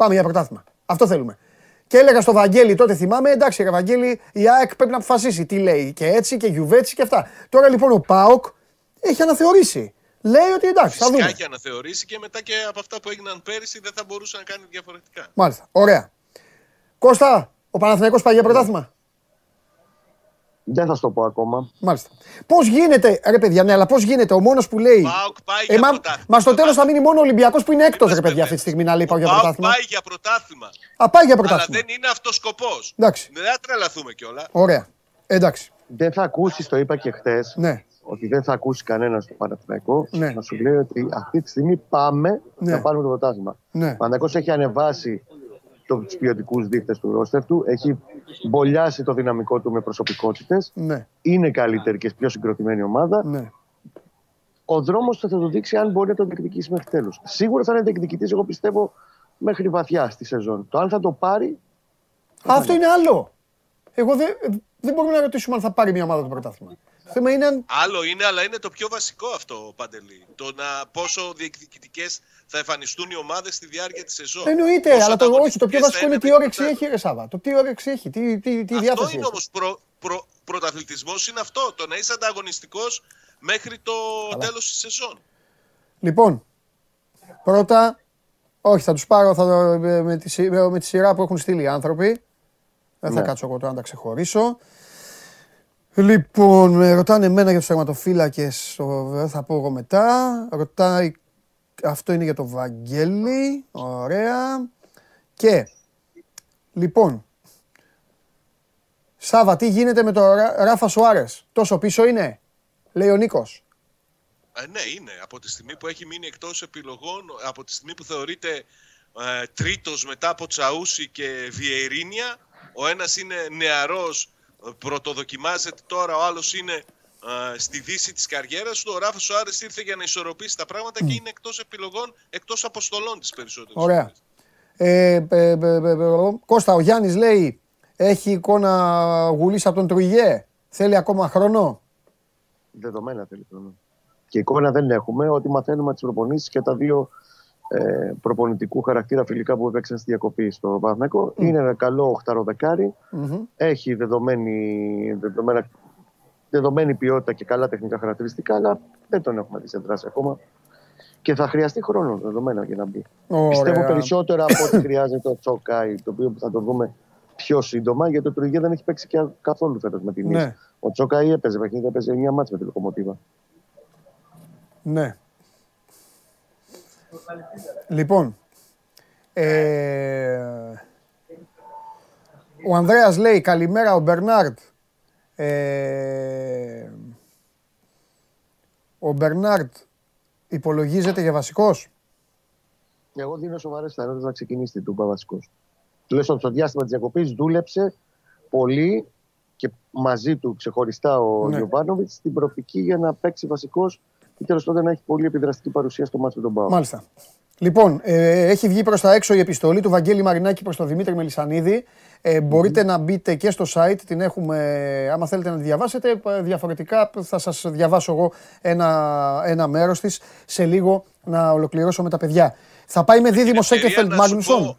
Πάμε για πρωτάθλημα. Αυτό θέλουμε. Και έλεγα στο Βαγγέλη τότε, θυμάμαι, εντάξει, ρε Βαγγέλη, η ΑΕΚ πρέπει να αποφασίσει τι λέει. Και έτσι και γιουβέτσι και αυτά. Τώρα λοιπόν ο Πάοκ έχει αναθεωρήσει. Λέει ότι εντάξει, θα Φυσικά δούμε. έχει αναθεωρήσει και μετά και από αυτά που έγιναν πέρυσι δεν θα μπορούσε να κάνει διαφορετικά. Μάλιστα. Ωραία. Κώστα, ο Παναθηναϊκός πάει για πρωτάθλημα; Δεν θα σου το πω ακόμα. Μάλιστα. Πώς γίνεται, ρε παιδιά, ναι, αλλά πώς γίνεται ο μόνος που λέει. Πάοκ πάει Ε, για μα, πρωτάθλημα. μα στο τέλος θα μείνει μόνο ο Ολυμπιακός που είναι έκτος, ρε Είμαστε παιδιά, αυτή τη στιγμή να λέει πάω Ο για Πάοκ πρωτάθλημα. πάει για πρωτάθλημα. Α, πάει για Αλλά πρωτάθλημα. δεν είναι αυτός σκοπός. Εντάξει. Δεν θα τρελαθούμε κιόλα. Ωραία. Εντάξει. Δεν θα ακούσεις, το είπα και χθες, Ναι. ότι δεν θα ακούσει κανένας στο Παναθηναϊκό Ναι. να σου λέει ότι αυτή τη στιγμή πάμε Ναι. να πάρουμε το πρωτάθλημα. Ναι. Ο Παναθηναϊκός έχει ανεβάσει τους ποιοτικούς δείκτες του ρόστερ του, έχει μπολιάσει το δυναμικό του με προσωπικότητες. Ναι. Είναι καλύτερη και πιο συγκροτημένη ομάδα. Ναι. Ο δρόμος θα το δείξει αν μπορεί να το διεκδικήσει μέχρι τέλους. Σίγουρα θα είναι διεκδικητής, εγώ πιστεύω, μέχρι βαθιά στη σεζόν. Το αν θα το πάρει. Α, αυτό είναι άλλο. Εγώ δεν, δεν μπορούμε να ρωτήσουμε αν θα πάρει μια ομάδα το πρωτάθλημα. Το θέμα είναι αν. Άλλο είναι, αλλά είναι το πιο βασικό αυτό, Παντελή. Το να πόσο διεκδικητικές θα εμφανιστούν οι ομάδες στη διάρκεια της σεζόν. Εννοείται, Πόσο αλλά το, όχι, το πιο ανταγωνιστικές βασικό θα είναι τι με όρεξη την έχει, ρε Σάβα. Το τι όρεξη έχει, τι, τι, τι Αυτό διάθεση είναι έχει. όμως προ, προ, πρωταθλητισμός είναι αυτό. Το να είσαι ανταγωνιστικός μέχρι το τέλος της σεζόν. Λοιπόν, πρώτα, όχι, θα τους πάρω θα, το- με, τη, σι- με τη σειρά που έχουν στείλει οι άνθρωποι. Δεν θα Ναι. κάτσω εγώ τώρα να τα ξεχωρίσω. Λοιπόν, με ρωτάνε εμένα για τους τερματοφύλακες, το- δεν θα πω εγώ μετά. Ρωτάει, αυτό είναι για το Βαγγέλη, ωραία. Και, λοιπόν, Σάβα, τι γίνεται με το Ρα- Ράφα Σουάρες, τόσο πίσω είναι, λέει ο Νίκος. Ε, ναι, είναι. Από τη στιγμή που έχει μείνει εκτός επιλογών, από τη στιγμή που θεωρείται ε, τρίτος μετά από Τσαούσι και Βιερίνια, ο ένας είναι νεαρός, ε, πρωτοδοκιμάζεται τώρα, ο άλλος είναι ε, στη δύση της καριέρας του. Ο Ράφα Σουάρες ήρθε για να ισορροπήσει τα πράγματα και είναι εκτός επιλογών, εκτός αποστολών της περισσότερης. Ωραία. φορές. Ε, ε, ε, ε, ε, ε, Κώστα, ο Γιάννης λέει, έχει εικόνα γουλής από τον Τρουιγέ. Θέλει ακόμα χρόνο; Δεδομένα θέλει χρόνο. Και εικόνα δεν έχουμε, ότι μαθαίνουμε τις προπονήσεις και τα δύο ε, προπονητικού χαρακτήρα φιλικά που έπαιξαν στη διακοπή στο Παναθηναϊκό. Είναι ένα καλό οχταροδεκάρι. Μμμ. Έχει δεδομένη, δεδομένα, δεδομένη ποιότητα και καλά τεχνικά χαρακτηριστικά, αλλά δεν τον έχουμε δει σε δράση ακόμα. Και θα χρειαστεί χρόνο δεδομένα για να μπει. Ωραία. Πιστεύω περισσότερο από ό,τι χρειάζεται το Τσόκαη, το οποίο θα το δούμε πιο σύντομα, γιατί ο Τρουγέ δεν έχει παίξει και καθόλου φέτος με την Ναι. Ίσ. Ο Τσόκαη έπαιζε παιχνίδι, έπαιζε 9 μάτς με τη Λοκομοτίβα. Ναι. Λοιπόν, ε, ο Ανδρέας λέει καλημέρα ο Μπερνάρτ. Ε, ο Μπερνάρτ υπολογίζεται για βασικός; Εγώ δίνω σοβαρές πιθανότητε να ξεκινήσει την Τούμπα βασικός. Τουλάχιστον στο διάστημα της διακοπής δούλεψε πολύ και μαζί του ξεχωριστά ο Ναι. ναι. στην προοπτική για να παίξει βασικός και τέλος πάντων να έχει πολύ επιδραστική παρουσία στο μάτι του τον Πάο. Μάλιστα. Λοιπόν, ε, έχει βγει προς τα έξω η επιστολή του Βαγγέλη Μαρινάκη προς τον Δημήτρη Μελισανίδη. Ε, μπορείτε να μπείτε και στο site, την έχουμε, άμα θέλετε να τη διαβάσετε. ε, Διαφορετικά θα σας διαβάσω εγώ ένα, ένα μέρος της σε λίγο να ολοκληρώσω με τα παιδιά. Θα πάει με δίδυμο ευκαιρία Σέκεφελτ να σου Μάγνουσον. πω-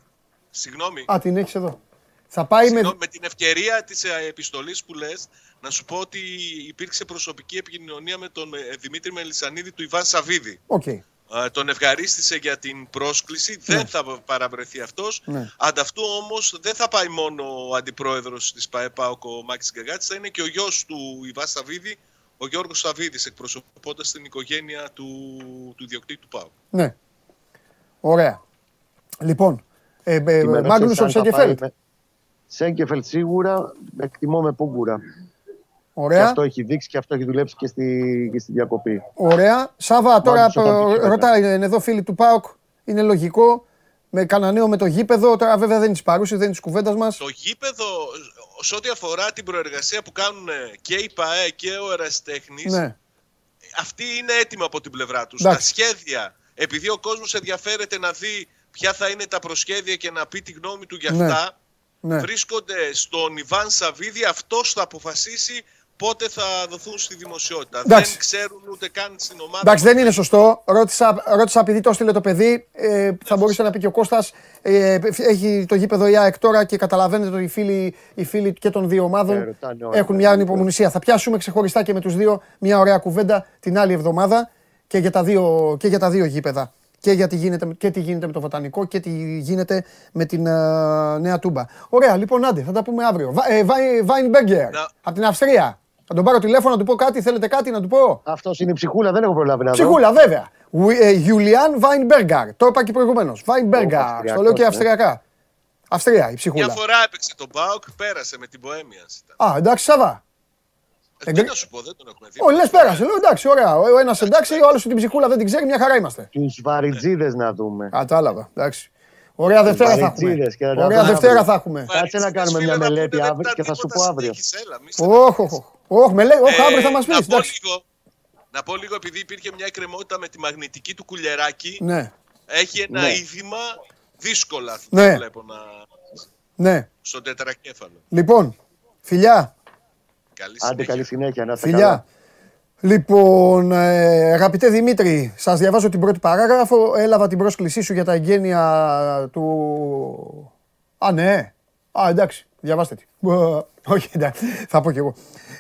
Συγγνώμη. Α, την έχεις εδώ. Θα πάει με... Συγγνώμη, με την ευκαιρία της ε, επιστολής που λες, να σου πω ότι υπήρξε προσωπική επικοινωνία με τον ε, Δημήτρη Μελισανίδη του Ιβάν Σαββίδη. Οκ. Ε, Τον ευχαρίστησε για την πρόσκληση. Δεν θα παραβρεθεί αυτός. Ναι. Αντ' αυτού όμως δεν θα πάει μόνο ο αντιπρόεδρος της ΠΑΕ ΠΑΟΚ, ο Μάκης Γκαγκάτσης, θα είναι και ο γιος του Ιβάν Σαββίδη, ο Γιώργος Σαββίδης, εκπροσωπώντας την οικογένεια του, του ιδιοκτήτη του ΠΑΟΚ. Ναι. Ωραία. Λοιπόν, ε, ε, Και με ρώτησες Μάγνουσον αν θα πάει Σέκεφελτ. με- Σέγκεφελτ σίγουρα, εκτιμώ με Πούγκουρα. Και Ωραία. αυτό έχει δείξει και αυτό έχει δουλέψει και στη, και στη διακοπή. Ωραία. Σάβα, τώρα Μάγνουσον θα πει ε, και ρωτάει είναι εδώ φίλοι του ΠΑΟΚ. Είναι λογικό. Με κανένα νέο με το γήπεδο. Τώρα βέβαια δεν είναι τη παρούση, δεν είναι τη κουβέντας μας. Το γήπεδο, σε ό,τι αφορά την προεργασία που κάνουν και η ΠαΕ και ο Ερασιτέχνης, Ναι. αυτή είναι έτοιμα από την πλευρά τους. Εντάξει. Τα σχέδια, επειδή ο κόσμος ενδιαφέρεται να δει ποια θα είναι τα προσχέδια και να πει τη γνώμη του για Ναι. αυτά, ναι. βρίσκονται στον Ιβάν Σαββίδη, αυτός θα αποφασίσει πότε θα δοθούν στη δημοσιότητα. Εντάξει. Δεν ξέρουν ούτε καν στην ομάδα. Εντάξει, δεν είναι σωστό. Ρώτησα, ρώτησα επειδή το έστειλε το παιδί. Ε, θα μπορούσε να πει και ο Κώστας. Ε, έχει το γήπεδο η ΑΕΚ τώρα και καταλαβαίνετε ότι οι φίλοι, οι φίλοι και των δύο ομάδων Ε, ρωτάνε όλα. έχουν μια ανυπομονησία. Θα πιάσουμε ξεχωριστά και με τους δύο μια ωραία κουβέντα την άλλη εβδομάδα και για τα δύο, και για τα δύο γήπεδα. Και, για τι γίνεται, και τι γίνεται με το Βοτανικό και τι γίνεται με την ε, Νέα Τούμπα. Ωραία, λοιπόν, άντε, θα τα πούμε αύριο. Βα, ε, Βάι- Βάινμπεργκερ, Να- από την Αυστρία. Θα τον πάρω τηλέφωνο να του πω κάτι, θέλετε κάτι να του πω; Αυτός είναι η ψυχούλα, δεν έχω προλάβει να δω. Ψυχούλα, βέβαια. Γιουλιάν Βάινμπεργκαρ. Το είπα και προηγουμένως. Βάινμπεργκαρ. Αυστριακός, Στο λέω και ναι. αυστριακά. Αυστρία, η Μια ψυχούλα. φορά έπαιξε τον Μπάουκ, πέρασε με την Ποέμια. Α, εντάξει, Σαββά. Ε, τι να σου πω, δεν τον έχουμε δει. Όχι, λες, πέρασε. Λέω εντάξει, ωραία. Ο ένας εντάξει, ο άλλος την ψυχούλα δεν την ξέρει, μια χαρά είμαστε. Τους βαριτζίδε να δούμε. Κατάλαβα. Εντάξει. Ωραία Δευτέρα θα έχουμε. Βαριτζίδες και να Ωραία τα Δευτέρα βρούμε. θα έχουμε. Κάτσε να κάνουμε Φίλε, μια να πούνε, μελέτη δεν αύριο ήταν και θα σου τίποτα πω αύριο. συνέχισε, έλα, μη Όχι, όχι. Όχι, με λέει, όχι, αύριο θα μας πεις. Ε, να, πω Εντάξει. λίγο, να πω λίγο, επειδή υπήρχε μια εκκρεμότητα με τη μαγνητική του κουλεράκι, Ναι, έχει ένα Ναι. είδημα δύσκολα Ναι. το βλέπω να... ναι. στον τετρακέφαλο. Λοιπόν, φιλιά. Καλή Άντε συνέχεια. καλή συνέχεια, να είστε Φιλιά. καλά. Λοιπόν, ε, αγαπητέ Δημήτρη, σας διαβάζω την πρώτη παράγραφο. Έλαβα την πρόσκλησή σου για τα εγγένεια του... Α, ναι. Α, εντάξει, διαβάστε τη. Μπα, Όχι, εντάξει, θα πω κι εγώ.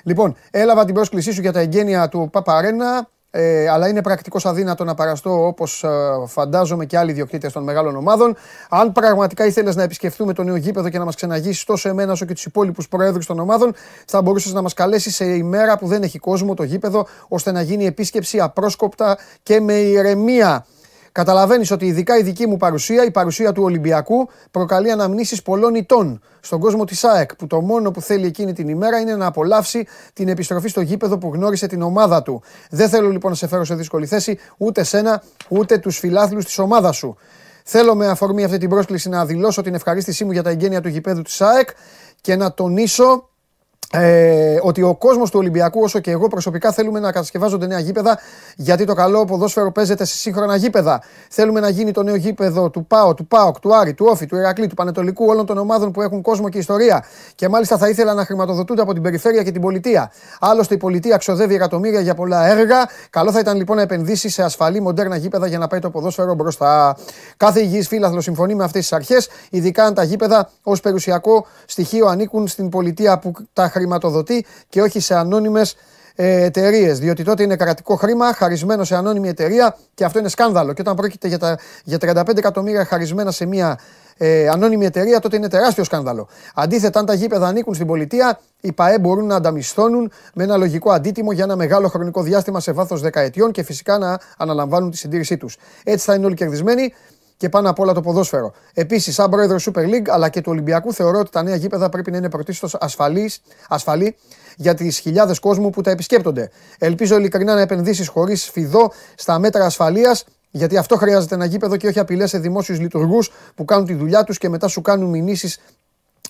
Λοιπόν, έλαβα την πρόσκλησή σου για τα εγγένεια του Παπαρένα, ε, αλλά είναι πρακτικώς αδύνατο να παραστώ όπως φαντάζομαι και άλλοι διοκτήτε των μεγάλων ομάδων. Αν πραγματικά ήθελες να επισκεφτούμε το νέο γήπεδο και να μας ξεναγήσει τόσο εμένα όσο και τους υπόλοιπους προέδρους των ομάδων, θα μπορούσες να μας καλέσεις σε ημέρα που δεν έχει κόσμο το γήπεδο, ώστε να γίνει επίσκεψη απρόσκοπτα και με ηρεμία. Καταλαβαίνεις ότι ειδικά η δική μου παρουσία, η παρουσία του Ολυμπιακού, προκαλεί αναμνήσεις πολλών ητών στον κόσμο της ΑΕΚ, που το μόνο που θέλει εκείνη την ημέρα είναι να απολαύσει την επιστροφή στο γήπεδο που γνώρισε την ομάδα του. Δεν θέλω λοιπόν να σε φέρω σε δύσκολη θέση ούτε σένα, ούτε τους φιλάθλους της ομάδας σου. Θέλω με αφορμή αυτή την πρόσκληση να δηλώσω την ευχαρίστησή μου για τα εγγένεια του γηπέδου της ΑΕΚ και να τονίσω ε, ότι ο κόσμος του Ολυμπιακού, όσο και εγώ προσωπικά, θέλουμε να κατασκευάζονται νέα γήπεδα, γιατί το καλό ποδόσφαιρο παίζεται σε σύγχρονα γήπεδα. Θέλουμε να γίνει το νέο γήπεδο του ΠΑΟ, του ΠΑΟΚ, του Άρη, του Όφη, του Ηρακλή, του Πανετολικού, όλων των ομάδων που έχουν κόσμο και ιστορία. Και μάλιστα θα ήθελα να χρηματοδοτούνται από την περιφέρεια και την πολιτεία. Άλλωστε, η πολιτεία ξοδεύει εκατομμύρια για πολλά έργα. Καλό θα ήταν λοιπόν να επενδύσει σε ασφαλή, μοντέρνα γήπεδα για να πάει το ποδόσφαιρο μπροστά. Κάθε υγιής φύλαθλο συμφωνεί με αυτές τις αρχές, ειδικά αν τα γήπεδα ως περιουσιακό στοιχείο ανήκουν στην πολιτεία που τα χρηματοδοτεί και όχι σε ανώνυμες εταιρείες. Διότι τότε είναι κρατικό χρήμα χαρισμένο σε ανώνυμη εταιρεία και αυτό είναι σκάνδαλο. Και όταν πρόκειται για, τα, για 35 εκατομμύρια χαρισμένα σε μια ε, ανώνυμη εταιρεία, τότε είναι τεράστιο σκάνδαλο. Αντίθετα, αν τα γήπεδα ανήκουν στην πολιτεία, οι ΠαΕ μπορούν να ανταμισθώνουν με ένα λογικό αντίτιμο για ένα μεγάλο χρονικό διάστημα σε βάθος δεκαετιών και φυσικά να αναλαμβάνουν τη συντήρησή τους. Έτσι θα είναι όλοι κερδισμένοι και πάνω απ' όλα το ποδόσφαιρο. Επίσης, σαν πρόεδρο Super League αλλά και του Ολυμπιακού, θεωρώ ότι τα νέα γήπεδα πρέπει να είναι πρωτίστως ασφαλή για τις χιλιάδες κόσμου που τα επισκέπτονται. Ελπίζω ειλικρινά να επενδύσεις χωρίς φιδό στα μέτρα ασφαλείας, γιατί αυτό χρειάζεται ένα γήπεδο και όχι απειλές σε δημόσιους λειτουργούς που κάνουν τη δουλειά τους και μετά σου κάνουν μηνύσεις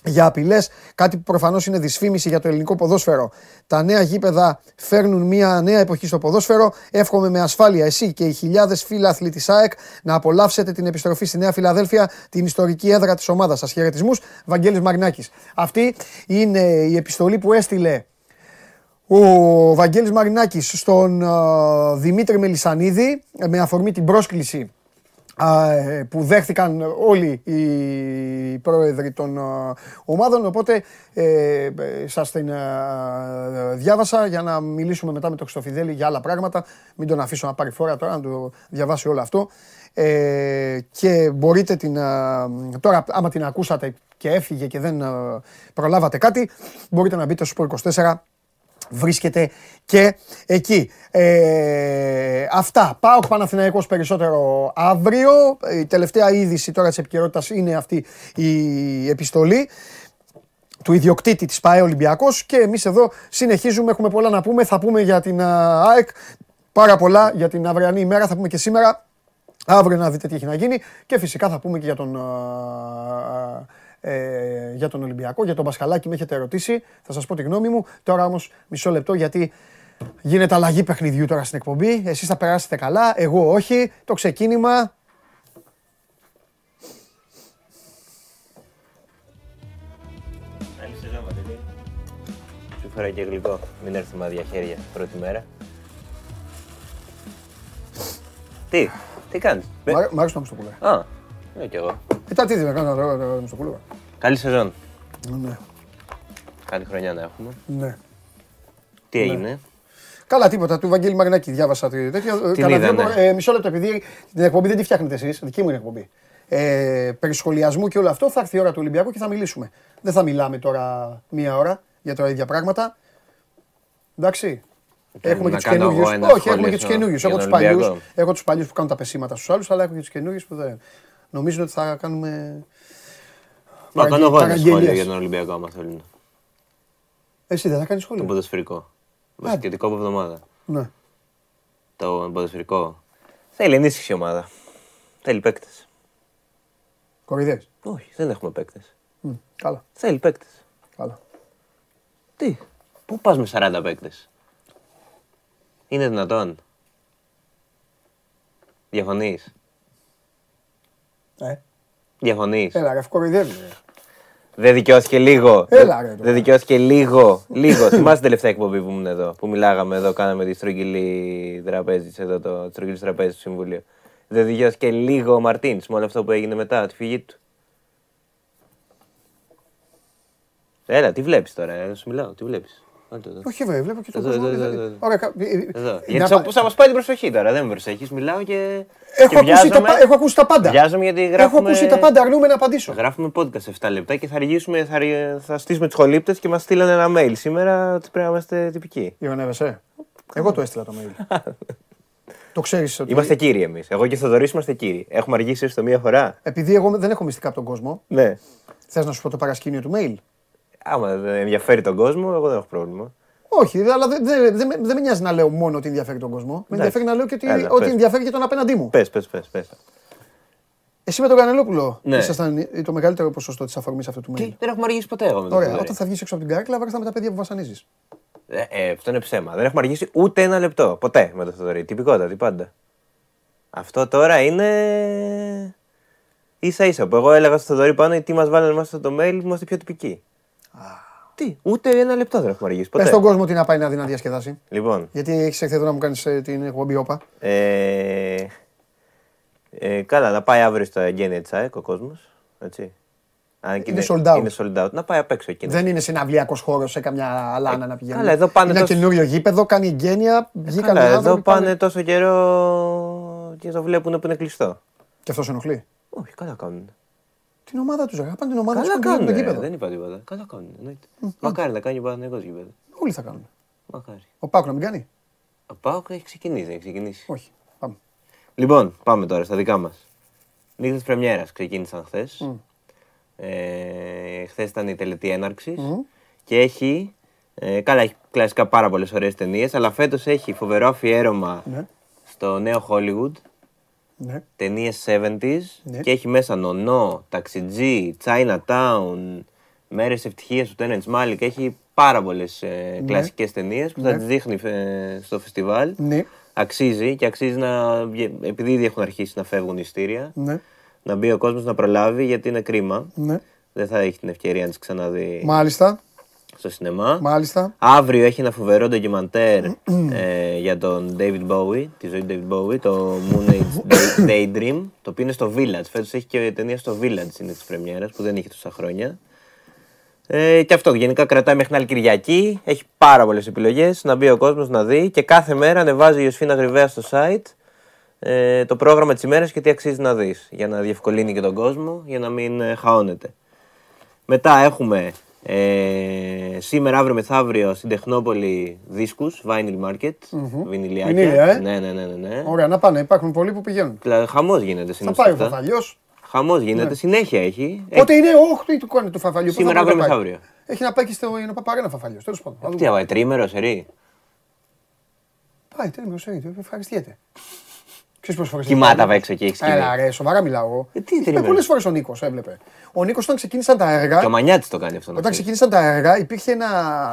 για απειλές. Κάτι που προφανώς είναι δυσφήμιση για το ελληνικό ποδόσφαιρο. Τα νέα γήπεδα φέρνουν μια νέα εποχή στο ποδόσφαιρο. Εύχομαι με ασφάλεια εσύ και οι χιλιάδες φίλαθλοι της ΑΕΚ να απολαύσετε την επιστροφή στη Νέα Φιλαδέλφια, την ιστορική έδρα της ομάδας σας. Χαιρετισμούς, Βαγγέλης Μαρινάκη. Αυτή είναι η επιστολή που έστειλε ο Βαγγέλης Μαρινάκης στον α, Δημήτρη Μελισανίδη με αφορμή την πρόσκληση α, ε, που δέχτηκαν όλοι οι πρόεδροι των α, ομάδων. Οπότε ε, ε, σας την α, διάβασα για να μιλήσουμε μετά με τον Χριστοφιδέλη για άλλα πράγματα. Μην τον αφήσω να πάρει φορά τώρα να το διαβάσει όλο αυτό. Ε, και μπορείτε την, α, τώρα άμα την ακούσατε και έφυγε και δεν α, προλάβατε κάτι μπορείτε να μπείτε στο Sport 24 βρίσκεται και εκεί. Ε, αυτά. Πάω Παναθηναϊκός περισσότερο αύριο. Η τελευταία είδηση τώρα της επικαιρότητας είναι αυτή η επιστολή του ιδιοκτήτη της ΠαΕ Ολυμπιακός και εμείς εδώ συνεχίζουμε, έχουμε πολλά να πούμε, θα πούμε για την α, ΑΕΚ, πάρα πολλά για την αυριανή ημέρα, θα πούμε και σήμερα, αύριο να δείτε τι έχει να γίνει και φυσικά θα πούμε και για τον α, ε, για τον Ολυμπιακό. Για τον Πασχαλάκη με έχετε ερωτήσει. Θα σας πω τη γνώμη μου. Τώρα όμως μισό λεπτό γιατί γίνεται αλλαγή παιχνιδιού τώρα στην εκπομπή. Εσείς θα περάσετε καλά, εγώ όχι. Το ξεκίνημα Καλή σεζόν, Μαντελή. Σου φέρα και γλυκό. Μην έρθει με άδεια χέρια πρώτη μέρα. Τι, τι κάνεις; Μ' αρ- μ' αρέσει το Μιστοπούλο. Α, ναι κι εγώ. Κοίτα τι δεν κάνω τώρα το Μιστοπούλο. Καλή σεζόν. Ναι, Καλή χρονιά να έχουμε. ναι. Τι έγινε; Καλά, τίποτα. Του Βαγγέλη Μαρινάκη διάβασα τη τέτοια. Ε, Την καλά, είδα, βλέπω, ναι. ε, μισό λεπτό, επειδή την εκπομπή δεν τη φτιάχνετε εσείς, δική μου είναι εκπομπή. Ε, περί σχολιασμού και όλο αυτό θα έρθει η ώρα του Ολυμπιακού και θα μιλήσουμε. Δεν θα μιλάμε τώρα μία ώρα για τα ίδια πράγματα. Εντάξει. Έχουμε και να τους κάνω καινούριου. εγώ ένα Όχι, σχόλιο έχουμε και τους στο- καινούριου. για Έχω τον τους παλιού Ολυμπιακό. έχω τους παλιούς που κάνουν τα πεσήματα στους άλλους, αλλά έχω και τους καινούριου που δεν. Νομίζω ότι θα κάνουμε. Να κάνω εγώ ένα παραγγελίες. σχόλιο για τον Ολυμπιακό, άμα θέλουν. Εσύ δεν θα κάνεις Το σχόλιο. ποδοσφαιρικό. Βασιλετικό από εβδομάδα. Ναι. Το ποδοσφαιρικό. Θέλει ενίσχυση η ομάδα. Θέλει παίκτες. Κορυδέ. Όχι, δεν έχουμε παίκτες. Καλά. Θέλει παίκτες. Καλά. Τι, πού πας με 40 παίκτες; Είναι δυνατόν; Διαφωνείς; Ε, Διαφωνείς; έλα, ρε, κοροϊδεύει. Δεν δικαιώθηκε λίγο; Έλα, ρε, τώρα. Δεν δικαιώθηκε λίγο; Λίγο. Θυμάσαι την τελευταία εκπομπή που ήμουν εδώ. Που μιλάγαμε εδώ, κάναμε τη στρογγυλή τραπέζι εδώ, το στρογγυλή τραπέζι στο Συμβούλιο. Δεν δικαιώθηκε λίγο ο Μαρτίν με όλο αυτό που έγινε μετά, τη φυγή του; Έλα, τι βλέπεις τώρα, ε, σου μιλάω, τι βλέπεις; Όχι, βέβαια, βλέπω και το Εδώ, κόσμο. εδώ, δηλαδή. εδώ, εδώ. Ωραία, κα- ε, ε, Εδώ. να Γιατί πα- θα, θα μας πάει την προσοχή τώρα, δεν με προσέχεις. Μιλάω και. Έχω και ακούσει, τα, βιάζομαι- πα- έχω ακούσει τα πάντα. Βιάζομαι γιατί Έχω γράφουμε. ακούσει τα πάντα, αρνούμε να απαντήσω. Γράφουμε podcast σε 7 λεπτά και θα αργήσουμε, θα, ρι- θα στήσουμε τους χολύπτε και μας στείλανε ένα mail. Σήμερα ότι πρέπει να είμαστε τυπικοί. Ηρωνεύεσαι. Εγώ το έστειλα το mail. το ξέρεις ότι. Είμαστε κύριοι εμείς. Εγώ και ο Θοδωρής είμαστε κύριοι. Έχουμε αργήσει έστω μία φορά. Επειδή εγώ δεν έχω μυστικά από τον κόσμο, Ναι. θες να σου πω το παρασκήνιο του mail; Άμα δεν ενδιαφέρει τον κόσμο, εγώ δεν έχω πρόβλημα. Όχι, δε- αλλά δεν δεν- δεν με- δεν με νοιάζει να λέω μόνο ότι ενδιαφέρει τον κόσμο. Με ενδιαφέρει να λέω και ότι, Έλα, ότι πες. ενδιαφέρει και τον απέναντί μου. Πες, πες, πες. Πες. Εσύ με τον Κανελόπουλο Ναι. ήσασταν το μεγαλύτερο ποσοστό της αφορμής αυτού του mail. Τι, δεν έχουμε αργήσει ποτέ εγώ με τον Ωραία, Θοδωρή. όταν θα βγεις έξω από την καρέκλα, βρέστε με τα παιδιά που βασανίζεις. Ε, ε, αυτό είναι ψέμα. Δεν έχουμε αργήσει ούτε ένα λεπτό. Ποτέ με τον Θοδωρή. Τυπικότατη πάντα. Αυτό τώρα είναι. σα ίσα που εγώ έλεγα στο Θοδωρή πάνω τι μας βάλανε μέσα στο mail, είμαστε πιο τυπικοί. Τι, ούτε ένα λεπτό δεν έχουμε αργήσει. Ποτέ. Πες στον κόσμο τι να πάει να δει να διασκεδάσει. Λοιπόν, Γιατί έχεις έρθει εδώ να μου κάνεις την εκπομπή όπα. ε, ε, καλά, να πάει αύριο στα εγγένεια τη ΑΕΚ ο κόσμος. Έτσι. Αν και Είναι sold out. Είναι sold out. Να πάει απ' έξω εκείνος. Δεν είναι συναυλιακός χώρος σε καμιά αλάνα να πηγαίνει. καλά, εδώ πάνε Είναι τόσο- καινούριο γήπεδο, κάνει εγγένεια. Βγήκαν Καλά, οι εδώ άνθρωποι, πάνε τόσο καιρό και το βλέπουν που είναι κλειστό. Και αυτός ενοχλεί. Όχι, καλά κάνουν. Την ομάδα τους, Πάνε την ομάδα τους Καλά και κάνουν το κάνουν. γήπεδο. Δεν είπα τίποτα. Καλά κάνουν. εννοείται. Μακάρι να κάνει ο Παναγενικό γήπεδο. Όλοι θα κάνουν. Μακάρι. Ο Πάκο να μην κάνει; Ο Πάοκ έχει ξεκινήσει. Έχει ξεκινήσει. Όχι. Πάμε. Λοιπόν, πάμε τώρα στα δικά μας. Νύχτε Πρεμιέρας ξεκίνησαν χθες. Ε, χθες ήταν η τελετή έναρξης. Και έχει. Ε, καλά, έχει κλασικά πάρα πολλές ωραίες ταινίες. Αλλά φέτος έχει φοβερό αφιέρωμα Ναι. στο νέο Hollywood. Ναι. ταινίες 70s Ναι. και έχει μέσα νονό, ταξιτζή, Chinatown, Μέρες Ευτυχίας του Τένετ Μάλικ έχει πάρα πολλές ε, Ναι. κλασικές ταινίες που θα τις δείχνει ε, στο φεστιβάλ. Ναι, Αξίζει και αξίζει να. επειδή ήδη έχουν αρχίσει να φεύγουν ειστήρια, ναι, να μπει ο κόσμος να προλάβει γιατί είναι κρίμα. ναι. Δεν θα έχει την ευκαιρία να τις ξαναδεί Μάλιστα, στο σινεμά. μάλιστα. Αύριο έχει ένα φοβερό ντοκιμαντέρ ε, για τον David Bowie, τη ζωή του David Bowie, το Moon Age Day- Daydream, το οποίο είναι στο Village. Φέτος έχει και ταινία στο Village είναι της πρεμιέρας, που δεν είχε τόσα χρόνια. Ε, και αυτό γενικά κρατάει μέχρι την άλλη Κυριακή. Έχει πάρα πολλές επιλογές να μπει ο κόσμος να δει και κάθε μέρα ανεβάζει η Ιωσφίνα Γρυβαία στο site ε, το πρόγραμμα της ημέρας και τι αξίζει να δεις για να διευκολύνει και τον κόσμο για να μην ε, χαώνεται. Μετά έχουμε ε, σήμερα, αύριο, μεθαύριο στην Τεχνόπολη δίσκους, Vinyl Market, βινιλιάκια. Βινίλια, ε. Ναι, ναι, ναι, ναι. ναι. Ωραία, να πάνε. Υπάρχουν πολλοί που πηγαίνουν. Πλα- Χαμός γίνεται Θα συνήθως πάει ο αυτά. Φαφαλιός. Χαμός γίνεται, συνέχεια έχει. Πότε είναι, όχι, τι του κάνει του Φαφαλιού. πού θα Σήμερα, μπορεί να αύριο, πάει. μεθαύριο. Έχει να πάει και στο είναι Παπαρένα Φαφαλιός. Τέλος πάντων. θα Τι δούμε. άβαε, τρίμερος, σερί. Πάει, τέλειο, σε ευχαριστιέται. Ξέρεις πόσες φορές Κοιμάται έχει απ' έξω και έχεις σκηνή. Έλα ρε, σοβαρά μιλάω εγώ. Ε, τι Είπε τρίμηνο. πολλές φορές ο Νίκος, έβλεπε. Ο Νίκος όταν ξεκίνησαν τα έργα, Και ο Μανιάτης το κάνει αυτό. να όταν ξέρεις. ξεκίνησαν τα έργα, υπήρχε ένα.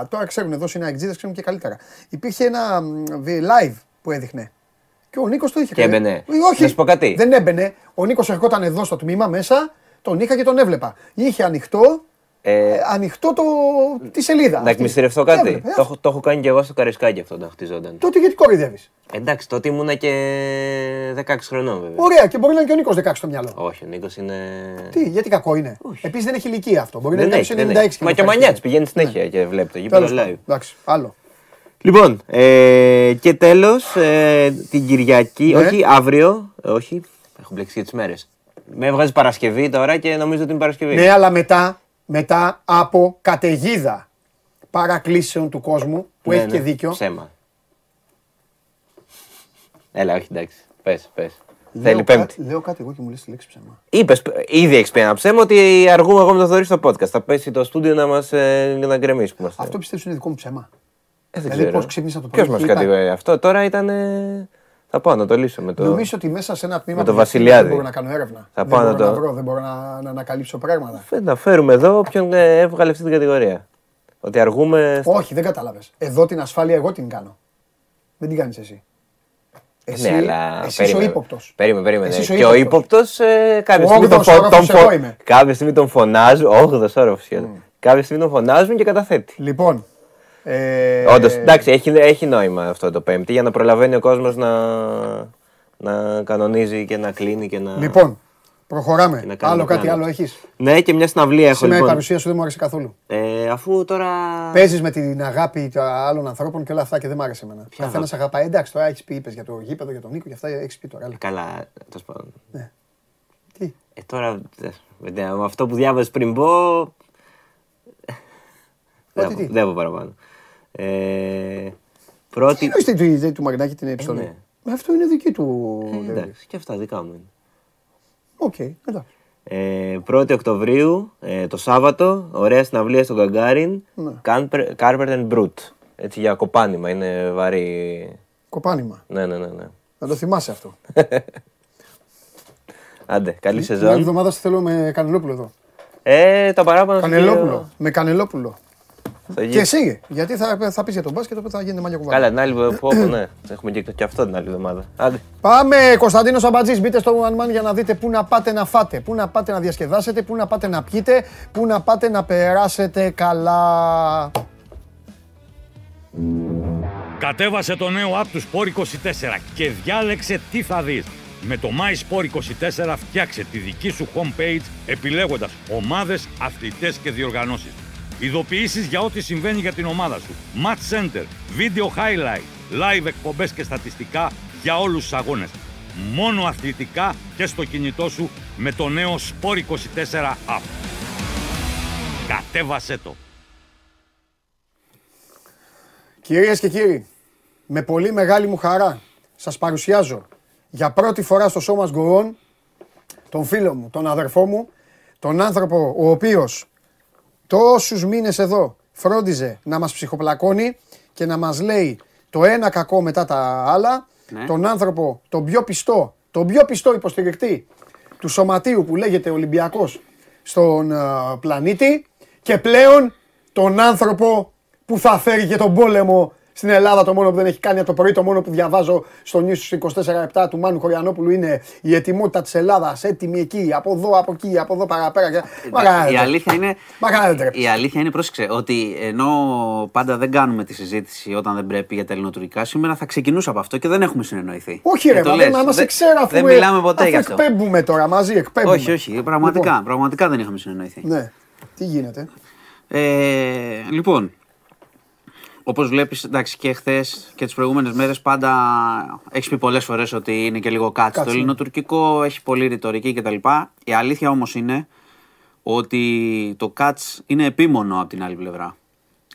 Τώρα ξέρουν εδώ είναι αεξίδε, ξέρουν και καλύτερα. Υπήρχε ένα μ, βι- live που έδειχνε. Και ο Νίκος το είχε Και κάνει. έμπαινε. Ε, Όχι, Να σου πω κάτι. δεν έμπαινε. Ο Νίκος ερχόταν εδώ στο τμήμα μέσα, τον είχα και τον έβλεπα. Είχε ανοιχτό, Ε, ε, ανοιχτό το, τη σελίδα. να αυτή. εκμυστηρευτώ κάτι. Έβλεπε, Το, έχω- το έχω κάνει και εγώ στο Καρισκάκι αυτό όταν χτιζόταν. Τότε γιατί κοροϊδεύεις; Εντάξει, τότε ήμουνα και 16 χρονών βέβαια. Ωραία, και μπορεί να είναι και ο Νίκος 16 στο μυαλό. Όχι, ο Νίκος είναι. Τι, γιατί κακό είναι; Επίσης δεν έχει ηλικία αυτό. Μπορεί να Δεν είναι έχει, κάποιος δεν 96 έχει. και Μα να και ο ευχαριστεί. Μανιάτης πηγαίνει συνέχεια και βλέπει το γήπεδο Τέλος πάντων. live. Εντάξει, άλλο. Λοιπόν, ε, και τέλος την Κυριακή, Ναι. όχι αύριο, ε, όχι, έχω μπλέξει και τις μέρες. Με έβγαζες Παρασκευή τώρα και νομίζω ότι είναι Παρασκευή. Ναι, αλλά μετά, μετά από καταιγίδα παρακλήσεων του κόσμου που Ναι, έχει ναι, και δίκιο. Ψέμα. Έλα, όχι εντάξει. Πες, πες. Λέω Θέλει κάτι- Πέμπτη. Λέω κάτι εγώ και μου λες τη λέξη ψέμα. Είπες, ήδη έχεις πει ένα ψέμα ότι αργούμε εγώ με το Θοδωρή στο podcast. Θα πέσει το στούντιο να μας ε, να γκρεμίσουμε. Αυτό πιστεύεις είναι δικό μου ψέμα. ε, δεν δηλαδή, ξέρω. πώς ξύπνησα το πρωί Ποιο μας και είπα- κατηγορεί αυτό; Τώρα ήταν. ε, Θα πάω να το λύσω με το. Νομίζω ότι μέσα σε ένα τμήμα με το που Βασιλιάδη. δεν μπορώ να κάνω έρευνα. Θα δεν πάω μπορώ να το- βρω, δεν μπορώ να, να ανακαλύψω πράγματα. Φε- Να φέρουμε εδώ όποιον ε, έβγαλε αυτή την κατηγορία. Ότι αργούμε. στο- Όχι, δεν κατάλαβες. Εδώ την ασφάλεια εγώ την κάνω. Δεν την κάνεις εσύ. Εσύ, ναι, αλλά. εσύ είσαι ο περίμενε. ύποπτος. Περίμενε, περίμενε. Εσύ είσαι ο και ο ύποπτος. ύποπτος ε, κάποια, Ο στιγμή τον, όγδοος φω- όροφος τον εγώ φω- είμαι. κάποια στιγμή τον φωνάζουν. Όγδοο όροφο σχεδόν. Κάποια στιγμή τον φωνάζουν και καταθέτει. Λοιπόν. Ε, Όντως, εντάξει, έχει, έχει νόημα αυτό το Πέμπτη για να προλαβαίνει ο κόσμος να, να κανονίζει και να κλείνει και να. Λοιπόν, προχωράμε. να κάνουμε Άλλο κάτι πλάνα. άλλο έχεις; Ναι, και μια συναυλία έχω Σήμερα η λοιπόν. παρουσία σου δεν μου άρεσε καθόλου. Ε, αφού τώρα. Παίζεις με την αγάπη των άλλων ανθρώπων και όλα αυτά και δεν μ' άρεσε εμένα. Ποια Καθένας αγαπάει. Εντάξει, τώρα έχεις πει, είπες για το γήπεδο, για τον Νίκο και αυτά έχεις πει τώρα. Έλα. Καλά, τέλος πάντων. Τι; Ε, τώρα, ε, με αυτό που διάβασε πριν πω. Δεν Ότι θα τι; πω- δεν θα πω παραπάνω. Ε, Τι πρώτη. εννοείς τη- τη- τη- του Μαρινάκη την επιστολή. ναι. Μα Αυτό είναι δική του. Ε, David. εντάξει, και αυτά δικά μου είναι. Οκ, εντάξει. Ε, 1η Οκτωβρίου, ε, το Σάββατο, ωραία συναυλία στον Gagarin, Ναι. Carpenter Brut. Έτσι για κοπάνημα, είναι βαρύ. Κοπάνημα. Ναι, ναι, ναι. ναι. Να το θυμάσαι αυτό. Άντε, καλή Την άλλη σεζόν. εβδομάδα σε θέλω με Κανελόπουλο εδώ. Ε, τα παράπονα στο Κανελόπουλο. Με Κανελόπουλο. Στο γη- Και εσύ, γιατί θα, θα πεις για τον μπάσκετ, οπότε θα γίνει μάλια κουβέντα. Καλά, την άλλη εβδομάδα. ναι, έχουμε και, και αυτό την άλλη εβδομάδα. Άντε. Πάμε, Κωνσταντίνος Αμπατζής. Μπείτε στο One Man για να δείτε πού να πάτε να φάτε, πού να πάτε να διασκεδάσετε, πού να πάτε να πιείτε, πού να πάτε να περάσετε καλά. Κατέβασε το νέο app του Sport 24 και διάλεξε τι θα δεις. Με το MySport24 φτιάξε τη δική σου homepage επιλέγοντας ομάδες, αθλητές και διοργανώσεις. Ειδοποιήσεις για ό,τι συμβαίνει για την ομάδα σου. Match Center, Video Highlight, Live εκπομπές και στατιστικά για όλους τους αγώνες. Μόνο αθλητικά και στο κινητό σου με το νέο Sport24 app. Κατέβασέ το! Κυρίες και κύριοι, με πολύ μεγάλη μου χαρά σας παρουσιάζω για πρώτη φορά στο Show Must Go On τον φίλο μου, τον αδερφό μου, τον άνθρωπο ο οποίος τόσους μήνες εδώ φρόντιζε να μας ψυχοπλακώνει και να μας λέει το ένα κακό μετά τα άλλα, τον άνθρωπο τον πιο πιστό, τον πιο πιστό υποστηρικτή του σωματείου που λέγεται Ολυμπιακός στον ε, πλανήτη και πλέον τον άνθρωπο που θα φέρει και τον πόλεμο στην Ελλάδα. Το μόνο που δεν έχει κάνει από το πρωί, το μόνο που διαβάζω στο νιου στους 24-7 του Μάνου Χωριανόπουλου είναι η ετοιμότητα της Ελλάδας, έτοιμη εκεί, από εδώ, από εκεί, από εδώ παραπέρα. Η αλήθεια είναι, Μακάρι δεν τρέπεις. η αλήθεια είναι, πρόσεξε, ότι ενώ πάντα δεν κάνουμε τη συζήτηση όταν δεν πρέπει για τα ελληνοτουρκικά, σήμερα θα ξεκινούσα από αυτό και δεν έχουμε συνεννοηθεί. Όχι Ε, ρε, το μα λες. δεν να είμαστε Δεν- ξέρα αφού Δεν ε, μιλάμε ποτέ αφού γι' αυτό. εκπέμπουμε τώρα μαζί, εκπέμπουμε. Όχι, όχι, πραγματικά, Λοιπόν, πραγματικά δεν είχαμε συνεννοηθεί. ναι, τι γίνεται; Ε, λοιπόν, όπως βλέπεις, εντάξει, και χθες και τις προηγούμενες μέρες πάντα έχεις πει πολλές φορές ότι είναι και λίγο κάτι. Το Κάτσε. ελληνοτουρκικό έχει πολύ ρητορική κτλ. Η αλήθεια όμως είναι ότι το κάτς είναι επίμονο από την άλλη πλευρά.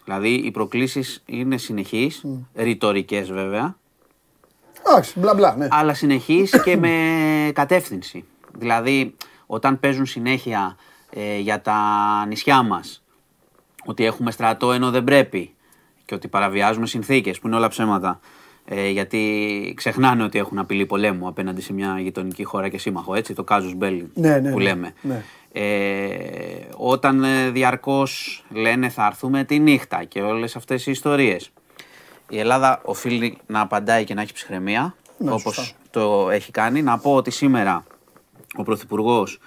Δηλαδή οι προκλήσεις είναι συνεχείς, ρητορικές βέβαια, Εντάξει, μπλα μπλα, ναι. αλλά συνεχής και με κατεύθυνση. Δηλαδή, όταν παίζουν συνέχεια ε, για τα νησιά μας, ότι έχουμε στρατό ενώ δεν πρέπει και ότι παραβιάζουμε συνθήκες, που είναι όλα ψέματα, ε, γιατί ξεχνάνε ότι έχουν απειλή πολέμου απέναντι σε μια γειτονική χώρα και σύμμαχο, έτσι, το Κάζους Μπέλ Ναι, ναι, που ναι, λέμε. ναι. Ε, όταν ε, διαρκώς λένε θα έρθουμε τη νύχτα και όλες αυτές οι ιστορίες. Η Ελλάδα οφείλει να απαντάει και να έχει ψυχραιμία, Ναι, όπως σωστά. το έχει κάνει. Να πω ότι σήμερα ο Πρωθυπουργός,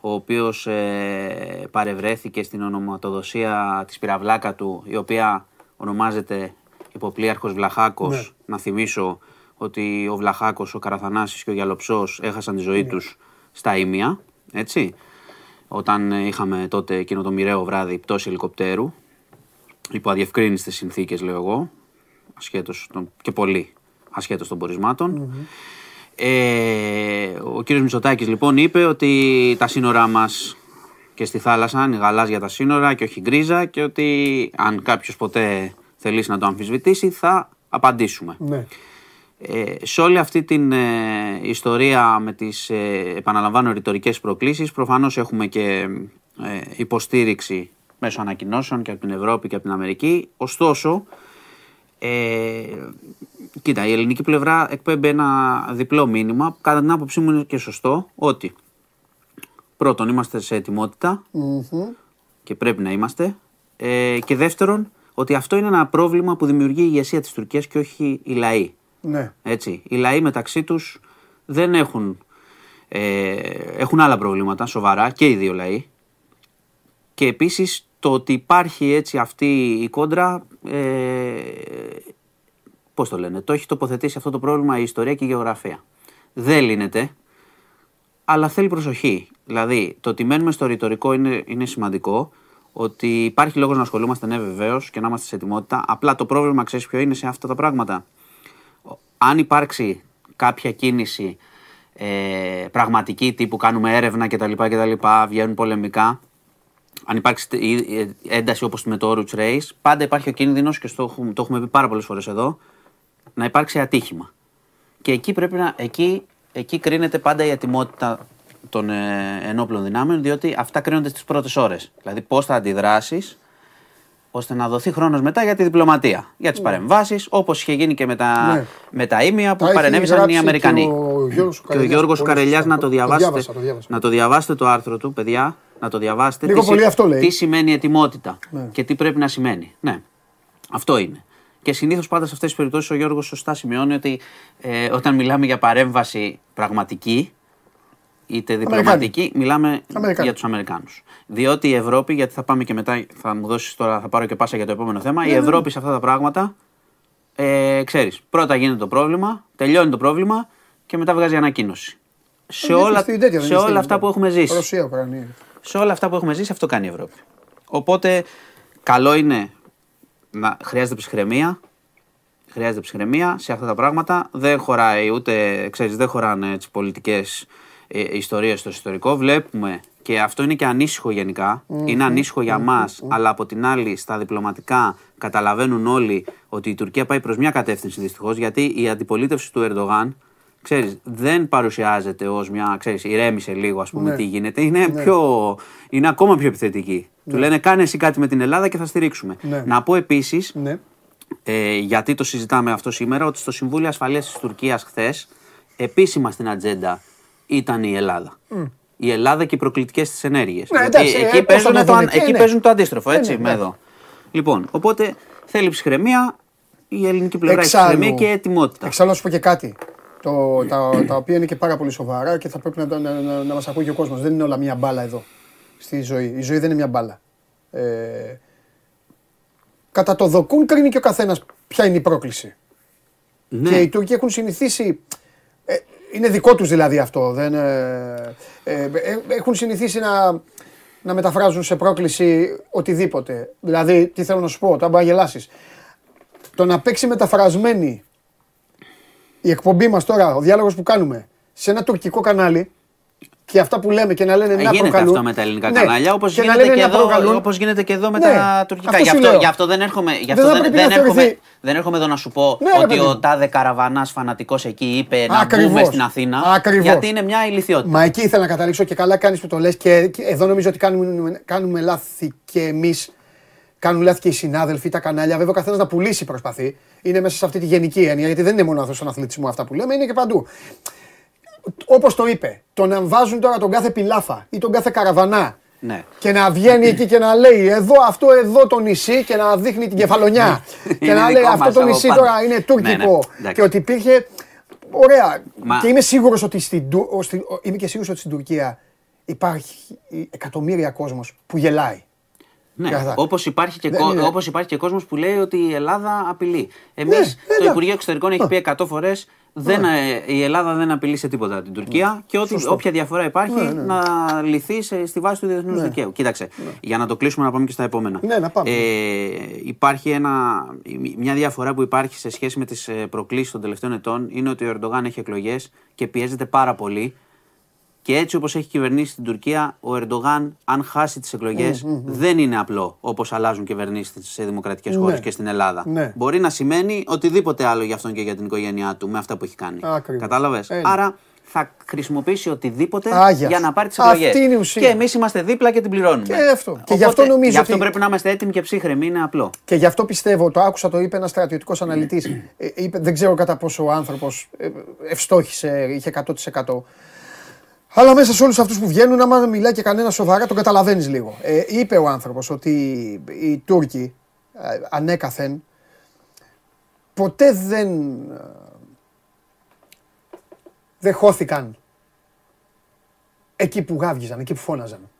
ο οποίος ε, παρευρέθηκε στην ονοματοδοσία της πυραυλάκα του, η οποία ονομάζεται υποπλήρχος Βλαχάκος. Ναι. Να θυμίσω ότι ο Βλαχάκος, ο Καραθανάσης και ο Γιαλοψός έχασαν τη ζωή Ναι. τους στα Ήμια, έτσι. Όταν ε, είχαμε τότε εκείνο το μοιραίο βράδυ πτώση ελικοπτέρου, υπό αδιευκρίνηστες συνθήκες λέω εγώ, ασχέτως των, και πολύ ασχέτως των πορισμάτων. Ε, ο κύριος Μητσοτάκης λοιπόν είπε ότι τα σύνορά μας και στη θάλασσα είναι γαλάζια τα σύνορα και όχι γκρίζα και ότι αν κάποιος ποτέ θελήσει να το αμφισβητήσει θα απαντήσουμε. ναι. Ε, σε όλη αυτή την ε, ιστορία με τις ε, επαναλαμβάνω ρητορικές προκλήσεις προφανώς έχουμε και ε, υποστήριξη μέσω ανακοινώσεων και από την Ευρώπη και από την Αμερική ωστόσο ε, κοίτα η ελληνική πλευρά εκπέμπει ένα διπλό μήνυμα που κατά την άποψή μου είναι και σωστό ότι πρώτον είμαστε σε ετοιμότητα και πρέπει να είμαστε ε, και δεύτερον ότι αυτό είναι ένα πρόβλημα που δημιουργεί η ηγεσία της Τουρκίας και όχι οι λαοί. ναι. Έτσι. Οι λαοί μεταξύ τους δεν έχουν, ε, έχουν άλλα προβλήματα σοβαρά και οι δύο λαοί. Και επίσης το ότι υπάρχει έτσι αυτή η κόντρα, ε, πώς το λένε, το έχει τοποθετήσει αυτό το πρόβλημα η ιστορία και η γεωγραφία. Δεν λύνεται, αλλά θέλει προσοχή. Δηλαδή, το ότι μένουμε στο ρητορικό είναι, είναι σημαντικό. Ότι υπάρχει λόγος να ασχολούμαστε, ναι, βεβαίως, και να είμαστε σε ετοιμότητα. Απλά το πρόβλημα, ξέρεις ποιο είναι σε αυτά τα πράγματα. Αν υπάρξει κάποια κίνηση ε, πραγματική τύπου κάνουμε έρευνα κτλ. κτλ βγαίνουν πολεμικά. Αν υπάρξει τε- η- η ένταση όπως με το Oruch Race, πάντα υπάρχει ο κίνδυνος και στο, έχουμε- το έχουμε πει πάρα πολλές φορές εδώ, να υπάρξει ατύχημα. Και εκεί πρέπει να. Εκεί, εκεί κρίνεται πάντα η ετοιμότητα των ε, ενόπλων δυνάμεων, διότι αυτά κρίνονται στις πρώτες ώρες. Δηλαδή, πώς θα αντιδράσεις ώστε να δοθεί χρόνος μετά για τη διπλωματία. Για τις παρεμβάσεις, όπως είχε γίνει και με τα, Ναι. με τα ίμια που Τα έχει παρενέβησαν οι γράψει Αμερικανοί. και ο Γιώργος ο Και ο Καρελιάς, Γιώργος πολύ Καρελιάς σωστά. να το Το διαβάσετε. διάβασα, το διάβασα. Να το διαβάσετε το άρθρο του, παιδιά. Να το διαβάσετε. Λίγο τι, πολύ αυτό λέει. τι σημαίνει ετοιμότητα Ναι. και τι πρέπει να σημαίνει. Ναι, αυτό είναι. Και συνήθως πάντα σε αυτές τις περιπτώσεις ο Γιώργος σωστά σημειώνει ότι ε, όταν μιλάμε για παρέμβαση πραγματική, είτε διπλωματική, μιλάμε Αμερικάνοι. για τους Αμερικάνους. Διότι η Ευρώπη, γιατί θα πάμε και μετά, θα μου δώσεις τώρα, θα πάρω και πάσα για το επόμενο θέμα. Ναι, η Ευρώπη σε αυτά τα πράγματα, ε, ξέρεις, πρώτα γίνεται το πρόβλημα, τελειώνει το πρόβλημα και μετά βγάζει ανακοίνωση. Σε Είναι όλα, στην τέτοια, δεν σε είναι όλα στην- αυτά που έχουμε ζήσει. Ρωσία, Ουκρανία. Σε όλα αυτά που έχουμε ζήσει, αυτό κάνει η Ευρώπη. Οπότε, καλό είναι να χρειάζεται ψυχραιμία. Χρειάζεται ψυχραιμία σε αυτά τα πράγματα. Δεν χωράει ούτε, ξέρεις, δεν χωράνε έτσι πολιτικές ε, ιστορίες στο ιστορικό. Βλέπουμε και αυτό είναι και ανήσυχο γενικά. Είναι ανήσυχο για μας, αλλά από την άλλη στα διπλωματικά καταλαβαίνουν όλοι ότι η Τουρκία πάει προς μια κατεύθυνση δυστυχώς, γιατί η αντιπολίτευση του Ερντογάν ξέρεις, δεν παρουσιάζεται ως μια, ξέρεις, ηρέμησε λίγο ας πούμε Ναι. τι γίνεται, είναι, πιο, είναι ακόμα πιο επιθετική. Του λένε κάνε εσύ κάτι με την Ελλάδα και θα στηρίξουμε. Ναι. Να πω επίσης, Ναι. ε, γιατί το συζητάμε αυτό σήμερα, ότι στο Συμβούλιο Ασφαλείας της Τουρκίας χθες, επίσημα στην ατζέντα ήταν η Ελλάδα. η Ελλάδα και οι προκλητικές της ενέργειες. Ναι, εντάξει, ε, εκεί, πώς παίζουν θα το το, δουν αν- εκεί, εκεί ναι. παίζουν το αντίστροφο, Ναι, έτσι, ναι, με ναι. εδώ. Λοιπόν, οπότε θέλει ψυχραιμία, η ελληνική πλευρά έχει Εξάλλου- ψυχραιμία και ετοιμότητα. Εξάλλου να σου πω και κάτι. Το, τα, τα οποία είναι και πάρα πολύ σοβαρά και θα πρέπει να, το- να, να, να μας ακούει και ο κόσμος. Δεν είναι όλα μία μπάλα εδώ στη ζωή. Η ζωή δεν είναι μία μπάλα. Ε, κατά το δοκούν κρίνει και ο καθένας ποια είναι η πρόκληση. Ναι. Και οι Τούρκοι έχουν συνηθίσει. ε, είναι δικό τους δηλαδή αυτό. Δεν, ε, ε, ε, έχουν συνηθίσει να, να μεταφράζουν σε πρόκληση οτιδήποτε. Δηλαδή, τι θέλω να σου πω, τώρα μπορεί να γελάσεις. Το να παίξει μεταφρασμένη η εκπομπή μας τώρα, ο διάλογος που κάνουμε, σε ένα τουρκικό κανάλι και αυτά που λέμε και να λένε Ε, να γίνεται προκαλούν. αυτό με τα ελληνικά Ναι, κανάλια, όπως και να γίνεται, λένε και να εδώ, προκαλούν. όπως γίνεται και εδώ με Ναι, τα τουρκικά. αυτό Γι' σου αυτό, λέω. γι' αυτό δεν έρχομαι, γι' Δεν αυτό θα δεν, πρέπει δεν, να έρχομαι, θεωρηθεί- δεν έρχομαι εδώ να σου πω Ναι, ρε ότι παιδί ο μου. τάδε καραβανάς φανατικός εκεί είπε να Ακριβώς. μπούμε στην Αθήνα. Ακριβώς. Γιατί είναι μια ηλικιότητα. Μα εκεί ήθελα να καταλήξω και καλά κάνεις που το λες και, και εδώ νομίζω ότι κάνουμε, κάνουμε λάθη και εμείς. Κάνουν λάθη και οι συνάδελφοι, τα κανάλια. Βέβαια, ο καθένας να πουλήσει προσπαθεί. Είναι μέσα σε αυτή τη γενική έννοια, γιατί δεν είναι μόνο αυτός στον αθλητισμό αυτά που λέμε, είναι και παντού. Όπως το είπε, το να βάζουν τώρα τον κάθε πιλάφα ή τον κάθε καραβανά Ναι. και να βγαίνει εκεί και να λέει εδώ, αυτό εδώ το νησί και να δείχνει την κεφαλονιά. και Είναι να δικό λέει αυτό μας το από νησί πάντα. τώρα είναι τουρκικό. Ναι, ναι, εντάξει. και ότι υπήρχε. Ωραία. Μα- Και είμαι σίγουρος ότι στην, Του- ο- στη- ο- είμαι και σίγουρος ότι στην Τουρκία υπάρχει εκατομμύρια κόσμος που γελάει. Ναι, Καθαρά. όπως υπάρχει, και Δεν κο- είναι- όπως υπάρχει και κόσμος που λέει ότι η Ελλάδα απειλεί. Εμείς, Ναι, το εντάξει. Υπουργείο Εξωτερικών έχει πει 100 φορές δεν, ε, η Ελλάδα δεν απειλεί σε τίποτα την Τουρκία και ότι όποια διαφορά υπάρχει Ναι, ναι. να λυθεί σε- στη βάση του διεθνούς δικαίου. Κοίταξε, για να το κλείσουμε να πάμε και στα επόμενα. Ναι, να πάμε. Ε, υπάρχει ένα, μια διαφορά που υπάρχει σε σχέση με τις προκλήσεις των τελευταίων ετών είναι ότι ο Ερντογάν έχει εκλογές και πιέζεται πάρα πολύ και έτσι όπως έχει κυβερνήσει την Τουρκία, ο Ερντογάν, αν χάσει τις εκλογές, δεν είναι απλό όπως αλλάζουν κυβερνήσεις σε δημοκρατικές χώρες Ναι. και στην Ελλάδα. Ναι. Μπορεί να σημαίνει οτιδήποτε άλλο για αυτόν και για την οικογένειά του με αυτά που έχει κάνει. Ακριβώς. Κατάλαβες; Ε, ναι. Άρα θα χρησιμοποιήσει οτιδήποτε Άγιας για σου. να πάρει τις Αυτή εκλογές. είναι η ουσία. Και εμείς είμαστε δίπλα και την πληρώνουμε. Και αυτό. Και γι' αυτό νομίζω γι' αυτό ότι- πρέπει να είμαστε έτοιμοι και ψύχρεμοι, είναι απλό. Και γι' αυτό πιστεύω, το άκουσα, το είπε ένας στρατιωτικός αναλυτής. δεν ξέρω κατά πόσο ο άνθρωπος ευστόχησε, είχε 100%. Αλλά μέσα σε όλους αυτούς που βγαίνουν, άμα μιλάει και κανένα σοβαρά, τον καταλαβαίνεις λίγο. Ε, είπε ο άνθρωπος ότι οι Τούρκοι ε, ανέκαθεν ποτέ δεν. ε, δεν χώθηκαν εκεί που γάβγιζαν, εκεί που φώναζαν.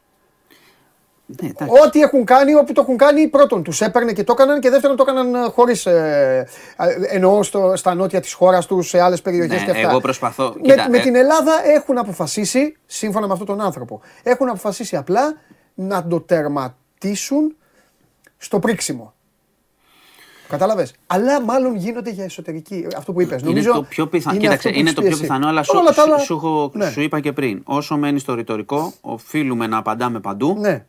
Ναι, εντάξει. Ό,τι έχουν κάνει, όπου το έχουν κάνει, πρώτον τους έπαιρνε και το έκαναν και δεύτερον το έκαναν χωρίς. Ε, ε, εννοώ στο, στα νότια της χώρας τους, σε άλλες περιοχές Ναι, και αυτά. εγώ προσπαθώ- Με, κοίτα, με ε- την Ελλάδα έχουν αποφασίσει, σύμφωνα με αυτόν τον άνθρωπο, έχουν αποφασίσει απλά να το τερματίσουν στο πρίξιμο. Κατάλαβες; Αλλά μάλλον γίνονται για εσωτερική. Αυτό που είπες. Είναι το πιο πιθανό. Κοίταξε, είναι το πιο πιθανό, αλλά σου, Όλα τα σου, άλλα- σου έχω- Ναι. σου είπα και πριν. Όσο μένει στο ρητορικό, οφείλουμε να απαντάμε παντού Ναι.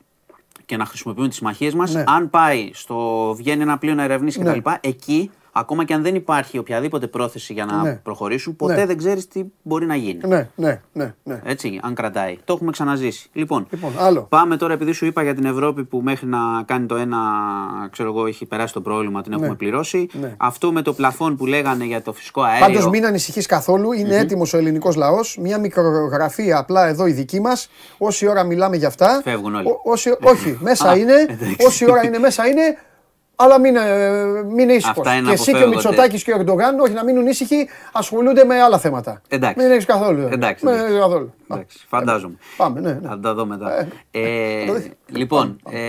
Και να χρησιμοποιούμε τις συμμαχίες μας. Ναι. Αν πάει στο βγαίνει ένα πλοίο να ερευνήσει Ναι. κτλ. Εκεί, ακόμα και αν δεν υπάρχει οποιαδήποτε πρόθεση για να Ναι. προχωρήσουν, ποτέ Ναι. δεν ξέρεις τι μπορεί να γίνει. Ναι, ναι, ναι. ναι. Έτσι, αν κρατάει. Το έχουμε ξαναζήσει. Λοιπόν, Λοιπόν, άλλο. πάμε τώρα επειδή σου είπα για την Ευρώπη που μέχρι να κάνει το ένα, ξέρω εγώ, έχει περάσει το πρόβλημα, την έχουμε πληρώσει. Ναι. Αυτό με το πλαφόν που λέγανε για το φυσικό αέριο. Πάντως μην ανησυχείς καθόλου. Είναι έτοιμος ο ελληνικός λαός. Μια μικρογραφία απλά εδώ η δική μας. Όση ώρα μιλάμε για αυτά. Φεύγουν όλοι. Ό- όση- όχι, μέσα Α, είναι. εντάξει. Όση ώρα είναι μέσα είναι. Αλλά μην, ε, μην ήσυχος. Αυτά είναι Και εσύ και ο αποφεύγονται. Μητσοτάκης και ο Ερντογάν, όχι να μείνουν ήσυχοι, ασχολούνται με άλλα θέματα. Εντάξει. Μην έχεις καθόλου. Εντάξει, Μην εντάξει. έχεις καθόλου. Εντάξει, φαντάζομαι. Πάμε, ναι. ναι. Θα τα δω μετά. Ε, Ε, θα το δεις. λοιπόν, ε,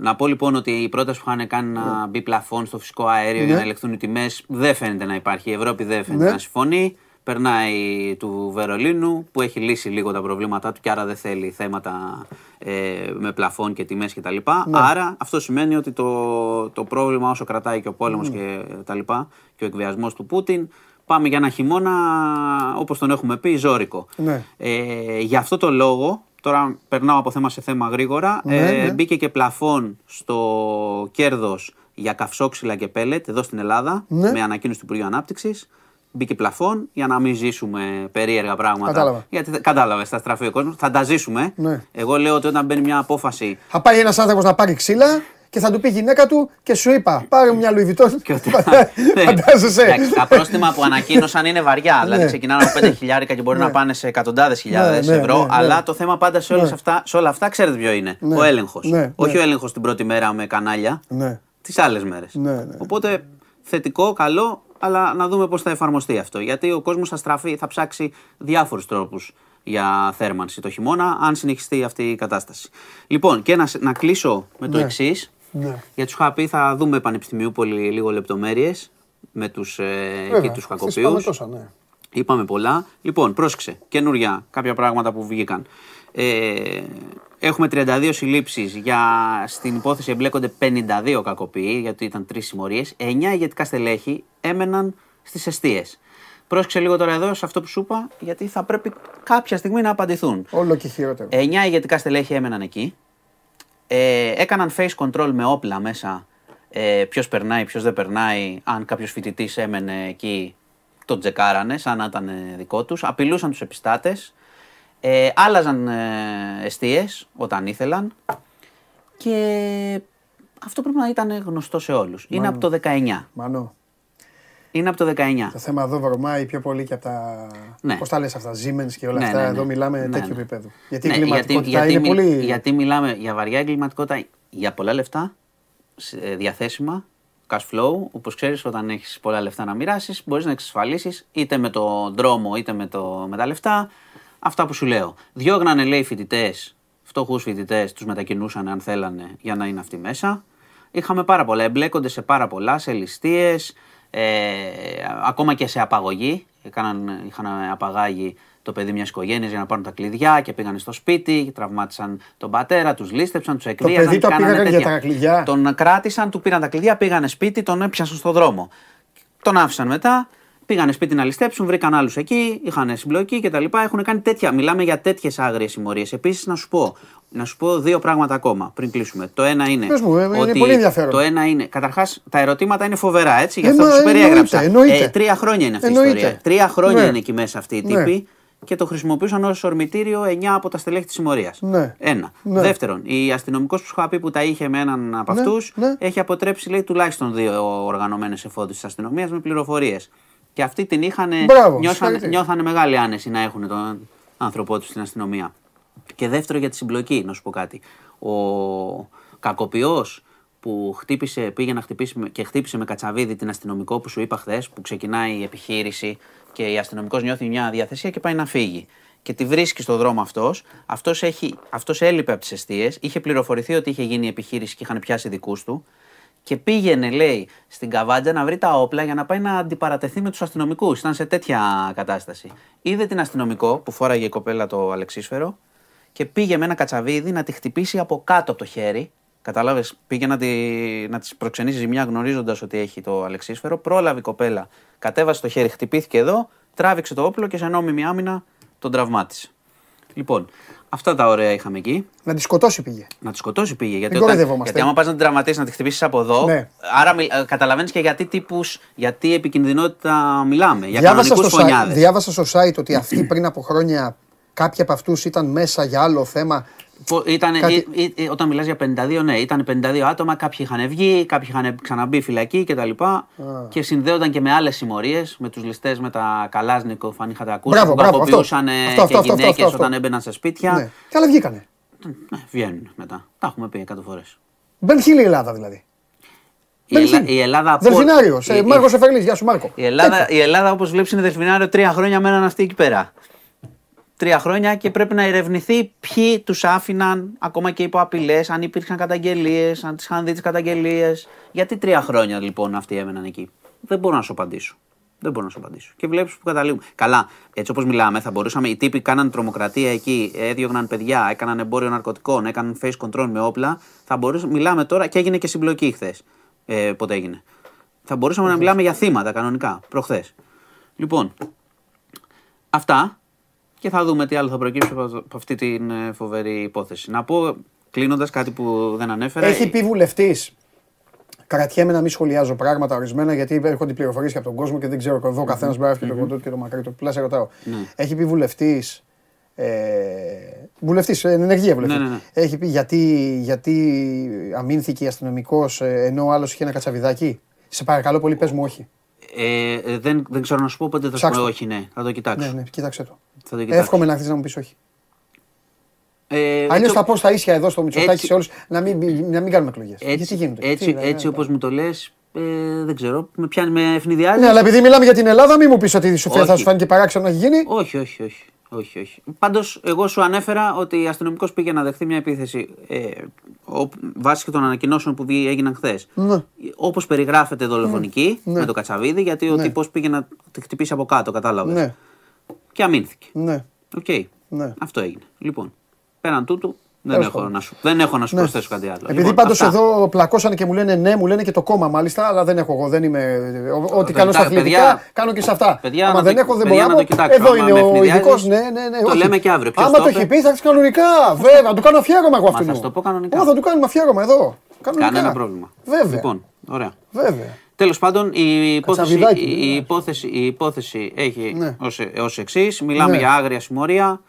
να πω λοιπόν ότι η πρόταση που είχαν κάνει να μπει πλαφόν στο φυσικό αέριο για Ναι. να ελεγχθούν οι τιμές δεν φαίνεται να υπάρχει. Η Ευρώπη δεν φαίνεται Ναι. να συμφωνεί. Περνάει του Βερολίνου που έχει λύσει λίγο τα προβλήματά του και άρα δεν θέλει θέματα ε, με πλαφόν και τιμές κτλ. Ναι. Άρα αυτό σημαίνει ότι το, το πρόβλημα όσο κρατάει και ο πόλεμος και τα λοιπά και ο εκβιασμός του Πούτιν πάμε για ένα χειμώνα όπως τον έχουμε πει ζώρικο. Ναι. Ε, για αυτό το λόγο, τώρα περνάω από θέμα σε θέμα γρήγορα, Ναι, ε, ναι. μπήκε και πλαφόν στο κέρδος για καυσόξυλα και πέλετ εδώ στην Ελλάδα Ναι. με ανακοίνωση του Υπουργείου Ανάπτυξης. Μπήκε πλαφόν για να μην ζήσουμε περίεργα πράγματα. Κατάλαβα. Γιατί κατάλαβες, θα στραφεί ο κόσμος. Θα τα ζήσουμε. Ναι. Εγώ λέω ότι όταν μπαίνει μια απόφαση. Θα πάει ένας άνθρωπος να πάρει ξύλα και θα του πει η γυναίκα του και σου είπα πάρε μια Louis Vuitton. Και ότι- Φαντάζεσαι. Εντάξει, τα πρόστιμα που ανακοίνωσαν είναι βαριά. Δηλαδή Ναι. ξεκινάνε από 5 χιλιάρικα και μπορεί Ναι. να πάνε σε εκατοντάδες χιλιάδες Ναι, ναι, ευρώ. ναι, ναι. Αλλά το θέμα πάντα σε, όλες Ναι. αυτά, σε όλα αυτά ξέρετε ποιο είναι. Ναι. Ο έλεγχος. Ναι, Όχι ναι. ο έλεγχος την πρώτη μέρα με κανάλια. Ναι. Τις άλλες μέρες. Ναι, ναι. Οπότε θετικό, καλό, αλλά να δούμε πώς θα εφαρμοστεί αυτό. Γιατί ο κόσμος θα στραφεί, θα ψάξει διάφορους τρόπους για θέρμανση το χειμώνα, αν συνεχιστεί αυτή η κατάσταση. Λοιπόν, και να, σ- να κλείσω με το Ναι. εξής. Ναι. Για τους είχα πει θα δούμε Πανεπιστημίου πολύ λίγο λεπτομέρειες με τους ε, Βέβαια, εκεί τους χθες κακοποιούς. είπαμε τόσα, ναι. Είπαμε πολλά. Λοιπόν, πρόσεξε. Καινούρια κάποια πράγματα που βγήκαν. Ε, έχουμε 32 συλλήψεις για στην υπόθεση εμπλέκονται 52 κακοποιοί, γιατί ήταν τρεις συμμορίες. 9 ηγετικά στελέχη έμεναν στις αιστείες. Πρόσεξε λίγο τώρα εδώ σε αυτό που σου είπα, γιατί θα πρέπει κάποια στιγμή να απαντηθούν. Όλο και χειρότερο. 9 ηγετικά στελέχη έμεναν εκεί. Ε, έκαναν face control με όπλα μέσα. Ε, ποιος περνάει, ποιος δεν περνάει. Αν κάποιος φοιτητής έμενε εκεί, τον τζεκάρανε, σαν να ήταν ε, δικό τους. Απειλούσαν τους επιστάτες. Ε, άλλαζαν ε, αιστείες όταν ήθελαν. Και αυτό πρέπει να ήταν γνωστό σε όλους. Είναι από το 19. Μανώ. Είναι από το 19. Το θέμα εδώ βρωμάει πιο πολύ και από τα. Ναι. Πώς τα λες αυτά, Siemens και όλα Ναι, αυτά. ναι, ναι. Εδώ μιλάμε Ναι, τέτοιο ναι. επίπεδο. Γιατί η Ναι, εγκληματικότητα γιατί, είναι μιλ- πολύ. γιατί μιλάμε για βαριά εγκληματικότητα, για πολλά λεφτά, σε- ε, διαθέσιμα, cash flow. Όπως ξέρεις, όταν έχεις πολλά λεφτά να μοιράσεις, μπορείς να εξασφαλίσεις είτε με τον δρόμο είτε με, το, με τα λεφτά. Αυτά που σου λέω. Διώγνανε, λέει, φοιτητές, φτωχούς φοιτητές, τους μετακινούσαν αν θέλανε για να είναι αυτοί μέσα. Είχαμε πάρα πολλά. Εμπλέκονται σε πάρα πολλά, σε ληστείες, ε, ακόμα και σε απαγωγή. Έκαναν, είχαν απαγάγει το παιδί μιας οικογένειας για να πάρουν τα κλειδιά και πήγαν στο σπίτι, τραυμάτισαν τον πατέρα, τους λίστεψαν, τους εκβίαζαν. παιδί το κάνανε πήγανε για τέτοια. τα κλειδιά. Τον κράτησαν, του πήραν τα κλειδιά, πήγανε σπίτι, τον έπιασαν στο δρόμο. Τον άφησαν μετά, πήγανε σπίτι να ληστέψουν, βρήκαν άλλους εκεί, είχαν συμπλοκή κτλ. Έχουν κάνει τέτοια, μιλάμε για τέτοιες άγριες συμμορίες. Επίσης, να σου πω, να σου πω δύο πράγματα ακόμα πριν κλείσουμε. Το ένα είναι. Πες μου, ε, είναι ότι πολύ ενδιαφέρον. Το ένα είναι. Καταρχάς, τα ερωτήματα είναι φοβερά, έτσι. Γι' Ε, αυτό μα, τους περιέγραψα. εννοείται, εννοείται. Ε, τρία χρόνια είναι αυτή η Εννοείται. ιστορία. Τρία χρόνια Ναι. είναι εκεί μέσα αυτοί οι Ναι. τύποι και το χρησιμοποιούσαν ως ορμητήριο 9 από τα στελέχη της συμμορίας. Ναι. Ένα. Ναι. Δεύτερον, η αστυνομικός που σου είχα πει που τα είχε με έναν από Ναι, αυτούς ναι. έχει αποτρέψει λέει, τουλάχιστον δύο οργανωμένες εφόδους της αστυνομίας με πληροφορίες. Και αυτοί την είχαν. Μπράβο, Νιώθανε, συγχαρητήρια. νιώθανε μεγάλη άνεση να έχουν τον άνθρωπό τους στην αστυνομία. Και δεύτερο για τη συμπλοκή, να σου πω κάτι. Ο κακοποιός που χτύπησε, πήγε να χτυπήσει με- και χτύπησε με κατσαβίδι την αστυνομικό που σου είπα χθες, που ξεκινάει η επιχείρηση και η αστυνομικός νιώθει μια διαθεσία και πάει να φύγει. Και τη βρίσκει στο δρόμο αυτός. Αυτός αυτός έλειπε από τις αιστείες. Είχε πληροφορηθεί ότι είχε γίνει η επιχείρηση και είχαν πιάσει δικούς του. Και πήγαινε, λέει, στην Καβάντζα να βρει τα όπλα για να πάει να αντιπαρατεθεί με τους αστυνομικούς. Ήταν σε τέτοια κατάσταση. Είδε την αστυνομικό που φόραγε η κοπέλα το αλεξίσφαιρο και πήγε με ένα κατσαβίδι να τη χτυπήσει από κάτω από το χέρι. Κατάλαβες, πήγε να, τη, να της προξενήσει ζημιά γνωρίζοντας ότι έχει το αλεξίσφαιρο. Πρόλαβε η κοπέλα, κατέβασε το χέρι, χτυπήθηκε εδώ, τράβηξε το όπλο και σε νόμιμη άμυνα τον τραυμάτισε. Λοιπόν, αυτά τα ωραία είχαμε εκεί. Να τη σκοτώσει πήγε. Να τη σκοτώσει πήγε. Γιατί, Μην όταν, κοροϊδευόμαστε. γιατί άμα πας να την τραυματίσεις, να τη χτυπήσεις από εδώ. Ναι. Άρα καταλαβαίνεις και γιατί τύπους, γιατί επικινδυνότητα μιλάμε. Για Διάβασα κανονικούς στο, site, φωνιάδες. διάβασα στο site ότι αυτοί πριν από χρόνια κάποιοι από αυτούς ήταν μέσα για άλλο θέμα. Ήτανε, Κάτι- ή- ή- όταν μιλάς για 52, ναι, ήταν 52 άτομα, κάποιοι είχαν βγει, κάποιοι είχαν ξαναμπεί φυλακή κτλ. Και συνδέονταν και με άλλες συμμορίες, με τους ληστές με τα καλάζνικοφ, αν είχατε ακούσει, Μπράβο, που μπράβο, αυτό. κακοποιούσαν ε, Αυτό, αυτό, και αυτό, γυναίκες αυτό, αυτό. όταν έμπαιναν σε σπίτια. Ναι. Και άλλα βγήκανε. Ναι, βγαίνουν μετά. Τα έχουμε πει εκατό φορές. Μπεν Χίλ η Ελλάδα δηλαδή. Η, Ελλά, η Ελλάδα. από- Δελφινάριο. η- η- Μάρκο Εφερλή. Γεια σου, Μάρκο. Η Ελλάδα, Τέτοιο. η Ελλάδα όπως βλέπεις, είναι δελφινάριο τρία χρόνια μέναν αυτοί εκεί πέρα. Τρία χρόνια και πρέπει να ερευνηθεί ποιοι τους άφηναν ακόμα και υπό απειλές, αν υπήρξαν καταγγελίες, αν τις είχαν δει τις καταγγελίες. Γιατί τρία χρόνια λοιπόν αυτοί έμεναν εκεί; Δεν μπορώ να σου απαντήσω. Δεν μπορώ να σου απαντήσω. Και βλέπεις που καταλήγουμε. Καλά, έτσι όπως μιλάμε, θα μπορούσαμε. Οι τύποι κάναν τρομοκρατία εκεί, έδιωγναν παιδιά, έκαναν εμπόριο ναρκωτικών, έκαναν face control με όπλα. Θα μπορούσαμε, μιλάμε τώρα και έγινε και συμπλοκή χθες. Ε, πότε έγινε. Θα μπορούσαμε να μιλάμε για θύματα κανονικά, προχθές. Λοιπόν, αυτά και θα δούμε τι άλλο θα προκύψει από από αυτή την ε, φοβερή υπόθεση. Να πω, κλείνοντας κάτι που δεν ανέφερα. Έχει πει βουλευτής. Κρατιέμαι να μην σχολιάζω πράγματα ορισμένα γιατί έρχονται πληροφορίες και από τον κόσμο και δεν ξέρω. Εδώ ο καθένας μπορεί να έχει το κοντό του και το μακρύ του. Πλά σε ρωτάω. Έχει πει βουλευτής ε, Βουλευτής, ενεργεία βουλευτής. Ναι, ναι, ναι. Έχει πει γιατί, γιατί αμήνθηκε αστυνομικός ενώ ο άλλος είχε ένα κατσαβιδάκι. Σε παρακαλώ πολύ, πες μου όχι. Ε, ε, δεν, δεν ξέρω να σου πω πότε θα σου Ψάξτε πω το. όχι, ναι. Θα το κοιτάξω. Ναι, ναι, κοίταξε το. Θα το κοιτάξω. Εύχομαι να χθεί να μου πεις όχι. Ε, Αλλιώς έτσι- θα πω στα ίσια εδώ στο Μητσοτάκι έτσι- σε όλους να μην, να μην κάνουμε εκλογές. Έτσι, Γιατί γίνεται; έτσι, Τι, έτσι ε, όπως μου το λες, ε, δεν ξέρω, με πιάνει με ευνηδιάζει. Ναι, αλλά επειδή μιλάμε για την Ελλάδα, μην μου πεις ότι σου φαίνεται- θα Όχι. σου φάνηκε παράξενο να έχει γίνει. Όχι, όχι, όχι. όχι, όχι. Πάντως, εγώ σου ανέφερα ότι ο αστυνομικός πήγε να δεχθεί μια επίθεση ε, ο, βάσει και των ανακοινώσεων που βγή- έγιναν χθες. Ναι. Όπως περιγράφεται δολοφονική Ναι. με το κατσαβίδι, γιατί ο Ναι. τύπος πήγε να τη χτυπήσει από κάτω, κατάλαβες. Ναι, Και αμήνθηκε. ναι. Οκ. Ναι. Αυτό έγινε. Λοιπόν, πέραν τούτου, δεν Τέλος έχω, πάντων. να σου, δεν έχω να σου Ναι. προσθέσω κάτι άλλο. Επειδή Λοιπόν, πάντως αυτά. εδώ πλακώσανε και μου λένε ναι, μου λένε και το κόμμα μάλιστα, αλλά δεν έχω εγώ. Δεν είμαι. Ό,τι Παιδιά, κάνω στα αθλητικά, παιδιά, κάνω και σε αυτά. παιδιά, Άμα να δεν το- έχω, δεν παιδιά, μπορώ να να το κοιτάξω. Εδώ Άμα είναι με ο ευνηδιάζεις, ειδικός. Ναι, ναι, ναι. το όχι. λέμε και αύριο. Ποιος Άμα το το είπε; έχει πει, θα έρθει κανονικά. Βέβαια, να του κάνω αφιέρωμα εγώ Μα αυτού. θα στο πω κανονικά. Εγώ θα του κάνουμε αφιέρωμα εδώ. Κανονικά. Κανένα πρόβλημα. Βέβαια. Λοιπόν, ωραία. Βέβαια. Τέλος πάντων, η υπόθεση, Κατσαβιδάκι, η, ναι. υπόθεση, η υπόθεση έχει Ναι. ως, εξής. Μιλάμε Ναι. για άγρια συμμορία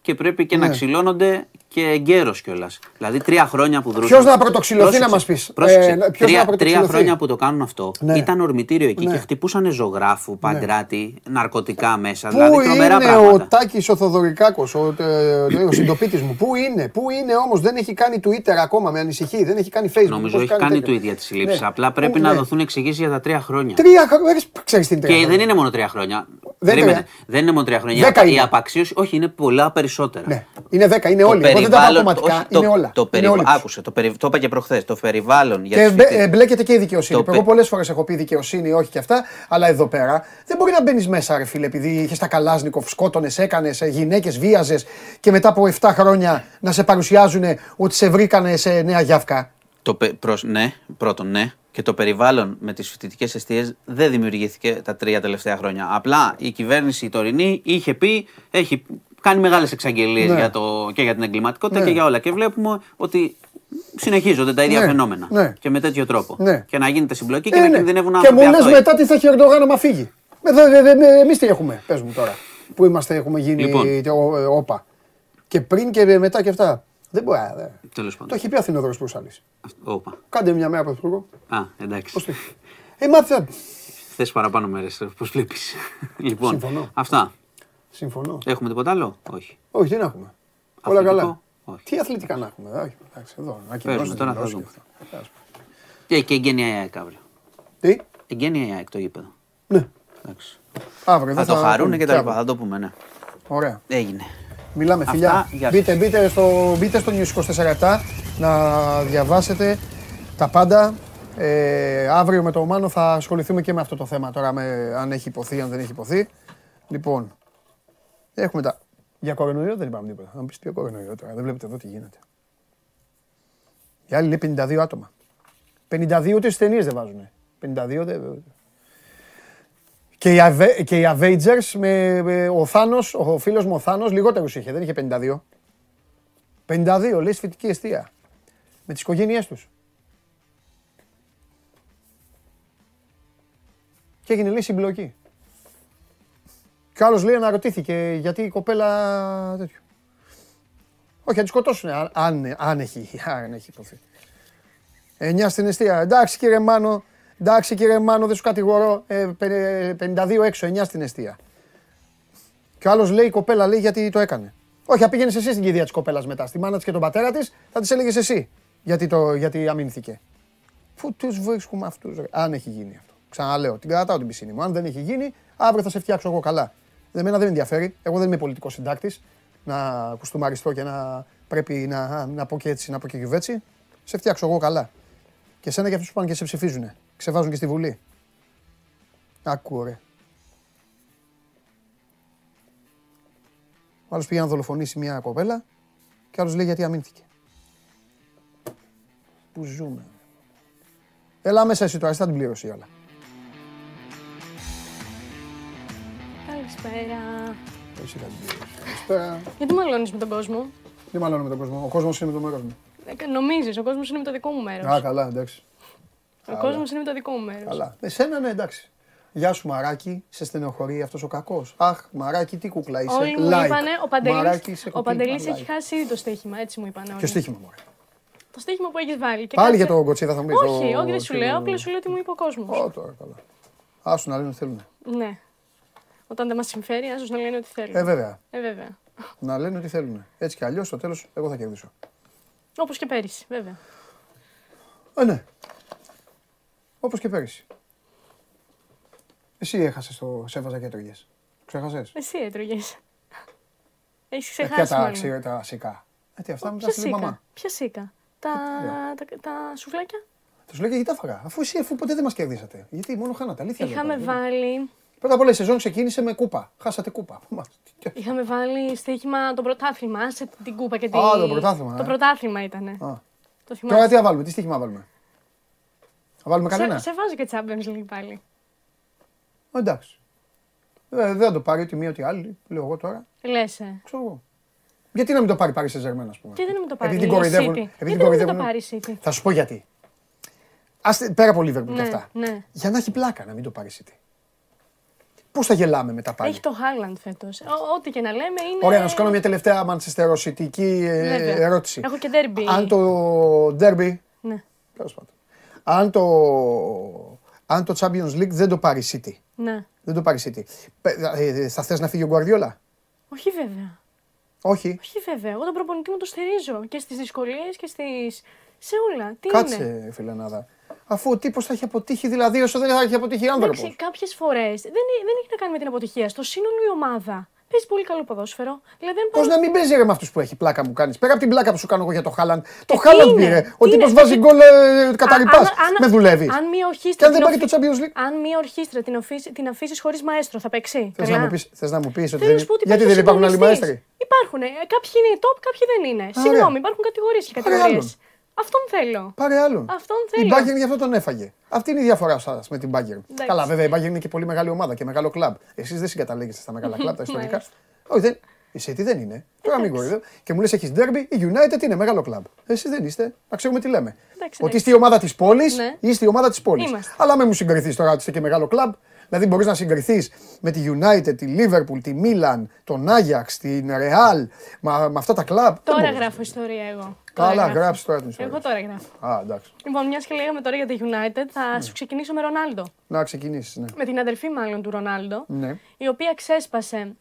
και πρέπει και να Ναι. ξυλώνονται και εγκαίρω κιόλας. Δηλαδή, τρία χρόνια που δρούσαν. Ποιος να πρωτοξυλωθεί, να μας πεις; Πρόσεξε. Ε, ποιος να τρία, τρία πρωτοξυλωθεί; χρόνια που το κάνουν αυτό. Ναι. Ήταν ορμητήριο εκεί Ναι. και χτυπούσαν ζωγράφου, παγκράτη, ναρκωτικά μέσα. Πού δηλαδή, τρομερά είναι πράγματα. ο Τάκης ο Θοδωρικάκος, ο, ε, ο συντοπίτης μου. Πού είναι, πού είναι όμως, δεν έχει κάνει Twitter ακόμα, με ανησυχεί, δεν έχει κάνει Facebook. Νομίζω πώς έχει κάνει τέτοια. tweet για τι συλλήψει. Ναι. Απλά πρέπει Πού, να ναι. δοθούν εξηγήσεις για τα τρία χρόνια. Τρία χρόνια. Ξέρεις τι είναι τρία Και δεν χρόνια. είναι μόνο τρία χρόνια. Δεν Περίμενε. τρία. Δεν είναι μόνο τρία χρόνια. Δέκα Η είναι. απαξίωση, όχι, είναι πολλά περισσότερα. Ναι, είναι δέκα, είναι Το όλοι. Εγώ δεν τα πάω περιβάλλον- κομματικά, όχι, είναι το- όλα. Το Είναι περι... όλοι τους. Άκουσε, το, περι... το είπα και προχθές. Το περιβάλλον για Και τους μπε- φοιτητές- εμπλέκεται και η δικαιοσύνη. Το που Εγώ πε- πολλές φορές έχω πει δικαιοσύνη, όχι και αυτά, αλλά εδώ πέρα δεν μπορεί να μπαίνεις μέσα, ρε φίλε, επειδή είχες τα καλάζνικοφ, σκότωνες, έκανες γυναίκες, βίαζες και μετά από 7 χρόνια να σε παρουσιάζουν ότι σε βρήκανε σε νέα γιάφκα. Το πε- προς- Ναι, πρώτον, ναι. Και το περιβάλλον με τις φοιτητικές αιστείε δεν δημιουργήθηκε τα τρία τελευταία χρόνια. Απλά η κυβέρνηση η τωρινή είχε πει, έχει κάνει μεγάλες εξαγγελίες Ναι. για το, και για την εγκληματικότητα Ναι. και για όλα. Και βλέπουμε ότι συνεχίζονται τα ίδια Ναι, φαινόμενα. ναι. Και με τέτοιο τρόπο. Ναι. Και να γίνεται συμπλοκή και Ε, να ναι. κινδυνεύουν Και άνθρωποι. μου λες Αυτό είναι. μετά τι θα έχει ο Ερντογάν άμα φύγει. Εμείς τι έχουμε, πες μου τώρα. Που είμαστε, έχουμε γίνει Λοιπόν. το, ε, όπα. Και πριν και μετά και αυτά. Δεν μπορεί. α, δε. Τέλος Το πάντων. έχει πει ο Αθηνόδωρος Προύσαλης. Όπα. Κάντε μια μέρα πρωθυπουργό. Α, εντάξει. Πώς το έχει. Ε, μάθα. Θες παραπάνω μέρες, πώς βλέπεις. λοιπόν, Συμφωνώ. αυτά. Συμφωνώ. Έχουμε τίποτα άλλο, Όχι. Όχι, τι να έχουμε. Όλα Αθλητικό; καλά. Όχι. Τι αθλητικά να έχουμε. Όχι, εντάξει, εδώ. Να Παίζουμε, τώρα θα δηλώσεις δούμε. και αυτά. Και, και εγγένεια η ΑΕΚ αύριο. Τι; Εγγένεια η ΑΕΚ το γήπεδο. Ναι. Εντάξει. Αύριο. Θα δεν το χαρούνε πούμε. και τα Και λοιπά. αύριο. Θα το πούμε, ναι. Ωραία. Έγινε. Μιλάμε, Αυτά, φιλιά. γεια σας. Μπείτε, μπείτε, στο, μπείτε στο News 24 να διαβάσετε τα πάντα. Ε, αύριο με το Μάνο θα ασχοληθούμε και με αυτό το θέμα τώρα, με, αν έχει υποθεί, αν δεν έχει υποθεί. Λοιπόν, έχουμε τα... Για κορονοϊό δεν είπαμε τίποτα. Θα μου πεις τι κορονοϊό τώρα, δεν βλέπετε εδώ τι γίνεται. Οι άλλοι λέει 52 άτομα. 52 ούτε στις ταινίες δεν βάζουν. 52 δεν... Και οι, Ave- και οι Avengers με, με ο Θάνος, ο φίλος μου ο Θάνος λιγότερους είχε, δεν είχε 52. 52 λέει σφυτική αιστεία. Με τις οικογένειές τους. Και έγινε λέει συμπλοκή. Και ο άλλος λέει αναρωτήθηκε γιατί η κοπέλα τέτοιο. Όχι, θα τη σκοτώσουν αν, αν, αν έχει, αν έχει υποθεί. 9 στην αιστεία. Εντάξει κύριε Μάνο, εντάξει κύριε Μάνο, δεν σου κατηγορώ. Ε, πε- 52 έξω, 9 στην αιστεία. Και ο άλλος λέει: Η κοπέλα λέει γιατί το έκανε. Όχι, θα πήγαινες εσύ στην κηδεία της κοπέλας μετά. Στη μάνα της και τον πατέρα της, θα τη έλεγες εσύ γιατί, το, γιατί αμήνθηκε. Πού τους βρίσκουμε αυτούς, αν έχει γίνει αυτό. Ξαναλέω, την κρατάω την πισίνη μου. Αν δεν έχει γίνει, αύριο θα σε φτιάξω εγώ καλά. Εμένα δεν με ενδιαφέρει. Εγώ δεν είμαι πολιτικός συντάκτης να κουστούμαριστώ και να πρέπει να, να πω και έτσι, να πω και γιουβέτσι. Σε φτιάξω εγώ καλά. Και εσένα και αυτούς που πάνε και σε ψηφίζουν. Ξεβάζουν και στη Βουλή. Άκου ρε. Ο άλλος πήγε να δολοφονήσει μια κοπέλα και άλλος λέει γιατί αμήνθηκε. Πού ζούμε. Έλα μέσα εσύ τώρα, εσύ θα την πληρώσει η Καλησπέρα. Εσύ θα την πληρώσει. Καλησπέρα. Γιατί μαλώνεις με τον κόσμο; Δεν μαλώνω με τον κόσμο; Ο κόσμος είναι με το μέρος μου. Ε, νομίζεις, ο κόσμος είναι με το δικό μου μέρος. Α, καλά, εντάξει. ο κόσμος είναι με το δικό μου μέρος. Καλά. Εσένα ναι, εντάξει. Γεια σου Μαράκι, σε στενοχωρεί αυτός ο κακός. Αχ, Μαράκι, τι κούκλα είσαι. Όλοι μου Like. είπανε, ο Παντελής, Μαράκι, σε ο έχω Παντελής κλίπα, έχει like. χάσει ήδη το στοίχημα, έτσι μου είπανε όλοι. Ποιο στοίχημα μου. Το στοίχημα που έχεις βάλει. Και Πάλι κάτσε- για τον Κοτσίδα θα μου πεις. Όχι, το- όχι δεν σου το- λέω, απλά σου λέω τι μου είπε ο κόσμος. Ω, τώρα καλά. Άσου να λένε ότι θέλουν. Ναι. Όταν δεν μας συμφέρει, άσως να λένε ότι θέλουν. Ε, βέβαια. Ε, βέβαια. Να λένε ότι θέλουν. Έτσι κι αλλιώς στο τέλος εγώ θα κερδίσω. Όπως και πέρυσι, βέβαια. Ε, ναι. Όπως και πέρυσι. Εσύ έχασες το σέβαζα και έτρωγες. Ξέχασες; Εσύ έτρωγες. Έχεις Ποια ξεχάσει τα μάλλον. ξύρα, τα σικά. Ε, τι αυτά μετά Ποια στη μαμά. σίκα; Ποια σίκα; Τα, Ε, τα, τα σουβλάκια; Θα σου λέω γιατί τα φαγά. Αφού εσύ αφού ποτέ δεν μας κερδίσατε. Γιατί μόνο χάνατε. Αλήθεια. λέω Είχαμε τώρα. βάλει, Πρώτα απ' όλα η σεζόν ξεκίνησε με κούπα. Χάσατε κούπα. Μα, τι- είχαμε βάλει στοίχημα το πρωτάθλημα, άσε την κούπα και την... Α, το πρωτάθλημα, Το ε. πρωτάθλημα ήτανε. Α. Το Τώρα θυμάσαι. τι θα βάλουμε, τι στοίχημα θα βάλουμε; Θα βάλουμε κανένα; Σε, σε βάζω και Champions League πάλι. Ε, Εντάξει. Ε, δεν θα το πάρει ούτε μία ούτε άλλη, λέω εγώ τώρα. Λες, ε. Ξέρω εγώ. Γιατί να μην το πάρει Paris Saint-Germain, ας πούμε; Και δεν με το πάρει Επειδή η την κοροϊδεύουν. City. επειδή Γιατί την δεν με το κοροϊδεύουν- πάρει η City; Θα σου πω γιατί. Άστε, πέρα από Liverpool και Ναι, αυτά. ναι. Για να έχει πλάκα να μην το πάρει η City. Πώ θα γελάμε μετά πάλι; Έχει το Haaland φέτος. Ο- Ό,τι και να λέμε είναι... Ωραία, να σου κάνω μια τελευταία μαντσεστεροσιτική ε, Βέβαια. ερώτηση. Έχω και derby. Αν το derby. Ναι, Τέλος πάντων. Αν το, αν το Champions League δεν το πάρει η City. ναι. Δεν το πάρει η City. Πε- ε, θα θες να φύγει ο Γκουαρδιόλα. Όχι βέβαια. Όχι. Όχι βέβαια. Εγώ τον προπονητή μου το στηρίζω. Και στις δυσκολίες και στις... Σε όλα. Τι Κάτσε, είναι; φιλενάδα. Αφού ο τύπος θα έχει αποτύχει, δηλαδή όσο δεν θα έχει αποτύχει άνθρωπο. Εντάξει, κάποιες φορές δεν, δεν έχει να κάνει με την αποτυχία. Στο σύνολο η ομάδα παίζει πολύ καλό ποδόσφαιρο. Δηλαδή δεν Πώς πάω- να μην παίζει ρε με αυτούς που έχει πλάκα μου κάνεις; Πέρα από την πλάκα που σου κάνω εγώ για το Χάλαντ. Το τι Χάλαντ είναι, πήρε. τι Ο τύπος είναι, βάζει έχει- γκολ ε, κατά Α- ρηπάς. αν- αν- Με δουλεύει. Αν μία Και ορχήστρα. αν δεν την πάρει το οφει- Champions League. Αν μία ορχήστρα την, αφήσει, την αφήσεις χωρίς μαέστρο, θα παίξει. Θες να, μου πεις, θες να μου πεις ότι Θέλω να δεν, σου πω ότι γιατί υπάρχει δεν υπάρχουν άλλοι συντονιστής. μαέστροι; Υπάρχουν. ε, Κάποιοι είναι top, κάποιοι δεν είναι. Συγγνώμη, υπάρχουν κατηγορίες και Πάρε κατηγορίες. Άλλον. Αυτόν θέλω. Πάρε άλλον. Αυτόν Η θέλω. Bayern γι' αυτό τον έφαγε. Αυτή είναι η διαφορά σας με την Bayern. Εντάξει. Καλά, βέβαια η Bayern είναι και πολύ μεγάλη ομάδα και μεγάλο κλαμπ. Εσείς δεν συγκαταλέγεστε στα μεγάλα κλαμπ, τα ιστορικά. Μάλιστα. Όχι, δεν. Η City δεν είναι. Τώρα μην κοροϊδεύω. Και μου λες: Έχεις derby, η United είναι μεγάλο κλαμπ. Εσείς δεν είστε. Να ξέρουμε τι λέμε. Εντάξει, Ότι εντάξει. είστε η ομάδα της πόλης, Ναι. είστε η ομάδα της πόλης. Είμαστε. Αλλά με μου συγκριθείς τώρα ότι είστε και μεγάλο κλαμπ. Δηλαδή μπορείς να συγκριθείς με τη United, τη Liverpool, τη Milan, τον Ajax, την Real, με, με αυτά τα κλαμπ. Δεν Τώρα μπορείς. γράφω ιστορία εγώ. Τώρα Καλά, γράφω. γράψει τώρα την ιστορία. Εγώ τώρα γράφω. Α, εντάξει. Λοιπόν, μιας και λέγαμε τώρα για τη United, θα Ναι. σου ξεκινήσω με Ρονάλντο. Να ξεκινήσεις, ναι. Με την αδερφή μάλλον του Ρονάλντο, ναι. η οποία ξέσπασε.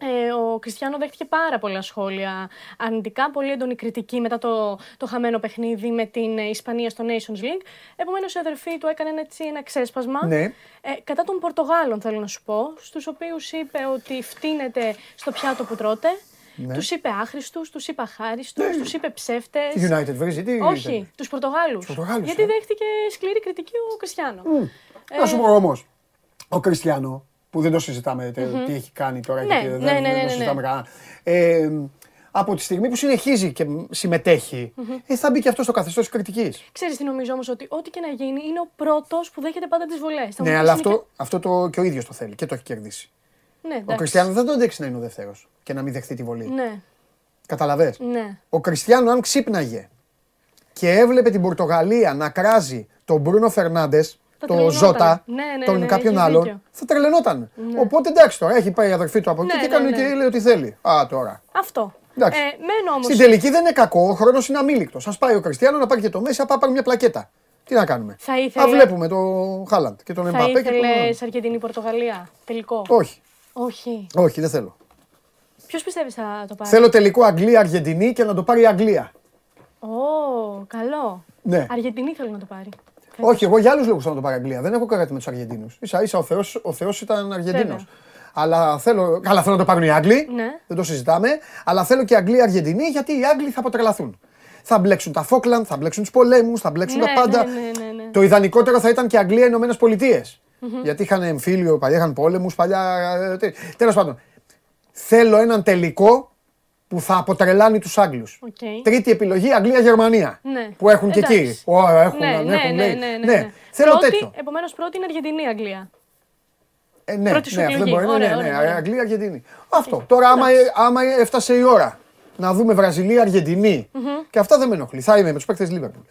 Ε, ο Κριστιανό δέχτηκε πάρα πολλά σχόλια αρνητικά, πολύ έντονη κριτική μετά το, το χαμένο παιχνίδι με την ε, Ισπανία στο Nations League. Επομένως, η αδερφή του έκανε έτσι ένα ξέσπασμα. Ναι. Ε, κατά των Πορτογάλων, θέλω να σου πω, στους οποίους είπε ότι φτύνεται στο πιάτο που τρώτε. Ναι. Τους είπε άχρηστους, τους είπε αχάριστους, τους είπε ψεύτες. Η United βρίζει, τι Όχι, ήταν; τους Πορτογάλους. Πορτογάλους, Γιατί ε. δέχτηκε σκληρή κριτική ο Κριστιανό. Να σου πω όμως, ο Κριστιανό, που δεν το συζητάμε τε- τι έχει κάνει τώρα Ναι, και δεν, ναι, ναι, δεν ναι, το ναι. συζητάμε κανένα. Ε, από τη στιγμή που συνεχίζει και συμμετέχει, ε, θα μπει και αυτός στο καθεστώς της κριτικής. Ξέρεις τι νομίζω όμως, ότι ό,τι και να γίνει είναι ο πρώτος που δέχεται πάντα τις βολές. Θα μου Ναι, πεις, αλλά είναι αυτό, αυτό το, και ο ίδιος το θέλει και το έχει κερδίσει. Και... Ναι, Ο εντάξει. Κριστιανό δεν τον αντέξει να είναι ο δεύτερος και να μην δεχτεί τη βολή. Ναι, Καταλαβέ. ναι. Ο Κριστιανό, αν ξύπναγε και έβλεπε την Πορτογαλία να κράζει τον Μπρούνο Φερνάντες, Θα τον τρελαινόταν. Ζώτα, Ναι, ναι, τον ναι, κάποιον έχεις άλλον, δίκιο. θα τρελαινόταν. Οπότε εντάξει τώρα, έχει πάει η αδερφή του από εκεί Ναι, και ναι, κάνει ναι. και λέει ότι θέλει. Α, τώρα. Αυτό. Εντάξει. Ε, μένω όμως... Στην τελική δεν είναι κακό, ο χρόνος είναι αμήλικτος. Α πάει ο Κριστιανό να πάρει και το Μέση, να πάει να πάρει μια πλακέτα. Τι να κάνουμε; Θα ήθελε- Α βλέπουμε τον Χάλαντ και τον Θα Εμπαπέ και τον. ήθελες Αργεντινή-Πορτογαλία, τελικό; Όχι, Όχι. όχι, δεν θέλω. Ποιος πιστεύεις θα το πάρει; Θέλω τελικό Αγγλία-Αργεντινή και να το πάρει η Αγγλία. Ω, καλό. Ναι. Αργεντινή θέλω να το πάρει. Όχι, εγώ για άλλους λόγους θέλω να το πάρει η Αγγλία. Δεν έχω κάτι με τους Αργεντίνους. σα ίσα ο Θεός ο Θεός ήταν Αργεντίνος. Βέβαια. Αλλά θέλω, καλά, θέλω να το πάρουν οι Άγγλοι. Ναι. Δεν το συζητάμε. Αλλά θέλω και Αγγλία-Αργεντινή γιατί οι Άγγλοι θα αποτρελαθούν. Θα μπλέξουν τα Φόκλαντ, θα μπλέξουν τους πολέμους, θα μπλέξουν Ναι, τα πάντα. ναι, ναι, ναι, ναι. Το ιδανικότερο θα ήταν και Αγγλία-Ηνωμένες Πολιτείες. Γιατί είχαν εμφύλιο, παλιά είχαν πόλεμους, παλιά. Τέλος πάντων. Θέλω έναν τελικό που θα αποτρελάνει τους Άγγλους. Οκ. Τρίτη επιλογή Αγγλία-Γερμανία. Ναι. Που έχουν και εκεί. Εντάξει. Ω, έχουν, Ναι, έχουν, ναι, ναι, λέει. ναι, ναι, Ναι, ναι. Θέλω πρώτη, τέτοιο. Επομένως πρώτη είναι Αργεντινή-Αγγλία. Ε, ναι, πρώτη σου ναι, αυτό δεν επιλογή. μπορεί. Ναι, Ωραία, ναι, ναι, ωραία, ωραία. Αγγλία, Αργεντινή. Αυτό. Τώρα, άμα, άμα έφτασε η ώρα να δούμε Βραζιλία, Αργεντινή, και αυτά δεν με ενοχλεί. Θα είμαι με τους παίκτες Λίβερπουλ.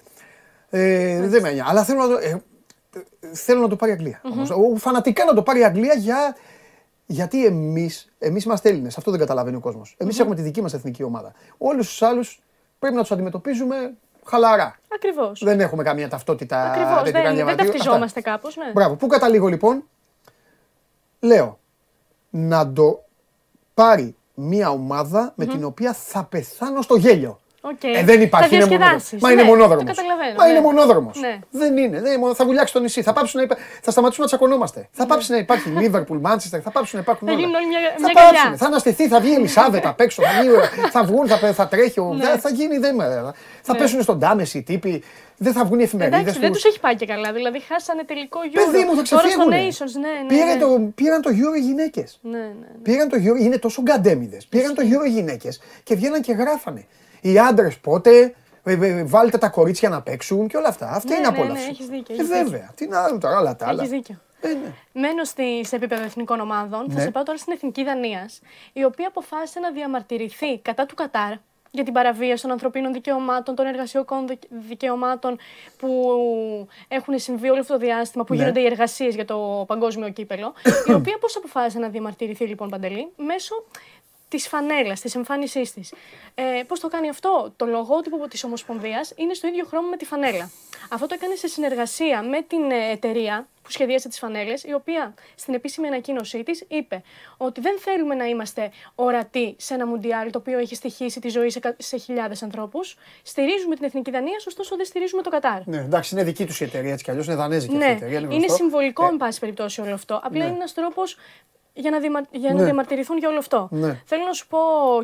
Ε, δεν με νοιάζει. Αλλά θέλω να δω. Ε, ε, θέλω να το πάρει η αγγλια όμως. Εγώ Φανατικά να το πάρει η Αγγλία για... γιατί εμείς εμείς είμαστε Έλληνες. Αυτό δεν καταλαβαίνει ο κόσμος. Εμείς έχουμε τη δική μας εθνική ομάδα. Όλους τους άλλους πρέπει να τους αντιμετωπίζουμε χαλαρά. Ακριβώς. Δεν έχουμε καμία ταυτότητα. Ακριβώς. τέτοιο, Δεν, καμία δεν βατή- ταυτιζόμαστε κάπως. Ναι. Μπράβο. Πού καταλήγω λοιπόν; Λέω να το πάρει μια ομάδα με την οποία θα πεθάνω στο γέλιο. Οκ. Ε, δεν υπάρχει. Θα είναι μονόδρομος. διασκεδάσεις. Μα είναι Ναι, μονόδρομος. Το καταλαβαίνω. Μα ναι. είναι μονόδρομος. Ναι. Δεν είναι. Δεν είναι μονο- θα βουλιάξει το νησί. Θα, πάψουν να υπα... θα σταματήσουμε να τσακωνόμαστε. Θα πάψει να υπάρχει Liverpool, Manchester. Θα πάψουν να υπάρχουν Θα όλα. γίνουν όλοι μια- θα μια πάψουν. αγκαλιά. Θα αναστηθεί, θα βγει η Ελισάβετ απ' έξω. Θα, βγει, θα βγουν, θα, θα τρέχει. ο- Θα, θα γίνει. Δεν, θα Ναι. πέσουν στον τάμεση οι τύποι. Δεν θα βγουν οι εφημερίδες. Εντάξει, δεν τους έχει πάει και καλά. Δηλαδή χάσανε τελικό Euro. Παιδί μου, θα Τώρα στο ξεφύγουνε. Nations, ναι, ναι. Πήρε ναι. το, πήραν το Euro οι γυναίκες. Ναι, ναι. Πήραν το Euro, είναι τόσο γκαντέμιδες. Πήραν το Euro οι γυναίκες και βγαίναν και γράφανε. Οι άντρες πότε, ε, ε, βάλτε τα κορίτσια να παίξουν και όλα αυτά. Αυτή Ναι, είναι ναι, ναι, απόλαυση. έχεις δίκιο, Ε, έχεις βέβαια. Τι να άλλα τώρα, όλα τα άλλα. Έχεις δίκιο. Ε, ναι. Μένω στη, σε επίπεδο εθνικών ομάδων. Θα Ναι. σε πάω τώρα στην Εθνική Δανίας, η οποία αποφάσισε να διαμαρτυρηθεί κατά του Κατάρ για την παραβίαση των ανθρωπίνων δικαιωμάτων, των εργασιακών δικ- δικαιωμάτων που έχουν συμβεί όλο αυτό το διάστημα που Ναι. γίνονται οι εργασίες για το παγκόσμιο κύπελο. η οποία πώς αποφάσισε να διαμαρτυρηθεί λοιπόν Παντελή, μέσω της φανέλας, της εμφάνισής της. Ε, Πώς το κάνει αυτό, το λογότυπο της Ομοσπονδίας είναι στο ίδιο χρώμα με τη φανέλα. Αυτό το έκανε σε συνεργασία με την ε, εταιρεία που σχεδίασε τις φανέλες, η οποία στην επίσημη ανακοίνωσή της είπε ότι δεν θέλουμε να είμαστε ορατοί σε ένα μουντιάλ το οποίο έχει στοιχήσει τη ζωή σε, κα- σε χιλιάδες ανθρώπους. Στηρίζουμε την εθνική Δανία, ωστόσο δεν στηρίζουμε το Κατάρ. ναι, εντάξει, είναι δική τους η εταιρεία έτσι κι αλλιώς. Είναι δανέζικη αυτή η Ναι, εταιρεία. είναι γνωστό. συμβολικό, Ε, εν πάση περιπτώσει, όλο αυτό. Απλά ναι. είναι ένας τρόπος για, να, διμα... για να Ναι. διαμαρτυρηθούν για όλο αυτό. Ναι. Θέλω να σου πω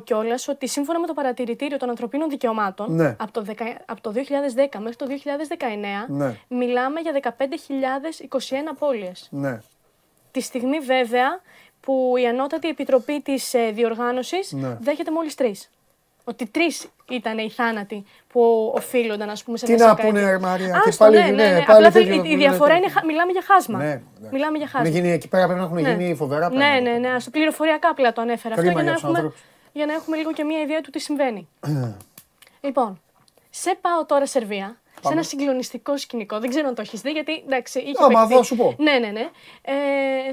κιόλας ότι σύμφωνα με το παρατηρητήριο των ανθρωπίνων δικαιωμάτων, Ναι. από, το δεκα... από το 2010 μέχρι το 2019, Ναι. μιλάμε για 15.021 απώλειες. Ναι. Τη στιγμή βέβαια που η Ανώτατη Επιτροπή της ε, διοργάνωσης Ναι. δέχεται μόλις τρεις. Ότι τρεις ήταν οι θάνατοι που οφείλονταν, ας πούμε, σε Τι μέσα να σε κάτι. πούνε, ρε Μαρία, και Άστο, πάλι, ναι, ναι, ναι, ναι. πάλι Απλά τέτοιο θέλει- να η πούνε, διαφορά τέτοιο. είναι, χα- μιλάμε για χάσμα. Ναι, ναι. Μιλάμε για Είναι χάσμα. γίνει, εκεί πέρα πρέπει να έχουν Ναι. γίνει φοβερά Ναι, πράγματα. ναι, ναι. Στο πληροφοριακά απλά το ανέφερα αυτό Κρίμα για να, για τους έχουμε, ανθρώπους. για να έχουμε λίγο και μία ιδέα του τι συμβαίνει. λοιπόν, σε πάω τώρα Σερβία. Σε ένα συγκλονιστικό σκηνικό. Δεν ξέρω αν το έχεις δει, γιατί εντάξει, είχε Άμα παιχτεί. δω, σου πω. Ναι, ναι, ναι. Ε,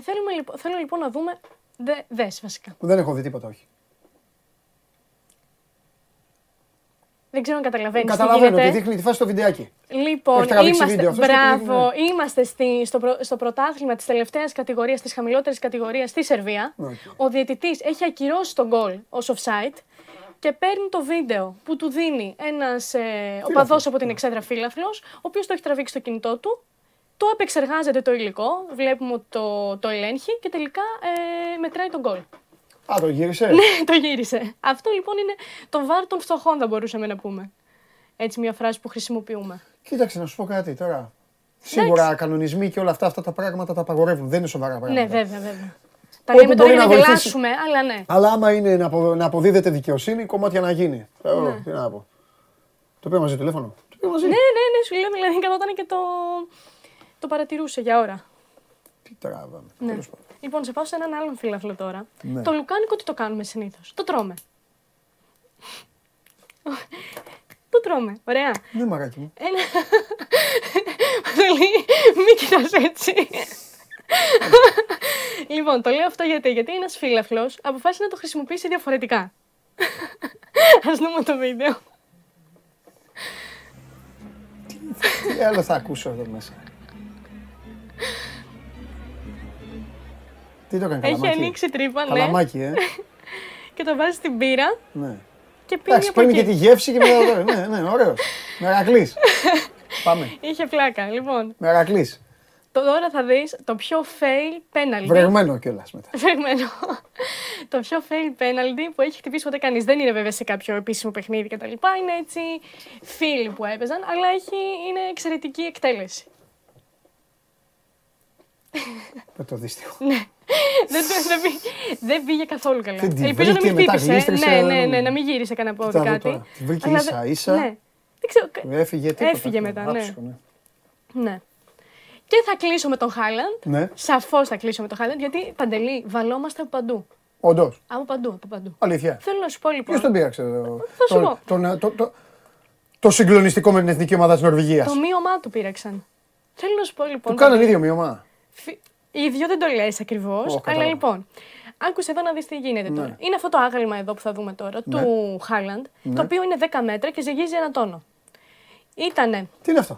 θέλουμε, λοιπόν, θέλω λοιπόν να δούμε. Δε, δες βασικά. Δεν έχω δει τίποτα, όχι. Δεν ξέρω αν καταλαβαίνεις. Καταλαβαίνω ότι δείχνει τη φάση στο βιντεάκι. Λοιπόν, Έχει τραβήξει είμαστε, βίντεο αυτός και μπράβο, δείχνει, είμαστε στη, στο, πρω- στο πρωτάθλημα της τελευταίας κατηγορίας, της χαμηλότερης κατηγορίας στη Σερβία. Οκ. Ο διαιτητής έχει ακυρώσει το γκολ ως offside και παίρνει το βίντεο που του δίνει ένας ε, οπαδός από την εξέδρα φίλαθλο, ο οποίος το έχει τραβήξει στο κινητό του. Το επεξεργάζεται το υλικό, βλέπουμε ότι το, το ελέγχει και τελικά ε, μετράει τον γκολ. Α, το γύρισε; Ναι, το γύρισε. Αυτό λοιπόν είναι το βάρ των φτωχών, θα μπορούσαμε να πούμε. Έτσι, μια φράση που χρησιμοποιούμε. Κοίταξε να σου πω κάτι τώρα. Σίγουρα κανονισμοί και όλα αυτά, αυτά τα πράγματα τα απαγορεύουν. Δεν είναι σοβαρά πράγματα. Ναι, βέβαια, βέβαια. Τα Όπου λέμε τώρα μπορεί για να να βοηθήσει. γελάσουμε, αλλά ναι. Αλλά άμα είναι να, απο, να αποδίδεται δικαιοσύνη, κομμάτια να γίνει. Ε, ω, Ναι. Τι να πω. Το πήρε μαζί τηλέφωνο. Το πήρε μαζί. Ναι, ναι, ναι, σου λέω, δηλαδή καθόταν και το, το παρατηρούσε για ώρα. Τι τράβαμε. Ναι. Τέλος πάντων. Λοιπόν, σε πάω σε έναν άλλον φίλαθλο τώρα. Ναι. Το λουκάνικο τι το κάνουμε συνήθως. Το τρώμε. το τρώμε. Ωραία. Ναι, μαράκι μου. Ένα. Θέλει, μην κοιτάς έτσι. λοιπόν, το λέω αυτό γιατί, γιατί ένας φίλαθλος αποφάσισε να το χρησιμοποιήσει διαφορετικά. Ας δούμε το βίντεο. Τι άλλο θα ακούσω εδώ μέσα. Τι το έκανε, Έχει καλαμάκι; ανοίξει τρύπα, ναι, Καλαμάκι, ε. και το βάζει στην πύρα ναι. και πίνει Εντάξει, από παίρνει και εκεί. τη γεύση και μετά το Ναι, ναι, ωραίος. Μερακλής. Πάμε. Είχε πλάκα. Λοιπόν, Μερακλής. τώρα θα δεις το πιο fail penalty. Βρεγμένο κιόλας μετά. Βρεγμένο. το πιο fail penalty που έχει χτυπήσει ποτέ κανείς. Δεν είναι βέβαια σε κάποιο επίσημο παιχνίδι κτλ. Είναι έτσι φίλοι που έπαιζαν, αλλά έχει, είναι εξαιρετική εκτέλεση. Με το δύστιχο. Ναι. δεν, το- δεν, πήγε, δεν πήγε καθόλου καλά. Δεν τη Ελπίζω να βρήκε, μην μετά χτύπησε. γλίστρισε, Ναι, ναι, δεν- ναι, να μην γύρισε κανένα πόδι Κοίτα εδώ κάτι. τώρα. Τη βρήκε Αλλά ίσα, δεν- ίσα. Ναι. Δεν ξέρω. Έφυγε τίποτα. Έφυγε μετά, ναι. Άψυχο, ναι. Ναι. Και θα κλείσω με τον Χάλαντ. Ναι, Σαφώς θα κλείσω με τον Χάλαντ, γιατί παντελή, βαλόμαστε από παντού. όντως. Από παντού, από παντού. Αλήθεια. Θέλω να σου πω λοιπόν. Ποιος τον πήραξε το, Θα σου το, πω. τον, το, το, το συγκλονιστικό με την εθνική ομάδα της Νορβηγίας; Το μείωμά του πήραξαν. Θέλω να σου πω λοιπόν. Του κάνανε Παντελή, ίδιο μείωμα. Φι- Ίδιο δεν το λες ακριβώς, Ω, αλλά κατάλαβα. λοιπόν. Άκουσε εδώ να δεις τι γίνεται Ναι. τώρα. Είναι αυτό το άγαλμα εδώ που θα δούμε τώρα, του Χάλαντ, το οποίο είναι 10 μέτρα και ζυγίζει ένα τόνο. Ήτανε Τι είναι αυτό;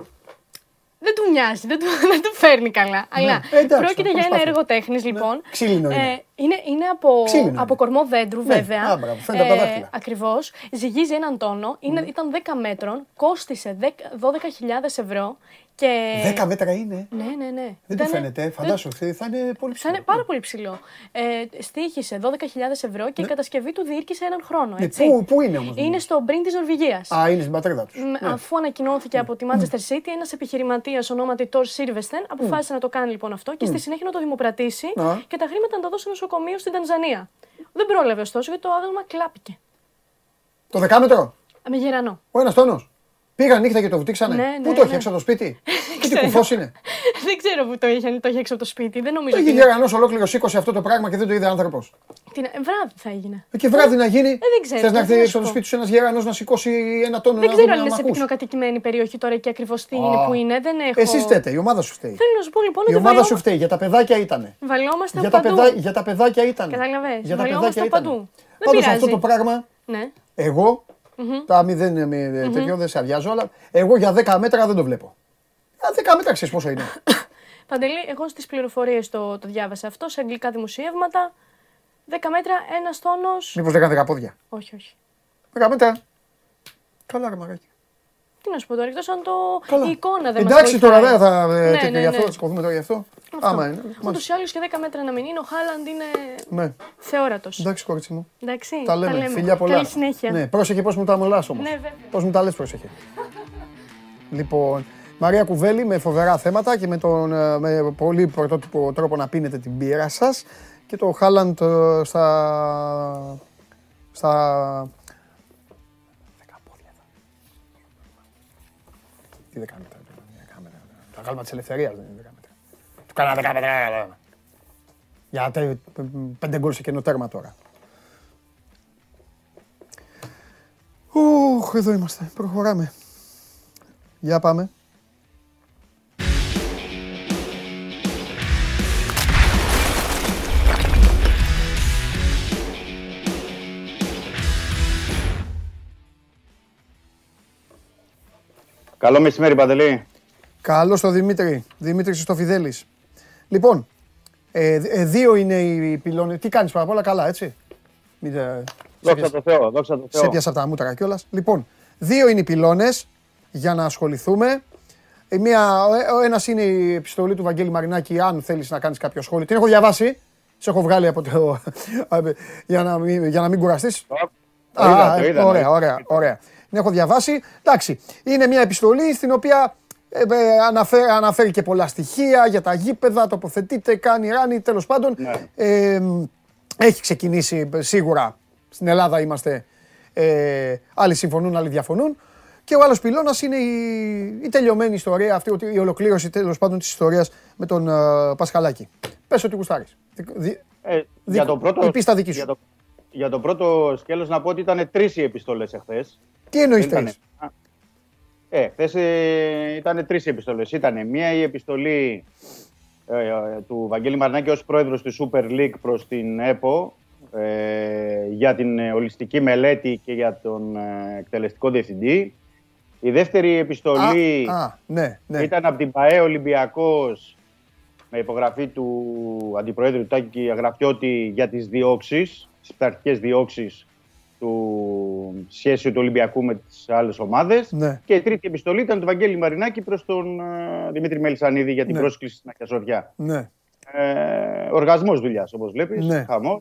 Δεν του μοιάζει, δεν του, δεν του φέρνει καλά. Αλλά Ε, εντάξει, πρόκειται για ένα προσπάθεια. έργο τέχνης, λοιπόν. Ξύλινο είναι. Ε, είναι, είναι από, Ξύλινο είναι. από κορμό δέντρου, Ναι, βέβαια. α, μπράβο, φαίνεται από τα δάχτυλα. Ακριβώς. Ζυγίζει έναν τόνο. Είναι, Ήταν 10 μέτρων. Κόστησε 10 12.000 ευρώ. Και... 10 μέτρα είναι. Ναι, ναι, ναι. Δεν του Ήτανε- φαίνεται. Φαντάσου, θα είναι πολύ Θα ψηλό. είναι πάρα πολύ ψηλό. Ε, στήχησε 12.000 ευρώ και η κατασκευή του διήρκησε έναν χρόνο. Ναι, Έτσι. πού- πού είναι όμως, Είναι στο Μπριν της Νορβηγίας. Α, είναι στην πατρίδα τους. Μ, Αφού ανακοινώθηκε από τη Manchester City, ένας επιχειρηματίας ονόματι Τόρ Σίρβεστεν αποφάσισε να το κάνει λοιπόν αυτό και στη συνέχεια να το δημοπρατήσει Α. και τα χρήματα να τα δώσει στο νοσοκομείο στην Τανζανία. Δεν πρόλαβε ωστόσο γιατί το άγαλμα κλάπηκε. Το δεκάμετρο. Με γερανό. Ο ένας τόνος. Πήγαν νύχτα και το βουτήξανε. Ναι, Πού ναι, το έχει, ναι. έξω από το σπίτι; Τι Ξέρω. κουφός είναι; δεν ξέρω που το είχε, αν το είχε έξω από το σπίτι. Δεν νομίζω Έχει ότι. γερανό ολόκληρο σήκωσε αυτό το πράγμα και δεν το είδε άνθρωπος. Την... ε, Βράδυ θα έγινε. Και βράδυ να γίνει; δεν ξέρω, Θες να τι έρθει να έξω σου από το πω. σπίτι σου ένας γερανό να σηκώσει ένα τόνο Δεν να ξέρω δούμε αν είναι να σε μ' ακούς. πυκνοκατοικημένη περιοχή τώρα και ακριβώς τι Α. είναι που είναι. Δεν έχω. Εσείς φταίτε, η ομάδα σου φταίει. Θέλω να σου πω λοιπόν Η ότι ομάδα σου βαλιόμα- φταίει. Για τα παιδάκια ήταν. βαλιόμαστε Για τα, παντού. παιδά, για τα παιδάκια ήταν. Καταλαβες, Για τα βαλιόμαστε παιδάκια ήταν. παντού. Δεν Πάντως αυτό πειράζει. το πράγμα, Ναι. εγώ, τα μη δεν με τέτοιο, δεν σε αδειάζω, αλλά εγώ για 10 μέτρα δεν το βλέπω. Για 10 μέτρα ξέρεις πόσο είναι. Παντελή, εγώ στις πληροφορίες το, το διάβασα αυτό, σε αγγλικά δημοσιεύματα. 10 μέτρα, ένας τόνος... Μήπως δεν κάνει 10 πόδια. Όχι, όχι. 10 μέτρα. Καλά, ρε μαγάκι. Τι να σου πω τώρα, εκτός αν το... Καλά. η εικόνα δεν μας Εντάξει τώρα βοηθάει. δεν θα. ε, Ναι, τέτοιο ναι, γι' αυτό, ναι. θα σκοφούμε τώρα γι' αυτό. Αυτό. Άμα είναι. Ούτως μάλιστα. ή άλλως και 10 μέτρα να μην είναι, ο Χάλαντ είναι Ναι. θεόρατος. Εντάξει, κορίτσι μου. Εντάξει, Τα λέμε. Φιλιά πολλά. Καλή συνέχεια. Ναι, πρόσεχε πώς μου τα μολάς όμως. Ναι, βέβαια. Πώς μου τα λες, πρόσεχε. λοιπόν, Μαρία Κουβέλη με φοβερά θέματα και με, τον, ε, με πολύ πρωτότυπο τρόπο να πίνετε την πύρα σας. Και το Χάλαντ ε, στα. στα. Τι δέκα μέτρα. δέκα μέτρα. Τα γάλμα της ελευθερίας δεν είναι δέκα μέτρα. Του κάνα δέκα μέτρα. Για τε- πέντε γκολ σε κενό τέρμα τώρα. Οχ, εδώ είμαστε. Προχωράμε. Για πάμε. Καλό μεσημέρι, Παντελή. Καλώς το Δημήτρη. Δημήτρης Ιστοφιδέλη. Λοιπόν, ε, ε, δύο είναι οι πυλώνες. Τι κάνεις πάρα πολλά, καλά, έτσι; Μην, ε, σε Δόξα πιάσα- τω Θεώ, δόξα τω σε Θεώ. πιάσα από τα μούτρα κιόλας. Λοιπόν, δύο είναι οι πυλώνες για να ασχοληθούμε. Ε, Μία, ο ένας είναι η επιστολή του Βαγγέλη Μαρινάκη, αν θέλεις να κάνεις κάποιο σχόλιο. Την έχω διαβάσει. Σε έχω βγάλει από το. για, να μην, για να μην κουραστείς. Το είδα, Α, το ε, είδα, ωραία, ναι. ωραία, ωραία. Την έχω διαβάσει. Εντάξει, είναι μια επιστολή στην οποία ε, ε, αναφέρει, αναφέρει και πολλά στοιχεία για τα γήπεδα, τοποθετείται, κάνει ράνι, τέλος πάντων. Ναι. Ε, έχει ξεκινήσει ε, σίγουρα, στην Ελλάδα είμαστε, ε, άλλοι συμφωνούν, άλλοι διαφωνούν. Και ο άλλος πυλώνας είναι η, η τελειωμένη ιστορία, αυτή, ότι η ολοκλήρωση τέλος πάντων της ιστορίας με τον ε, Πασχαλάκη. Πες ότι γουστάρεις. Δι- δι- Ε, για, Δίκο. το πρώτο, Η πίστα δική σου. για, το, για το πρώτο σκέλος να πω ότι ήταν τρεις οι επιστολές εχθές. Τι εννοείς Δεν τρεις. ήτανε- Ε, χθες ε, ήταν τρεις οι επιστολές. Ήταν μία η επιστολή ε, ε, του Βαγγέλη Μαρνάκη ως πρόεδρος του Super League προς την ΕΠΟ ε, για την ε, ολιστική μελέτη και για τον ε, εκτελεστικό διευθυντή. Η δεύτερη επιστολή... Α, α, ναι, ναι. Ήταν από την ΠαΕ Ολυμπιακός με υπογραφή του Αντιπροέδρου Τάκη Αγραφιώτη για τις διώξεις, τις πειθαρχικές διώξεις του σχέσιου του Ολυμπιακού με τις άλλες ομάδες. Ναι. Και η τρίτη επιστολή ήταν του Βαγγέλη Μαρινάκη προς τον ε, Δημήτρη Μελισανίδη για την Ναι. πρόσκληση στην Αγιασοριά. ναι. Ε, οργασμός δουλειάς όπως βλέπεις, Ναι. χαμός.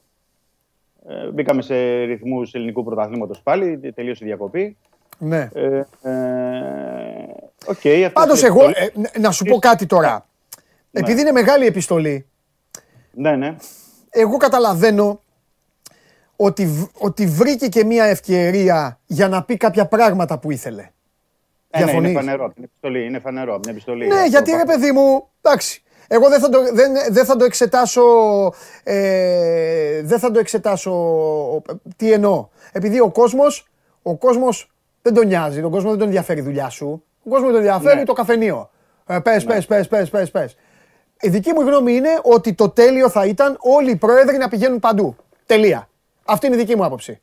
Ε, μπήκαμε σε ρυθμούς ελληνικού πρωταθλήματος πάλι, τελείωσε η διακοπή. ναι. Ε, ε, οκ, αυτές Πάντως, οι εγώ επιστολές- ε, να σου πω κάτι τώρα. Επειδή είναι μεγάλη επιστολή, Ναι, ναι. εγώ καταλαβαίνω ότι, β- ότι βρήκε και μία ευκαιρία για να πει κάποια πράγματα που ήθελε. Ε, ναι, είναι Διαφωνείς; φανερό από την επιστολή. Είναι φανερό από την επιστολή. Ναι, Αυτό γιατί ρε πα- παιδί μου, εντάξει. Εγώ δεν θα το, δεν, δεν θα το εξετάσω. Ε, δεν θα το εξετάσω. Τι εννοώ. Επειδή ο κόσμος ο κόσμος δεν τον νοιάζει. Τον κόσμο δεν τον ενδιαφέρει η δουλειά σου. Ο κόσμος τον ενδιαφέρει Ναι. το καφενείο. Ε, πες, πες, πες, πες, πες, πες. Η δική μου γνώμη είναι ότι το τέλειο θα ήταν όλοι οι πρόεδροι να πηγαίνουν παντού. Τελεία. Αυτή είναι η δική μου άποψη.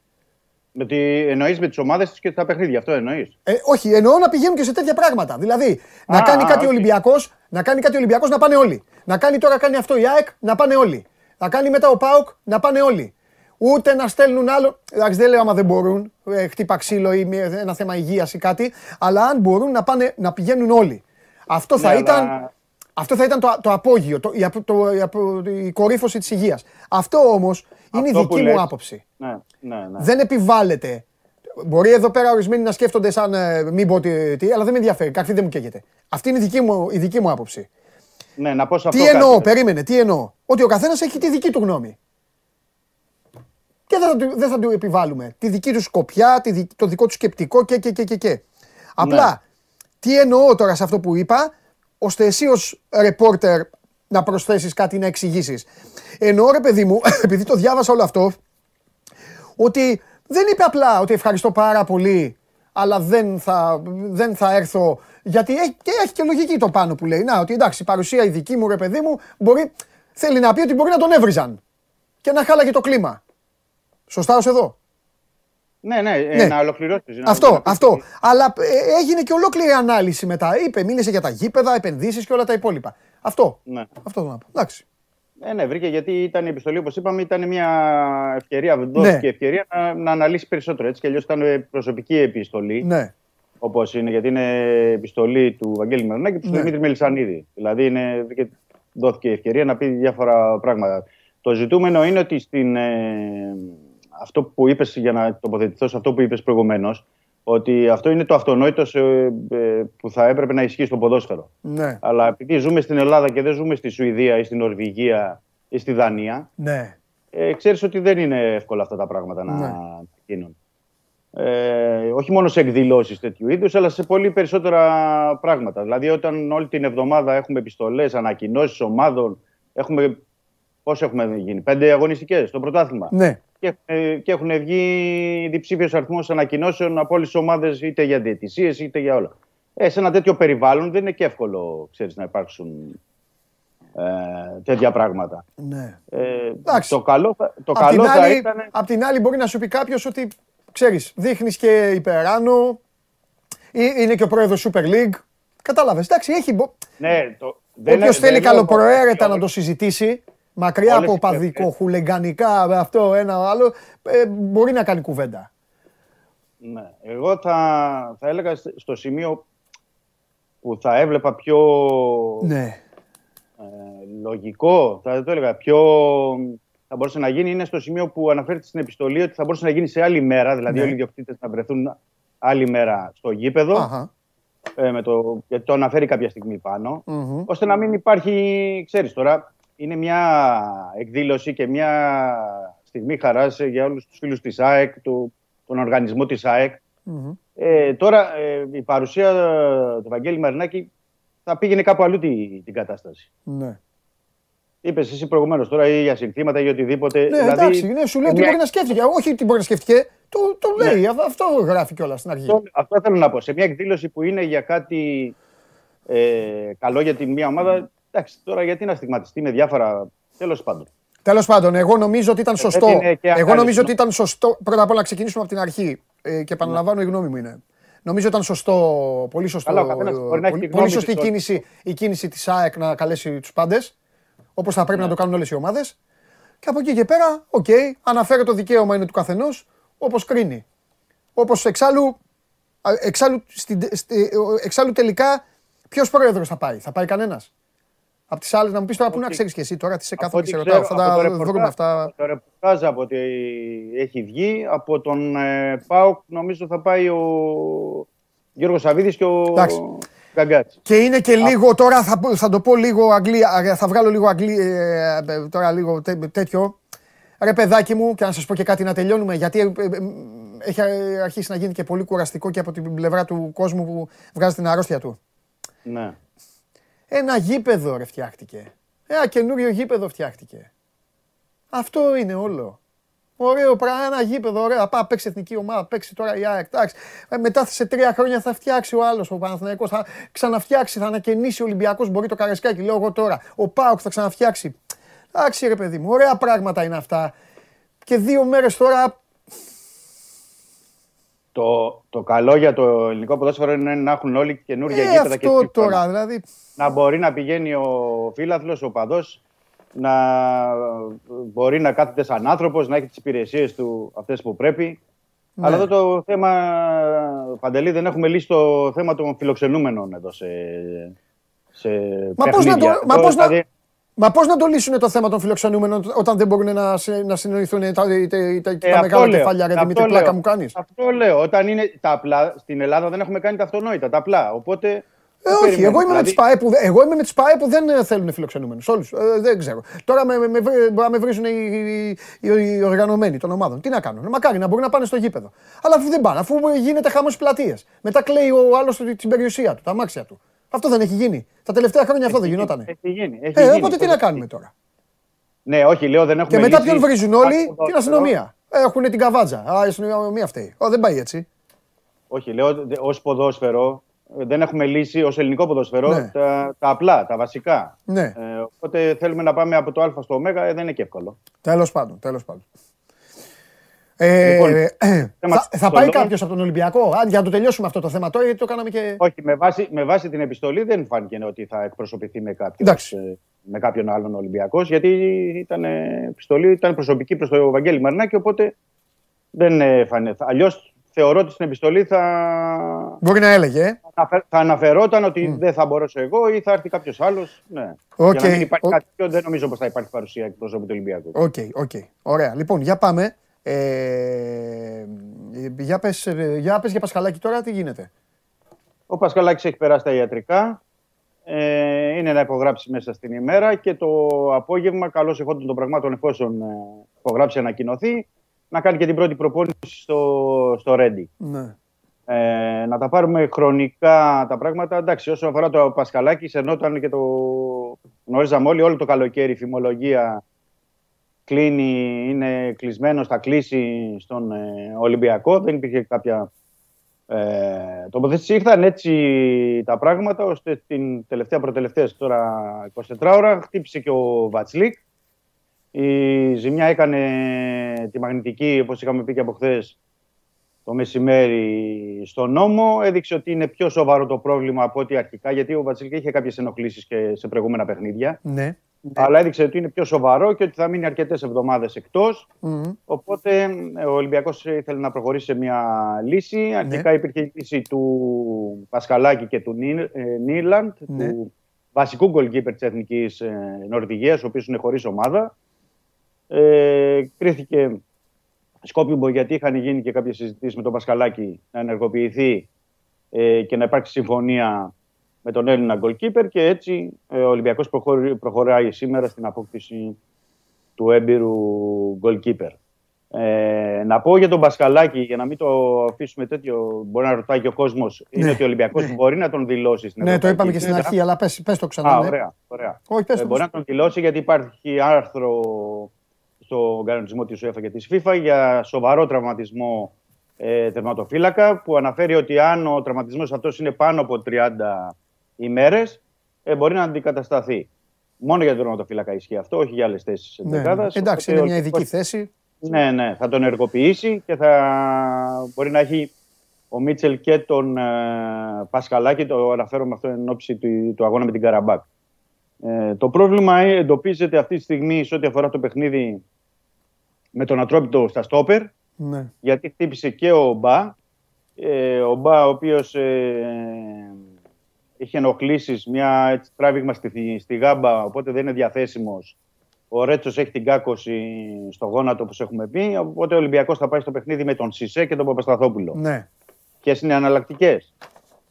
Με τη, εννοείς με τις ομάδες της και τα παιχνίδια, αυτό εννοείς; Ε, όχι, εννοώ να πηγαίνουν και σε τέτοια πράγματα. Δηλαδή, να Α, κάνει α, κάτι ο όχι. Ολυμπιακός, να κάνει κάτι ο Ολυμπιακός να πάνε όλοι. Να κάνει τώρα κάνει αυτό η ΑΕΚ, να πάνε όλοι. Να κάνει μετά ο ΠΑΟΚ, να πάνε όλοι. Ούτε να στέλνουν άλλο. Εντάξει, δεν λέω άμα δεν μπορούν, ε, χτύπα ξύλο ή μια- ένα θέμα υγείας ή κάτι, αλλά αν μπορούν να, πάνε, να πηγαίνουν όλοι. Αυτό θα Ναι, ήταν. αλλά- Αυτό θα ήταν το, το απόγειο, το, η, απο- το, η, απο- η κορύφωση της υγείας. Αυτό όμως είναι Αυτό η που δική μου λες. άποψη. Ναι, ναι, ναι. Δεν επιβάλλεται. Μπορεί εδώ πέρα ορισμένοι να σκέφτονται σαν ε, μην πω τι, τι, αλλά δεν με ενδιαφέρει. Κάτι δεν μου καίγεται. Αυτή είναι η δική μου, η δική μου άποψη. ναι, να πω σε αυτό Τι εννοώ, κάτι. περίμενε, τι εννοώ. Ότι ο καθένας έχει τη δική του γνώμη. Και δεν θα, του, δεν θα του επιβάλλουμε. Τη δική του σκοπιά, τη, δι- το δικό του σκεπτικό και, και, και, και, και. Απλά, τι εννοώ τώρα σε αυτό που είπα, ώστε εσύ ως ρεπόρτερ να προσθέσεις κάτι, να εξηγήσεις. Εννοώ ρε παιδί μου, επειδή το διάβασα όλο αυτό, ότι δεν είπε απλά ότι ευχαριστώ πάρα πολύ, αλλά δεν θα, δεν θα έρθω. Γιατί έχει και, έχει και λογική το πάνω που λέει. Να, ότι εντάξει, η παρουσία η δική μου, ρε παιδί μου, μπορεί, θέλει να πει ότι μπορεί να τον έβριζαν και να χάλαγε το κλίμα. Σωστά ως εδώ. Ναι, ναι, ε, Ναι. να ολοκληρώσεις. να- Αυτό, να πεις- αυτό. Αλλά ε, έγινε και ολόκληρη ανάλυση μετά. Είπε, μίλησε για τα γήπεδα, επενδύσεις και όλα τα υπόλοιπα. Αυτό. Ναι. Αυτό θέλω να πω. Εντάξει. Ε, ναι, βρήκε γιατί ήταν η επιστολή, όπως είπαμε, ήταν μια ευκαιρία, δόθηκε Ναι. ευκαιρία να, να αναλύσει περισσότερο. Έτσι κι αλλιώς ήταν προσωπική επιστολή, Ναι. όπως είναι, γιατί είναι επιστολή του Βαγγέλη Μερνάκη και του Ναι. Δημήτρη Μελισανίδη. Δηλαδή είναι, βρήκε- δόθηκε ευκαιρία να πει διάφορα πράγματα. Το ζητούμενο είναι ότι στην, ε, αυτό που είπες, για να τοποθετηθώ σε αυτό που είπες προηγουμένως, ότι αυτό είναι το αυτονόητος σε, ε, που θα έπρεπε να ισχύει στο ποδόσφαιρο. Ναι. Αλλά επειδή ζούμε στην Ελλάδα και δεν ζούμε στη Σουηδία ή στην Νορβηγία ή στη Δανία, Ναι. ε, ξέρεις ότι δεν είναι εύκολα αυτά τα πράγματα να Ναι. γίνουν. Ε, όχι μόνο σε εκδηλώσεις τέτοιου είδους, αλλά σε πολύ περισσότερα πράγματα. Δηλαδή, όταν όλη την εβδομάδα έχουμε επιστολές, ανακοινώσεις ομάδων, έχουμε, πώς έχουμε γίνει, πέντε αγωνιστικές στο πρωτάθλημα. Ναι. Και, ε, και έχουν βγει διψήφιος αριθμός ανακοινώσεων από όλες τις ομάδες, είτε για διαιτησίες, είτε για όλα. Ε, σε ένα τέτοιο περιβάλλον δεν είναι και εύκολο, ξέρεις, να υπάρξουν ε, τέτοια πράγματα. ναι. Ε, Εντάξει. το καλό, θα- το Απ' καλό την, θα άλλη, ήταν. απ' την άλλη μπορεί να σου πει κάποιος ότι ξέρεις, δείχνεις και υπεράνω, ε- είναι και ο πρόεδρος Super League. Κατάλαβες, εντάξει, έχει... μπο- Ναι, το, δεν Όποιος δεν θέλει λέω- καλοπροαίρετα να το συζητήσει, μακριά Όλες από οι παδικό, πλευρές. χουλεγκανικά, αυτό, ένα άλλο, ε, μπορεί να κάνει κουβέντα. Ναι. Εγώ θα, θα έλεγα σ- στο σημείο που θα έβλεπα πιο Ναι. ε, λογικό, θα το έλεγα πιο θα μπορούσε να γίνει, είναι στο σημείο που αναφέρεται στην επιστολή ότι θα μπορούσε να γίνει σε άλλη μέρα, δηλαδή Ναι. όλοι οι ιδιοκτήτες να βρεθούν άλλη μέρα στο γήπεδο, Αχα. ε, με το, γιατί το αναφέρει κάποια στιγμή πάνω, Μμμ. ώστε να μην υπάρχει, ξέρεις τώρα, είναι μια εκδήλωση και μια στιγμή χαράς για όλους τους φίλους της ΑΕΚ, του, τον οργανισμό της ΑΕΚ. Μμμ. Ε, τώρα ε, η παρουσία ε, του Βαγγέλη Μαρινάκη θα πήγαινε κάπου αλλού τη- την κατάσταση. Ναι. Είπες εσύ προηγουμένως τώρα ή για συνθήματα ή οτιδήποτε. Ναι, εντάξει, ναι, σου λέει ότι μια- μπορεί να σκέφτηκε. Όχι ότι μπορεί να σκέφτηκε. Το, το Ναι. λέει, αυ- αυτό γράφει κιόλας στην αρχή. Αυτό, αυτό θέλω να πω. Σε μια εκδήλωση που είναι για κάτι ε, καλό για την μία ομάδα. Εντάξει, τώρα γιατί να στιγματιστεί με διάφορα. Τέλος πάντων. Τέλος πάντων, εγώ νομίζω ότι ήταν σωστό. Ε, είναι και Εγώ αγκάλιστο. νομίζω ότι ήταν σωστό. Πρώτα απ' όλα να ξεκινήσουμε από την αρχή. Ε, και επαναλαμβάνω, η γνώμη μου είναι. Νομίζω ήταν σωστό, πολύ σωστό. Καλά, ο καθένας ε, μπορεί να έχει πολύ, τη πολύ γνώμη σωστή η της, κίνηση, η κίνηση της ΑΕΚ να καλέσει τους πάντες, όπως θα πρέπει να το κάνουν όλες οι ομάδες. Και από εκεί και πέρα, οκ, αναφέρω το δικαίωμα είναι του καθενός, όπως κρίνει. Όπως εξάλλου, α, εξάλλου, στην, στη- ο- εξάλλου τελικά, ποιος πρόεδρος θα πάει, θα πάει κανένας; Από τις άλλες, να μου πεις τώρα πού να Ότι- ξέρεις και εσύ, τώρα τι σε Από κάθομαι ό,τι και σε ξέρω, ρωτάω, θα από το τα ρεπορτάζ- βρούμε αυτά. από Το ρεπορτάζ από ότι έχει βγει, από τον ε, ΠΑΟΚ νομίζω θα πάει ο Γιώργος Σαββίδης και ο Εντάξει. Γκαγκάτση. Και είναι και λίγο τώρα, θα, πω- θα το πω λίγο Αγγλία, ε, θα βγάλω λίγο Αγγλία, ε, ε, τώρα λίγο τέ- τέτοιο. Ρε παιδάκι μου, και να σας πω και κάτι να τελειώνουμε, γιατί ε, ε, ε, έχει αρχίσει να γίνει και πολύ κουραστικό και από την πλευρά του κόσμου που βγάζει την αρρώστια του. Ναι. Ένα γήπεδο ρε φτιάχτηκε. Ένα καινούριο γήπεδο φτιάχτηκε. Αυτό είναι όλο. Ωραίο πράγμα, ένα γήπεδο, ωραία. Πάει παίξει εθνική ομάδα, παίξει τώρα η ΑΕΚ. Εντάξει. Ε, μετά σε τρία χρόνια θα φτιάξει ο άλλος ο Παναθηναϊκός, Θα ξαναφτιάξει, θα ανακαινήσει ο Ολυμπιακός. Μπορεί το Καρεσκάκι, λέω εγώ τώρα. Ο Πάουκ θα ξαναφτιάξει. Εντάξει, ρε παιδί μου, ωραία πράγματα είναι αυτά. Και δύο μέρες τώρα. Το, το καλό για το ελληνικό ποδόσφαιρο είναι να έχουν όλοι καινούργια Ε, γήπεδα και αυτό σύμφωνα. τώρα, δηλαδή. Να μπορεί να πηγαίνει ο φίλαθλος, ο παδός, να μπορεί να κάθεται σαν άνθρωπος, να έχει τις υπηρεσίες του αυτές που πρέπει. Ναι. Αλλά εδώ το θέμα, Παντελή, δεν έχουμε λύσει το θέμα των φιλοξενούμενων εδώ σε, σε Μα πώς να το- παιχνίδια. μα Εδώ, πώς να- δηλαδή, Μα πώς να το λύσουν το θέμα των φιλοξενούμενων όταν δεν μπορούν να, συ- να συνοηθούν τα, τα, τα, ε, τα αυτό μεγάλα λέω, κεφάλια, ρε αυτό Δημήτρη, λέω. πλάκα μου κάνεις. Αυτό λέω. Όταν είναι τα απλά, στην Ελλάδα δεν έχουμε κάνει τα αυτονόητα, τα απλά. Οπότε. Ε, δεν όχι, περιμένουμε. εγώ είμαι, με Δηλαδή, τις ΠΑΕ που, δε- εγώ είμαι με τις ΠΑΕ που δεν ε, θέλουν φιλοξενούμενους, όλους, ε, δεν ξέρω. Τώρα με, με, με, βρει- μπορεί να με βρίζουν οι, οι, οι, οι οργανωμένοι των ομάδων. Τι να κάνουν, μακάρι να μπορούν να πάνε στο γήπεδο. Αλλά αφού δεν πάνε, αφού γίνεται χαμός στις πλατείες. Μετά κλαίει ο άλλος την περιουσία του, τα αμάξια του. Αυτό δεν έχει γίνει. Τα τελευταία χρόνια αυτό δεν γινότανε. Έχει γίνει. Έχει Ε, γίνει. οπότε τι να κάνουμε τώρα; Ναι, όχι, λέω δεν έχουμε Και μετά λύσει. ποιον βρίζουν όλοι, Υπάρχει την ποδόσφαιρο. αστυνομία. Έχουν την καβάτζα. Α, η αστυνομία φταίει. Ω, δεν πάει έτσι. Όχι, λέω ως ποδόσφαιρο ε, δεν έχουμε λύσει ως ελληνικό ποδόσφαιρο Ναι. τα, τα απλά, τα βασικά. Ναι, Ε, οπότε θέλουμε να πάμε από το Α στο Ω, ε, δεν είναι και εύκολο. τέλος πάντων, τέλος πάντων. Ε, Λοιπόν, ε, θέμα θα, της θα πάει Σολόμου. κάποιος από τον Ολυμπιακό. Α, για να το τελειώσουμε αυτό το θέμα τώρα, γιατί το κάναμε και. Όχι, με βάση, με βάση την επιστολή δεν φάνηκε ότι θα εκπροσωπηθεί με κάποιον, Εντάξει. ε, με κάποιον άλλον Ολυμπιακός, γιατί ήταν ε, επιστολή, ήταν προσωπική προς το Βαγγέλη Μαρινάκη, οπότε δεν έφανε. Αλλιώς θεωρώ ότι στην επιστολή θα, Μπορεί να έλεγε. ε. αναφε- θα αναφερόταν ότι δεν θα μπορέσω εγώ ή θα έρθει κάποιος άλλος. Ναι. Οκ, Για να μην υπάρχει ο- κάτι τέτοιο, δεν νομίζω πως θα υπάρχει παρουσία εκπροσώπου του Ολυμπιακού. Οκ, οκ. Ωραία. Λοιπόν, για πάμε. Ε, για, πες, ε, για πες για Πασχαλάκη τώρα, τι γίνεται; Ο Πασχαλάκης έχει περάσει τα ιατρικά. Ε, είναι να υπογράψει μέσα στην ημέρα και το απόγευμα, καλώς εχόντων των πραγμάτων, εφόσον ε, υπογράψει ανακοινωθεί, να κάνει και την πρώτη προπόνηση στο, στο Ρέντι. Ναι. Ε, να τα πάρουμε χρονικά τα πράγματα. Εντάξει, όσον αφορά το Πασκαλάκη, σερνόταν και το γνωρίζαμε όλοι, όλο το καλοκαίρι η φημολογία κλείνει, είναι κλεισμένος, θα κλείσει στον ε, Ολυμπιακό. Δεν υπήρχε κάποια ε, τοποθέτηση. Ήρθαν έτσι τα πράγματα, ώστε την τελευταία προτελευταία τώρα 24 ώρα χτύπησε και ο Βατσλίκ. Η ζημιά έκανε τη μαγνητική, όπως είχαμε πει και από χθες, το μεσημέρι στον νόμο. Έδειξε ότι είναι πιο σοβαρό το πρόβλημα από ό,τι αρχικά, γιατί ο Βατσλίκ είχε κάποιες ενοχλήσεις και σε προηγούμενα παιχνίδια. Ναι. Αλλά έδειξε ότι είναι πιο σοβαρό και ότι θα μείνει αρκετές εβδομάδες εκτός. Μμμ. Οπότε ε, ο Ολυμπιακός ήθελε να προχωρήσει σε μια λύση. Αρχικά υπήρχε η λύση του Πασχαλάκη και του Νί- ε, Νίλαντ, Ναι. του βασικού γκολκίπερ της Εθνικής Νορβηγίας, ο οποίος είναι χωρίς ομάδα. Ε, κρίθηκε σκόπιμο γιατί είχαν γίνει και κάποιες συζητήσεις με τον Πασχαλάκη να ενεργοποιηθεί ε, και να υπάρξει συμφωνία με τον Έλληνα goalkeeper και έτσι ε, ο Ολυμπιακός προχωρεί- προχωράει σήμερα στην απόκτηση του έμπειρου goalkeeper. Ε, να πω για τον Πασκαλάκη, για να μην το αφήσουμε τέτοιο, μπορεί να ρωτάει και ο κόσμος, είναι ότι ο Ολυμπιακός μπορεί να τον δηλώσει στην Ναι, το Ευρωπαϊκή είπαμε και στην Λίστα. αρχή, αλλά πες, πες το ξανά. Α, ναι. ωραία. ωραία. Όχι, πες Ε, το. μπορεί πες να τον δηλώσει γιατί υπάρχει άρθρο στο κανονισμό της UEFA και της FIFA για σοβαρό τραυματισμό ε, τερματοφύλακα που αναφέρει ότι αν ο τραυματισμός αυτός είναι πάνω από 30 ημέρες ε, μπορεί να αντικατασταθεί. Μόνο για τον τερματοφύλακα ισχύει αυτό, όχι για άλλες θέσεις της Ναι, ναι. εντεκάδας. Εντάξει, Οπότε είναι ο μια ειδική Ολυμπιακός- θέση. ναι, ναι, θα τον ενεργοποιήσει και θα μπορεί να έχει ο Μίτσελ και τον ε, Πασκαλάκη, το αναφέρομαι αυτό εν ώψη του, του αγώνα με την Καραμπάκ. Ε, το πρόβλημα ε, εντοπίζεται αυτή τη στιγμή σε ό,τι αφορά το παιχνίδι με τον Ατρόπιτο στα στόπερ, Ναι. γιατί χτύπησε και ο Μπα. Ε, ο Μπα, ο οποίος ε, είχε ενοχλήσεις, μια έτσι, τράβηγμα στη, στη γάμπα, οπότε δεν είναι διαθέσιμος. Ο Ρέτσος έχει την κάκωση στο γόνατο, όπως έχουμε πει, οπότε ο Ολυμπιακός θα πάει στο παιχνίδι με τον Σισε και τον Παπασταθόπουλο. Ναι. Ποιες είναι οι εναλλακτικές;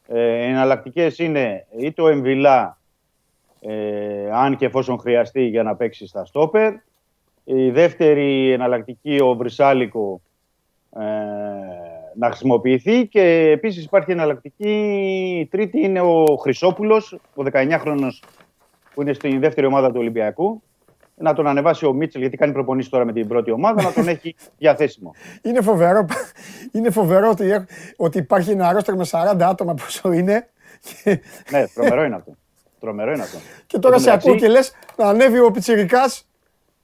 Ε, οι εναλλακτικές είναι είτε ο Εμβιλά, ε, αν και εφόσον χρειαστεί για να παίξει στα στόπερ. Η δεύτερη εναλλακτική, ο Βρυσάλικο, ε, να χρησιμοποιηθεί. Και επίσης υπάρχει εναλλακτική, η τρίτη είναι ο Χρυσόπουλος, ο 19χρονος που είναι στη δεύτερη ομάδα του Ολυμπιακού. να τον ανεβάσει ο Μίτσελ, γιατί κάνει προπονήσεις τώρα με την πρώτη ομάδα, να τον έχει διαθέσιμο. Είναι φοβερό, είναι φοβερό ότι, έχ- ότι υπάρχει ένα αρρώστρο με 40 άτομα πόσο είναι. Και, ναι, τρομερό είναι αυτό. Τρομερό είναι αυτό. και τώρα Εν τω σε ακούω μεταξύ- και λες να ανέβει ο Πιτσιρικάς.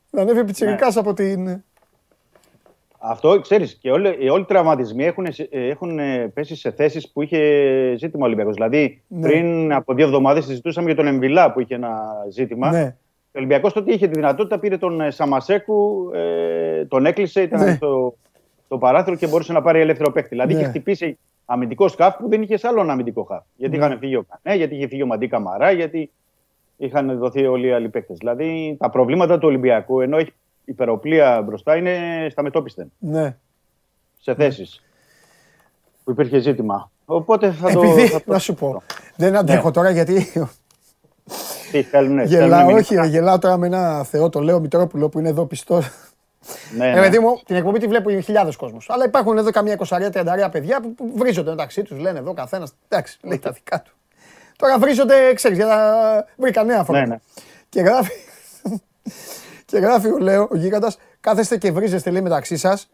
Να ανέβει ο Πιτσιρικάς από την... Αυτό ξέρεις, και όλοι, οι όλοι οι τραυματισμοί έχουν, έχουν ε, πέσει σε θέσεις που είχε ζήτημα ο Ολυμπιακός. Δηλαδή, Ναι. πριν από δύο εβδομάδες συζητούσαμε για τον Εμβιλά που είχε ένα ζήτημα. Ναι. Ο Ολυμπιακός τότε είχε τη δυνατότητα, πήρε τον ε, Σαμασέκου, ε, τον έκλεισε, ήταν Ναι. στο, στο παράθυρο και μπορούσε να πάρει ελεύθερο παίκτη. Δηλαδή Ναι. είχε χτυπήσει αμυντικό σκάφ που δεν είχε άλλον αμυντικό χαφ. Γιατί Ναι. είχαν φύγει ο Κανέ, γιατί είχε φύγει ο Μαντί Καμαρά, γιατί είχαν δοθεί όλοι οι άλλοι παίκτες. Δηλαδή τα προβλήματα του Ολυμπιακού, ενώ έχει υπεροπλία μπροστά, είναι στα μετόπισθεν ναι. σε θέσεις που υπήρχε ζήτημα. Οπότε θα το. Επειδή, θα το- να σου πω, δεν αντέχω τώρα γιατί Τι θέλουν, γελάω, όχι, ρε, γελάω τώρα με ένα θεό, το λέω Μητρόπουλο που είναι εδώ πιστό. Ναι, Ε, ναι. παιδί μου, την εκπομπή τη βλέπουν χιλιάδες κόσμος. Αλλά υπάρχουν εδώ καμιά 20-30 παιδιά που, που βρίζονται μεταξύ τους. Λένε εδώ καθένας. Εντάξει, λέει τα δικά του. Τώρα βρίζονται, ξέρεις, για να βρήκα νέα φορά. Ναι, ναι. Και γράφει. Και γράφει ο Λέο, ο γίγαντας, κάθεστε και βρίζεστε λέει μεταξύ σας.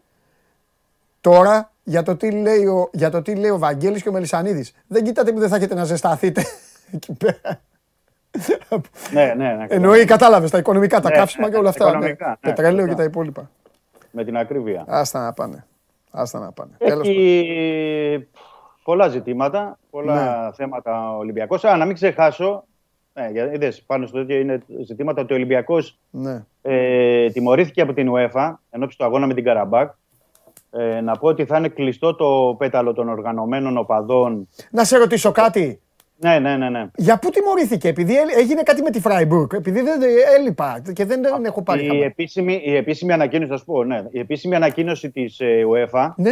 Τώρα για το τι λέει ο, για το τι λέει ο Βαγγέλης και ο Μελισανίδης. Δεν κοιτάτε που δεν θα έχετε να ζεσταθείτε εκεί πέρα. ναι, ναι, ναι. Εννοεί, κατάλαβες τα οικονομικά, τα Ναι, καύσιμα ναι, και όλα αυτά. οικονομικά, ναι, Πετρέλαιο και σωστά. τα υπόλοιπα. Με την ακρίβεια. Άστα να πάνε. Άστα να πάνε. Τέλος πάντων. Έχει πολλά ζητήματα, πολλά Ναι. θέματα ο Ολυμπιακός. Α, να μην ξεχάσω. Ναι, για- είδες, πάνω στο τέτοιο είναι ζητήματα ότι ο Ολυμπιακός Ναι. ε, τιμωρήθηκε από την UEFA ενώπιση του αγώνα με την Καραμπάκ. Ε, να πω ότι θα είναι κλειστό το πέταλο των οργανωμένων οπαδών. Να σε ρωτήσω κάτι. Ναι, ναι, ναι. ναι. Για πού τιμωρήθηκε, επειδή έ- έγινε κάτι με τη Φράιμπουργκ, επειδή δεν έλειπα και δεν, δεν έχω πάρει Η χαμπάρι. επίσημη, η επίσημη ανακοίνωση, θα σου πω, ναι. Η επίσημη ανακοίνωση της UEFA, Ναι,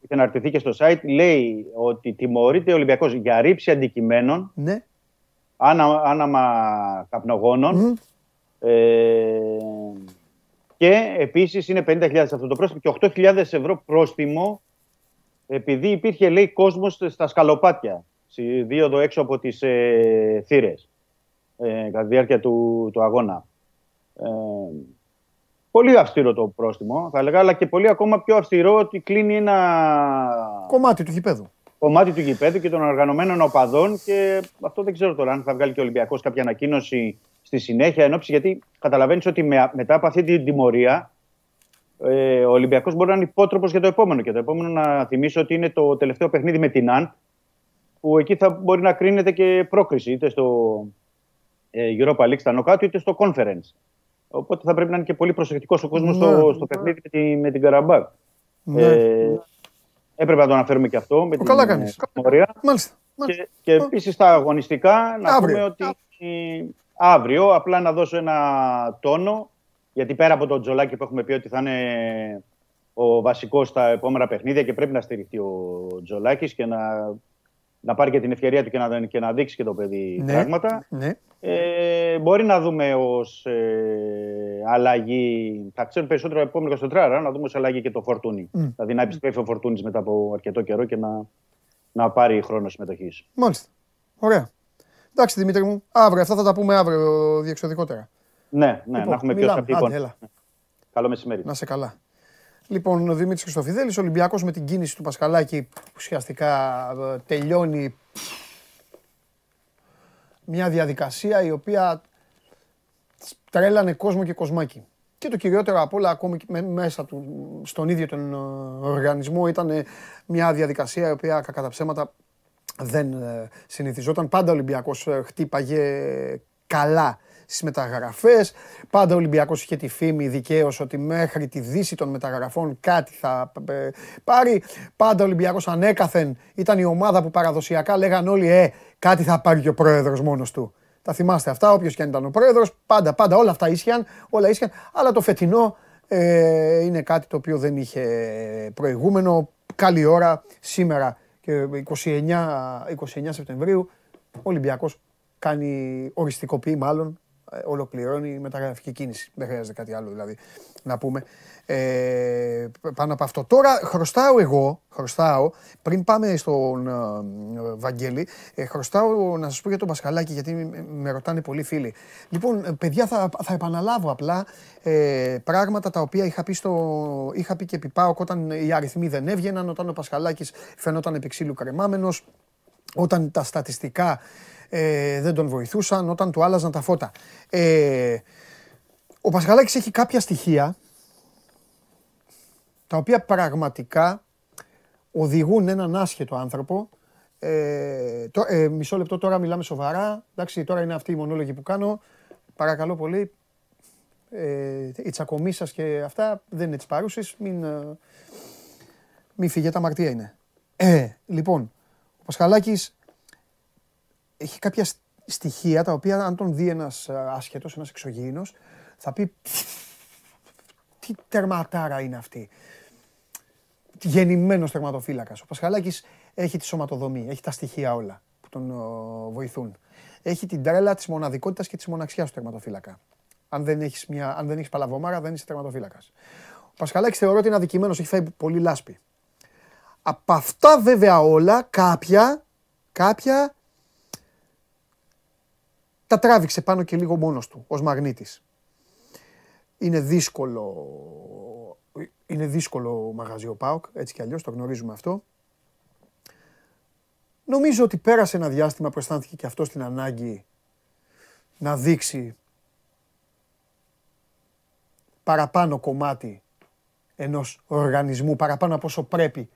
είχε αναρτηθεί και στο site, λέει ότι τιμωρείται ο Ολυμπιακός για ρήψη αντικειμένων, ναι. Άνα, άναμα καπνογόνων. Μμ. Ε, και επίσης είναι 50.000 αυτό το πρόστιμο και 8.000 ευρώ πρόστιμο επειδή υπήρχε λέει κόσμος στα σκαλοπάτια, στη δίωδο έξω από τις ε, θύρες ε, κατά τη διάρκεια του, του αγώνα. Ε, πολύ αυστηρό το πρόστιμο θα έλεγα, αλλά και πολύ ακόμα πιο αυστηρό ότι κλείνει ένα Κομμάτι του γηπέδου. Κομμάτι του γηπέδου και των οργανωμένων οπαδών και αυτό δεν ξέρω τώρα αν θα βγάλει και ο Ολυμπιακός κάποια ανακοίνωση στη συνέχεια ενόψει γιατί καταλαβαίνεις ότι με- μετά από αυτή την τιμωρία ε, ο Ολυμπιακός μπορεί να είναι υπότροπος για το επόμενο και το επόμενο να θυμίσω ότι είναι το τελευταίο παιχνίδι με την ΑΝΤ που εκεί θα μπορεί να κρίνεται και πρόκριση είτε στο ε, Europa League στα νοκάτου είτε στο Conference. Οπότε θα πρέπει να είναι και πολύ προσεκτικός ο κόσμος Ναι. στο, στο παιχνίδι με, τη, με την Καραμπάκ. Ναι. Ε, έπρεπε να το αναφέρουμε και αυτό με Ο, την καλά ε, κάνεις. τιμωρία. Μάλιστα. μάλιστα. Και, και επίσης τα αγωνιστικά να Αύριο. πούμε ότι ε, αύριο απλά να δώσω ένα τόνο γιατί πέρα από τον Τζολάκη που έχουμε πει ότι θα είναι ο βασικός στα επόμενα παιχνίδια και πρέπει να στηριχτεί ο Τζολάκης και να, να πάρει και την ευκαιρία του και να, και να δείξει και το παιδί Ναι. πράγματα. Ναι. Ε, μπορεί να δούμε ως αλλαγή, θα ξέρουν περισσότερο επόμενο 24 ώρα, να δούμε ως αλλαγή και το Φορτούνι. Μμ. Δηλαδή να επιστρέφει ο Φορτούνη μετά από αρκετό καιρό και να, να πάρει χρόνος συμμετοχής. Μάλιστα. Ωραία. Εντάξει Δημήτρη μου, αύριο, αυτά θα τα πούμε αύριο διεξοδικότερα. Ναι, ναι, Λοιπόν, να έχουμε πιο μιλάμε. σαφή Άντε, εικόνα. έλα. Καλό μεσημέρι. Να σε καλά. Λοιπόν, ο Δημήτρης Χριστοφιδέλης, Ολυμπιακός με την κίνηση του Πασχαλάκη ουσιαστικά ε, τελειώνει μια διαδικασία η οποία τρέλανε κόσμο και κοσμάκι. Και το κυριότερο απ' όλα, ακόμη και με- μέσα του, στον ίδιο τον ε, οργανισμό, ήταν ε, μια διαδικασία η οποία κακά τα ψέματα δεν ε, συνηθιζόταν. Πάντα ο Ολυμπιακός ε, χτύπαγε καλά στις μεταγραφές. Πάντα ο Ολυμπιακός είχε τη φήμη δικαίως ότι μέχρι τη δύση των μεταγραφών κάτι θα ε, πάρει. Πάντα ο Ολυμπιακός ανέκαθεν ήταν η ομάδα που παραδοσιακά λέγαν όλοι «Ε, κάτι θα πάρει και ο πρόεδρος μόνος του». Τα θυμάστε αυτά, όποιος και αν ήταν ο πρόεδρος, πάντα, πάντα όλα αυτά ίσχυαν, όλα ίσχυαν. Αλλά το φετινό ε, είναι κάτι το οποίο δεν είχε προηγούμενο. Καλή ώρα σήμερα και 29, 29 Σεπτεμβρίου ο Ολυμπιακός κάνει, οριστικοποιεί μάλλον ε, ολοκληρώνει η μεταγραφική κίνηση. Δεν χρειάζεται κάτι άλλο δηλαδή να πούμε. Ε, πάνω από αυτό. Τώρα χρωστάω εγώ, χρωστάω, πριν πάμε στον ε, Βαγγέλη, ε, χρωστάω να σας πω για τον Πασχαλάκη γιατί με, με ρωτάνε πολλοί φίλοι. Λοιπόν, ε, παιδιά θα, θα επαναλάβω απλά ε, πράγματα τα οποία είχα πει, στο, είχα πει και επί ΠΑΟΚ όταν οι αριθμοί δεν έβγαιναν, όταν ο Πασχαλάκης φαινόταν επί ξύλου κρεμάμενος, όταν τα στατιστικά ε, δεν τον βοηθούσαν, όταν του άλλαζαν τα φώτα. Ε, ο Πασχαλάκης έχει κάποια στοιχεία τα οποία πραγματικά οδηγούν έναν άσχετο άνθρωπο. Ε, το, ε, μισό λεπτό τώρα μιλάμε σοβαρά. Εντάξει, τώρα είναι αυτή η μονόλογη που κάνω. Παρακαλώ πολύ, ε, η τσακωμή σας και αυτά δεν είναι τις παρούσεις. Μην, ε, μην φύγετε, αμαρτία είναι. Ε, λοιπόν, ο Πασχαλάκης έχει κάποια στ- στοιχεία τα οποία αν τον δει ένας ε, άσχετος, ένας εξωγήινος, θα πει τι τερματάρα είναι αυτή. Γεννημένος τερματοφύλακας. Ο Πασχαλάκης έχει τη σωματοδομή, έχει τα στοιχεία όλα που τον ο, βοηθούν. Έχει την τρέλα της μοναδικότητας και της μοναξιάς του τερματοφύλακα. Αν δεν έχεις μια, αν δεν έχεις παλαβομάρα, δεν είσαι τερματοφύλακας. Ο Πασχαλάκης θεωρώ ότι είναι αδικημένος, έχει φάει πολύ λάσπη. Από αυτά βέβαια όλα, κάποια, κάποια τα τράβηξε πάνω και λίγο μόνος του, ως μαγνήτης. Είναι δύσκολο, είναι δύσκολο μαγαζί ο ΠΑΟΚ, έτσι κι αλλιώς, το γνωρίζουμε αυτό. Νομίζω ότι πέρασε ένα διάστημα που αισθάνθηκε και αυτό την ανάγκη να δείξει παραπάνω κομμάτι ενός οργανισμού, παραπάνω από όσο πρέπει.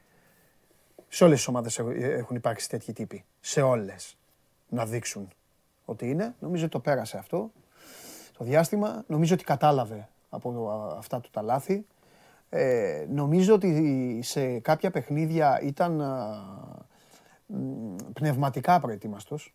Σε όλες τις ομάδες έχουν υπάρξει τέτοιοι τύποι. Σε όλες. Να δείξουν ότι είναι. Νομίζω ότι το πέρασε αυτό το διάστημα. Νομίζω ότι κατάλαβε από α, αυτά του τα λάθη. Ε, νομίζω ότι σε κάποια παιχνίδια ήταν α, μ, πνευματικά προετοίμαστος.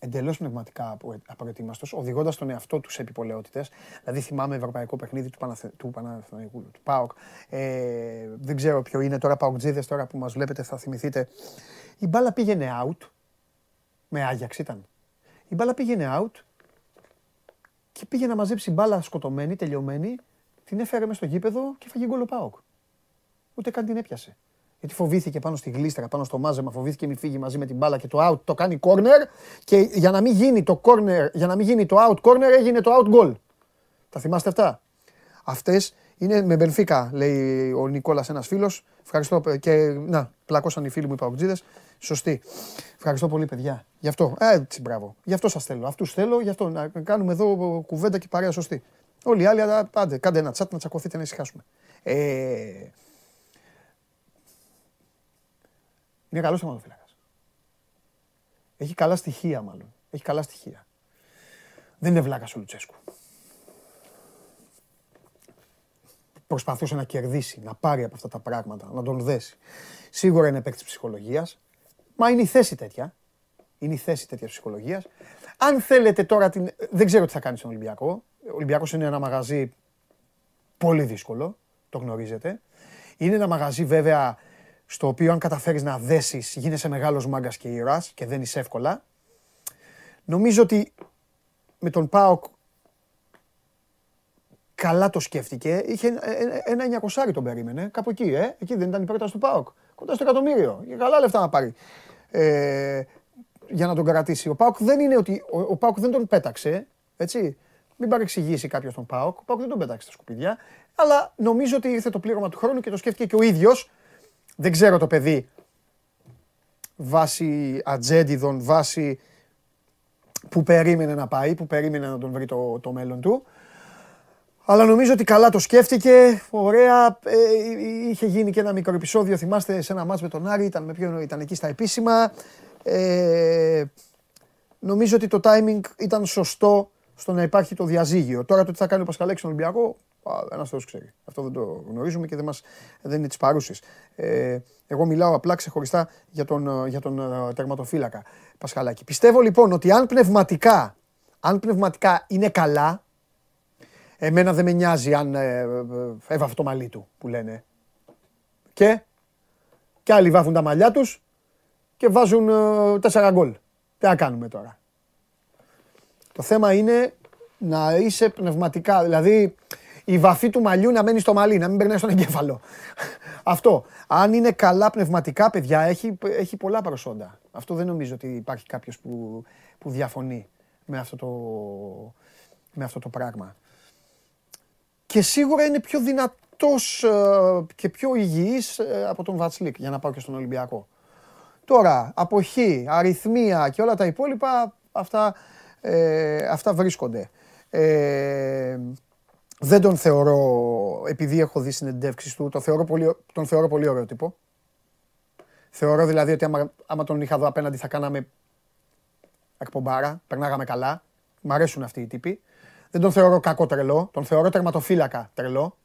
Εντελώς πνευματικά απο- απροετοίμαστος, οδηγώντας τον εαυτό τους σε επιπολαιότητες. Δηλαδή θυμάμαι ευρωπαϊκό παιχνίδι του, Παναθε... του Παναθηναϊκού, του ΠΑΟΚ. Ε, δεν ξέρω ποιο είναι τώρα, ΠΑΟΚτζίδες τώρα που μας βλέπετε θα θυμηθείτε. Η μπάλα πήγαινε out, με Άγιαξ ήταν. Η μπάλα πήγαινε out και πήγε να μαζέψει μπάλα σκοτωμένη, τελειωμένη, την έφερε μες στο γήπεδο και φαγε γκολ ο ΠΑΟΚ. Ούτε καν την έπιασε. Γιατί φοβήθηκε πάνω στη γλίστρα, πάνω στο μάζεμα, φοβήθηκε μη φύγει μαζί με την μπάλα και το out το κάνει corner και για να μην γίνει το corner, για να μην γίνει το out corner έγινε το out goal. Τα θυμάστε αυτά; Αυτές είναι με Μπενφίκα, λέει ο Νικόλας, ένας φίλος. Ευχαριστώ και να, πλακώσαν οι φίλοι μου οι παουτζίδε. Σωστή. Ευχαριστώ πολύ, παιδιά. Γι' αυτό. Ε, έτσι, μπράβο. Γι' αυτό σας θέλω. Αυτούς θέλω, γι' αυτό να κάνουμε εδώ κουβέντα και παρέα σωστή. Όλοι οι άλλοι, α, πάντε, κάντε ένα τσάτ να τσακωθείτε να ησυχάσουμε. Ε, είναι καλός θεματοφύλακας. Έχει καλά στοιχεία, μάλλον. Έχει καλά στοιχεία. Δεν είναι βλάκας ο Λουτσέσκου. Προσπαθούσε να κερδίσει, να πάρει από αυτά τα πράγματα, να τον δέσει. Σίγουρα είναι παίκτης ψυχολογίας. Μα είναι η θέση τέτοια. Είναι η θέση τέτοια ψυχολογίας. Αν θέλετε τώρα την. Δεν ξέρω τι θα κάνει στον Ολυμπιακό. Ο Ολυμπιακός είναι ένα μαγαζί πολύ δύσκολο. Το γνωρίζετε. Είναι ένα μαγαζί βέβαια στο οποίο αν καταφέρεις να δέσεις γίνεσαι μεγάλος μάγκας και ήρωας και δεν είσαι εύκολα. Νομίζω ότι με τον ΠΑΟΚ καλά το σκέφτηκε. Είχε ένα- ένα 900 τον περίμενε. Κάπου εκεί, ε. Εκεί δεν ήταν η πρόταση του ΠΑΟΚ. Κοντά στο εκατομμύριο. Για καλά λεφτά να πάρει. Ε, για να τον κρατήσει. Ο ΠΑΟΚ δεν είναι ότι. Ο, ο ΠΑΟΚ δεν τον πέταξε. Έτσι. Μην παρεξηγήσει κάποιος τον ΠΑΟΚ. Ο ΠΑΟΚ δεν τον πέταξε στα σκουπίδια. Αλλά νομίζω ότι ήρθε το πλήρωμα του χρόνου και το σκέφτηκε και ο ίδιος. Δεν ξέρω το παιδί βάσει ατζέντιδων, βάσει που περίμενε να πάει, που περίμενε να τον βρει το, το μέλλον του. Αλλά νομίζω ότι καλά το σκέφτηκε, ωραία, ε, είχε γίνει και ένα μικρό επεισόδιο, θυμάστε, σε ένα μάτς με τον Άρη, ήταν, με ποιον, ήταν εκεί στα επίσημα. Ε, νομίζω ότι το timing ήταν σωστό στο να υπάρχει το διαζύγιο. Τώρα το τι θα κάνει ο Πασχαλέκης στον Ολυμπιακό, ένας Θεός ξέρει. Αυτό δεν το γνωρίζουμε και δεν, μας, δεν είναι της παρούσης. Ε, εγώ μιλάω απλά ξεχωριστά για τον, για τον ε, τερματοφύλακα Πασχαλάκη. Πιστεύω λοιπόν ότι αν πνευματικά, αν πνευματικά είναι καλά, εμένα δεν με νοιάζει αν ε, ε, έβαφε το μαλλί του που λένε. Και, και άλλοι βάφουν τα μαλλιά τους και βάζουν ε, τέσσερα γκολ. Τι να κάνουμε τώρα. Το θέμα είναι να είσαι πνευματικά. Δηλαδή, η βαφή του μαλλιού να μένει στο μαλλί, να μην περνάει στον εγκέφαλο. Αυτό. Αν είναι καλά πνευματικά, παιδιά, έχει, έχει πολλά προσόντα. Αυτό δεν νομίζω ότι υπάρχει κάποιος που, που διαφωνεί με αυτό, το, με αυτό το πράγμα. Και σίγουρα είναι πιο δυνατός ε, και πιο υγιής ε, από τον Βατσλίκ για να πάω και στον Ολυμπιακό. Τώρα, αποχή, αριθμία και όλα τα υπόλοιπα, αυτά, ε, αυτά βρίσκονται. Ε, δεν τον θεωρώ, επειδή έχω δει συνεντεύξεις του, το θεωρώ πολύ, τον θεωρώ πολύ ωραίο τύπο. Θεωρώ δηλαδή ότι άμα, άμα τον είχα εδώ απέναντι θα κάναμε εκπομπάρα, περνάγαμε καλά. Μ' αρέσουν αυτοί οι τύποι. Δεν τον θεωρώ κακό τρελό, τον θεωρώ τερματοφύλακα τρελό.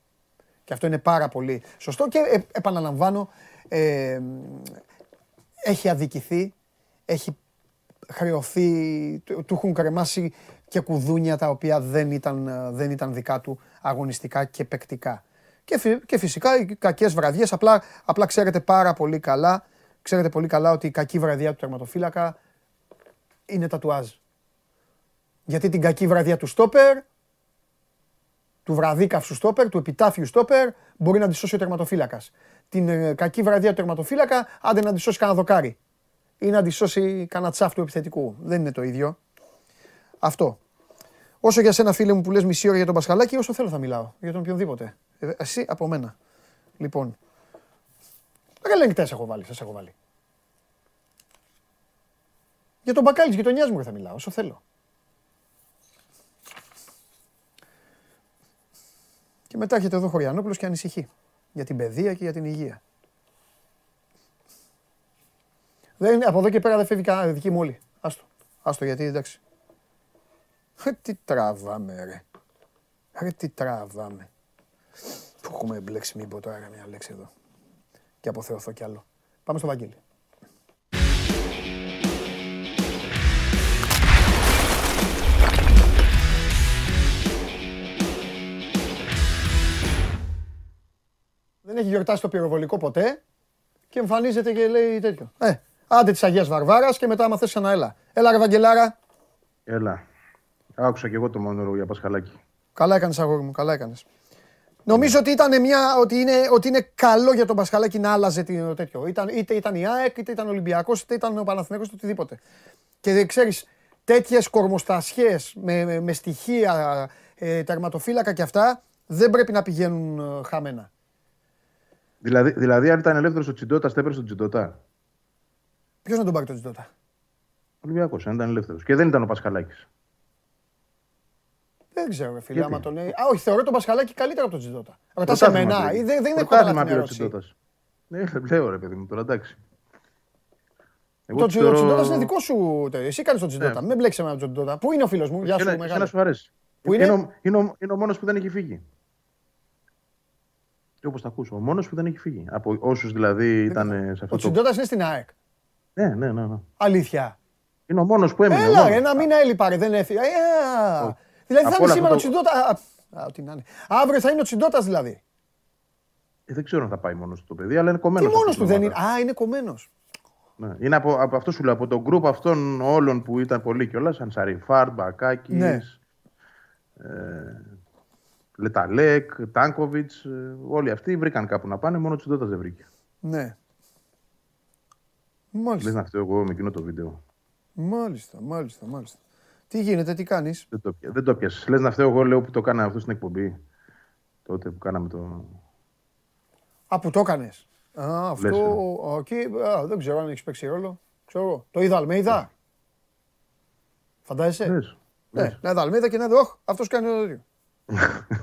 Και αυτό είναι πάρα πολύ σωστό και ε, επαναλαμβάνω, ε, έχει αδικηθεί, έχει χρεωθεί, του, του έχουν κρεμάσει και κουδούνια τα οποία δεν ήταν, ε, δεν ήταν δικά του αγωνιστικά και παικτικά. Και, φυ- και φυσικά οι κακές βραδιές, απλά, απλά ξέρετε πάρα πολύ καλά, ξέρετε πολύ καλά ότι η κακή βραδιά του τερματοφύλακα είναι τατουάζ. Γιατί την κακή βραδιά του στόπερ, του βραδίκαυσου στόπερ, του επιτάφιου στόπερ, μπορεί να τη σώσει ο τερματοφύλακας. Την ε, κακή βραδιά του τερματοφύλακα, άντε να τη σώσει κανένα δοκάρι. Ή να τη σώσει κανένα τσάφ του επιθετικού. Δεν είναι το ίδιο. Αυτό. Όσο για σένα, φίλε μου, που λες μισή ώρα για τον Πασχαλάκη, όσο θέλω θα μιλάω. Για τον οποιονδήποτε. Ε, εσύ από μένα. Λοιπόν. Ρελεγκτές έχω βάλει, σας έχω βάλει. Για τον μπακάλι της γειτονιάς μου ρε θα μιλάω, όσο θέλω. Και μετά έρχεται εδώ ο Χωριανόπουλος και ανησυχεί. Για την παιδεία και για την υγεία. Δεν, από εδώ και πέρα δεν φεύγει κανένα δική μου όλοι. Άστο. Άστο γιατί εντάξει. Ε, τι τραβάμε ρε. Ρε τι τραβάμε. Που έχουμε μπλέξει μην πω τώρα μια λέξη εδώ. Και αποθεωθώ κι άλλο. Πάμε στο Βαγγέλη. Δεν έχει γιορτάσει το πυροβολικό ποτέ και εμφανίζεται και λέει τέτοιο. Ε, άντε της Αγίας Βαρβάρας και μετά άμα θες ξανά έλα. Έλα ρε Βαγγελάρα. Έλα. Άκουσα και εγώ το μόνο για Πασχαλάκη. Καλά έκανες αγόρι μου, καλά έκανες. Νομίζω ότι, ήταν μια, ότι, είναι, ότι είναι καλό για τον Πασχαλάκη να άλλαζε το τέτοιο. Ήταν, είτε ήταν η ΑΕΚ, είτε ήταν ο Ολυμπιακός, είτε ήταν ο Παναθηναϊκός, είτε οτιδήποτε. Και ξέρεις, τέτοιες κορμοστασιές με, με, με στοιχεία, ε, τερματοφύλακα και αυτά, δεν πρέπει να πηγαίνουν ε, χαμένα. Δηλαδή, δηλαδή αν ήταν ελεύθερος ο Τσιντότα, θα έπαιρνε τον Τσιντότα. Ποιος να τον πάρει τον Τζιντότα. Ολυμπιακός, αν ήταν ελεύθερος. Και δεν ήταν ο Πασχαλάκης. Δεν ξέρω, ρε φίλε, Γιατί; άμα τον. Α, όχι, θεωρώ τον Πασχαλάκη καλύτερο από τον Τζιντότα. Ρωτά Πρωτάθλημα εμένα, πήρε. ή δεν, δεν είναι Πρωτάθλημα χώρα πήρε ο ερώτηση. Τσιντότας. Ναι, λέω ρε παιδί μου τώρα, εντάξει. Εγώ Το τους θεωρώ- Τζιντότα είναι δικό σου. τε- Εσύ κάνει τον Τζιντότα. Ναι. Μην μπλέξει με τον Τζιντότα. Πού είναι ο φίλος μου, γεια σου, Εσένα- εσένα μεγάλο. σου αρέσει. Πού είναι; ο, είναι, ο, είναι ο μόνος που δεν έχει φύγει. Και όπως τα ακούσω, ο μόνος που δεν έχει φύγει. Από όσους δηλαδή ήταν σε Ο αυτό το... Τζιντότα είναι στην ΑΕΚ. Ναι, ναι, ναι, ναι. Αλήθεια. Είναι ο μόνος που έμεινε. ο Έλα, μόνος. ρε, ένα μήνα έλειπα, ρε, δεν έφυγε. Ε, α. Όχι. Δηλαδή θα Από είναι όλα σήμερα ο αυτό το- Τσιντότα. Α, α, ό,τι να είναι. Αύριο θα είναι ο Τσιντότα δηλαδή. Ε, δεν ξέρω αν θα πάει μόνος του το παιδί, αλλά είναι Τι κομμένος. μόνος αυτή του την δεν είναι. ομάδα. Α, είναι κομμένος. Ναι. Είναι από, από αυτό σου λέω, από τον γκρουπ αυτών όλων που ήταν πολύ κιόλας, σαν Σαριφάρ, Μπακάκης, Ναι. ε, Λεταλέκ, Τάνκοβιτς, όλοι αυτοί βρήκαν κάπου να πάνε, μόνο ο Τσιντότα δεν βρήκε. Ναι. Λε Μάλιστα, να φταίω εγώ με εκείνο το βίντεο. μάλιστα, μάλιστα, μάλιστα. Τι γίνεται, τι κάνεις; Δεν το, πια- δεν το πιάσε. Λες να φταίω εγώ, λέω που το κάναμε αυτό στην εκπομπή. Τότε που κάναμε το. Α, που το έκανες. Α, Λες, αυτό, ε. εκεί, α, δεν ξέρω αν έχεις παίξει ρόλο. Ξέρω εγώ. Το είδα Αλμέιδα. Φαντάζεσαι; Λες. Ναι, να είδα Αλμέιδα και να δω, όχ, αυτός κάνει το τέτοιο.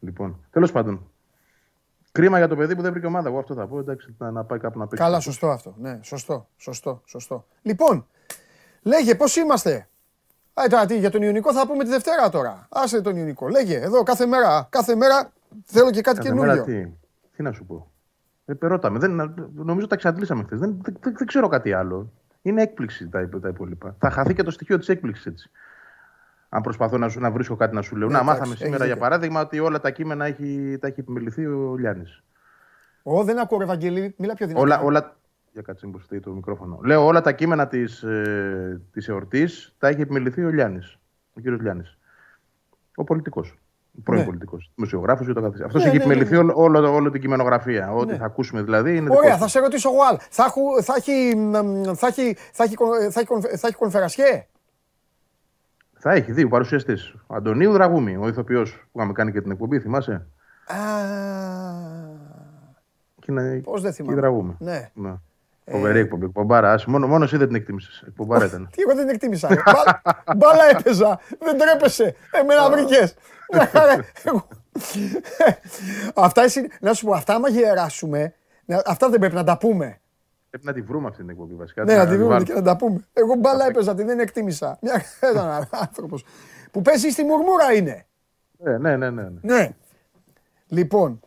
Λοιπόν, τέλος πάντων. Κρίμα για το παιδί που δεν βρήκε ομάδα. Εγώ αυτό θα πω. Εντάξει, να, να πάει κάπου να παίξει. Καλά, σωστό αυτό. Ναι, σωστό, σωστό, σωστό. Λοιπόν, λέγε πώς είμαστε; Α, τώρα, τι, για τον Ιωνικό θα πούμε τη Δευτέρα τώρα. Άσε τον Ιωνικό. Λέγε, εδώ κάθε μέρα, κάθε μέρα θέλω και κάτι Κάθε μέρα καινούριο. τι, τι να σου πω. Ε, περώταμε. Δεν, νομίζω τα εξαντλήσαμε χθες. Δεν, δεν, δεν, δεν ξέρω κάτι άλλο. Είναι έκπληξη τα, υπο- τα υπόλοιπα. Θα χαθεί και το στοιχείο της έκπληξης έτσι. Αν προσπαθώ να, σου, να βρίσκω κάτι να σου λέω. Ναι, να, εντάξει, μάθαμε έχεις σήμερα για δίκιο. παράδειγμα ότι όλα τα κείμενα έχει, τα έχει επιμεληθεί ο Λιάννης. Ω, δεν ακούω, ρε Βαγγέλη, μίλα πιο δυνατά. Όλα, όλα, για κάτσε μου το μικρόφωνο. Λέω όλα τα κείμενα της ε, της εορτής τα έχει επιμεληθεί ο Λιάννης. Ο κύριος Λιάννης. Ο πολιτικός. Ο πρώην Ναι. πολιτικός. Δημοσιογράφος και το καθεξής. Αυτός Ναι, έχει ναι, ναι, επιμεληθεί ναι. όλο, όλο, όλο την κειμενογραφία. Ό,τι Ναι. θα ακούσουμε δηλαδή είναι δικό Ωραία, του. θα σε ρωτήσω εγώ άλλο. Θα, έχω- θα έχει, μ, Θα έχει δύο παρουσιαστέ. Ο Αντωνίου Δραγούμη, ο ηθοποιός που είχαμε κάνει και την εκπομπή, θυμάσαι; Α, Και είναι Πώς δεν και η θυμάμαι. Δραγούμη. ναι. Ναι. Φοβερή εκπομπή. Εκπομπάρα. Άσε, Μόνο, μόνος εσύ δεν την εκτίμησε. Εκπομπάρα ήταν. Τι εγώ δεν εκτίμησα. ρε. Μπα- Μπάλα έπαιζα. Δεν τρέπεσαι. Εμένα βρήκε. Αυτά εσύ, να σου πω, αυτά άμα γεράσουμε, να- αυτά δεν πρέπει να τα πούμε. Πρέπει να τη βρούμε αυτή την εκπομπή βασικά. Ναι, να τη βάλουμε. βρούμε και να τα πούμε. Εγώ μπάλα έπαιζα, τη δεν εκτίμησα. Μια ένα άνθρωπος. Που παίζει στη μουρμούρα είναι. Ναι, ναι, ναι. ναι. ναι. Ναι. Λοιπόν,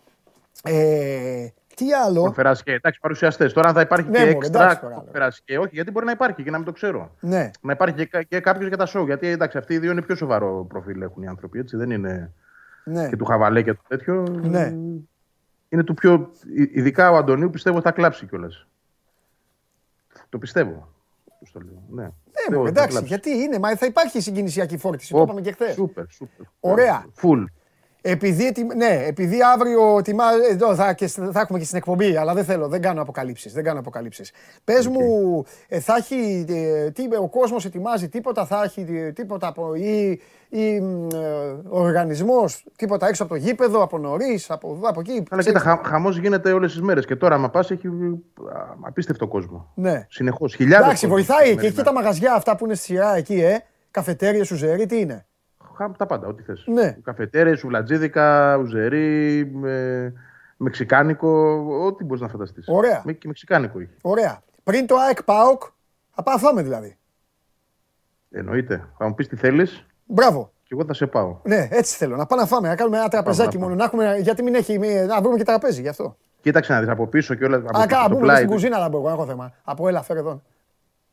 ε, τι άλλο; Κονφεράσια. Εντάξει, παρουσιαστές. Τώρα αν θα υπάρχει Ναι, και μωρέ, έξτρα εντάξει τώρα, λέω. κονφεράσια. Όχι, γιατί μπορεί να υπάρχει και να μην το ξέρω. Ναι, Να υπάρχει και, κα- και κάποιος για τα show. Γιατί εντάξει, αυτοί οι δύο είναι πιο σοβαρό προφίλ έχουν οι άνθρωποι. Έτσι. Δεν είναι ναι. και του χαβαλέ και το τέτοιο. Ναι. Είναι του πιο. ει- Ειδικά ο Αντωνίου πιστεύω θα κλάψει κιόλας. Το πιστεύω. Πώς το λέω. Ναι. Ε, Πιστεύω μωρέ, ότι θα εντάξει, κλάψει. γιατί είναι, μα θα υπάρχει συγκινησιακή φόρτιση. Το Ω, είπαμε και χθες. Σούπερ, σούπερ. Ωραία. Φουλ. Επειδή, ετοι- ναι, επειδή αύριο ετοιμα... εδώ θα, και, σ- θα έχουμε και στην εκπομπή, αλλά δεν θέλω, δεν κάνω αποκαλύψεις, δεν κάνω αποκαλύψεις. Πες μου, ε, θα έχει, ε, τι, ο κόσμος ετοιμάζει τίποτα, θα έχει ε, τίποτα από, ή, ή μ, ε, ο οργανισμός, τίποτα έξω από το γήπεδο, από νωρίς, από εδώ, από εκεί. Αλλά κοίτα, χα, χαμός γίνεται όλες τις μέρες. Και τώρα, άμα πας, έχει α, απίστευτο κόσμο. Ναι. Συνεχώς. Χιλιάδες Εντάξει, κόσμος βοηθάει και καθημερινά. εκεί τα μαγαζιά αυτά που είναι στη σειρά εκεί, ε, καφετέρια, σουζερί, τι είναι. Χα- Τα πάντα, ό,τι θες. Ναι. Καφετέρες, σουβλατζίδικα, ουζερί, με, μεξικάνικο, ό,τι μπορείς να φανταστείς. Ωραία. Με, και μεξικάνικο έχει. Ωραία. Πριν το ΑΕΚ ΠΑΟΚ, θα πάμε να φάμε δηλαδή. Εννοείται. Θα μου πεις τι θέλεις Μπράβο. και εγώ θα σε πάω. Ναι, έτσι θέλω. Να πάμε να φάμε, να κάνουμε ένα τραπεζάκι να μόνο. Να έχουμε, γιατί μην έχει, μη- να βρούμε και τραπέζι γι' αυτό. Κοίταξε να δεις από πίσω και όλα. Α, Από, κα, στο, μπούμε πλάι, στην του- κουζίνα να μπορώ, δεν έχω θέμα. Από έλα, φέρε εδώ.